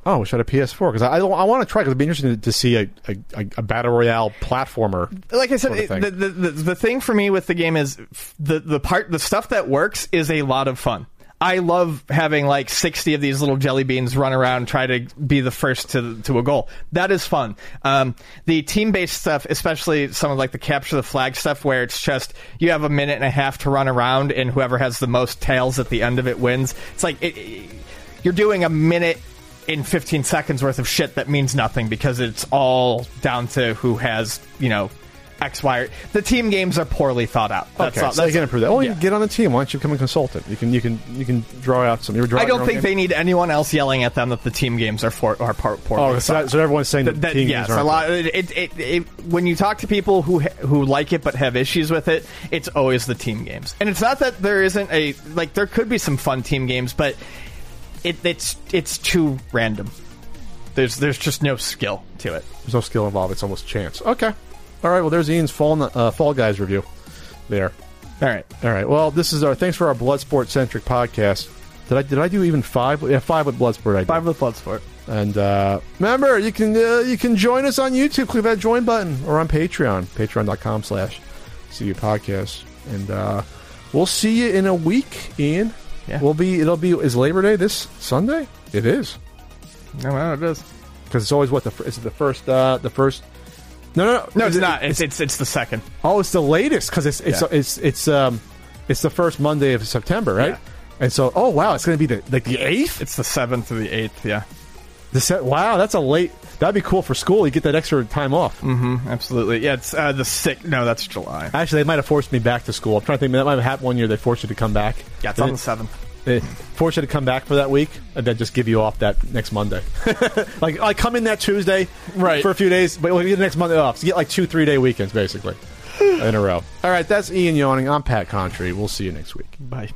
Oh, we should have PS4 because I, I, I want to try because it'd be interesting to see a, a, a, battle royale platformer. like I said, sort of thing. the, the, the the thing for me with the game is the the part the stuff that works is a lot of fun. I love having like sixty of these little jelly beans run around and try to be the first to to a goal. That is fun. Um, the team based stuff, especially some of like the capture the flag stuff, where it's just you have a minute and a half to run around, and whoever has the most tails at the end of it wins. It's like it, it- you're doing a minute in 15 seconds worth of shit that means nothing because it's all down to who has, you know, X, Y. Or, the team games are poorly thought out. That's okay, all. so That's, can improve that. Well, yeah. you get on the team. Why don't you become a consultant? You can you can you can draw out some. I don't think game? they need anyone else yelling at them that the team games are for are part poorly. Oh, so, that, so everyone's saying that, that, team yes, games a aren't lot. It, it, it, it, when you talk to people who who like it but have issues with it, it's always the team games. And it's not that there isn't a like there could be some fun team games, but it, it's it's too random. There's there's just no skill to it. There's no skill involved. It's almost chance. Okay. All right. Well, there's Ian's Fall uh, Fall Guys review. There. All right. All right. Well, this is our thanks for our Bloodsport centric podcast. Did I did I do even five? Yeah, five with Bloodsport. I did. Five with Bloodsport. And uh, remember, you can uh, you can join us on YouTube. Click that join button, or on Patreon, patreon.com slash CU Podcast. And uh, we'll see you in a week, Ian. Yeah. We'll be. It'll be. Is Labor Day this Sunday? It is No, no, it is. because it's always what the is it the first uh, the first. No, no, no, No, it's it- not. It's it's it's the second. Oh, it's the latest because it's it's, Yeah. it's it's um it's the first Monday of September, right? Yeah. And so, oh wow, it's going to be the like the eighth. It's the seventh or the eighth. Yeah. The set. Wow, that's a late. That'd be cool for school. You get that extra time off. Mm-hmm. Absolutely. Yeah. It's uh, the sixth. No, that's July. Actually, they might have forced me back to school. I'm trying to think. That might have happened one year. They forced you to come back. Yeah, it's They- on the seventh. They force you to come back for that week, and then just give you off that next Monday. like, like come in that Tuesday, Right. for a few days, but we'll get the next Monday off. So you get like two, three day weekends basically in a row. All right, that's Ian yawning. I'm Pat Contri. We'll see you next week. Bye.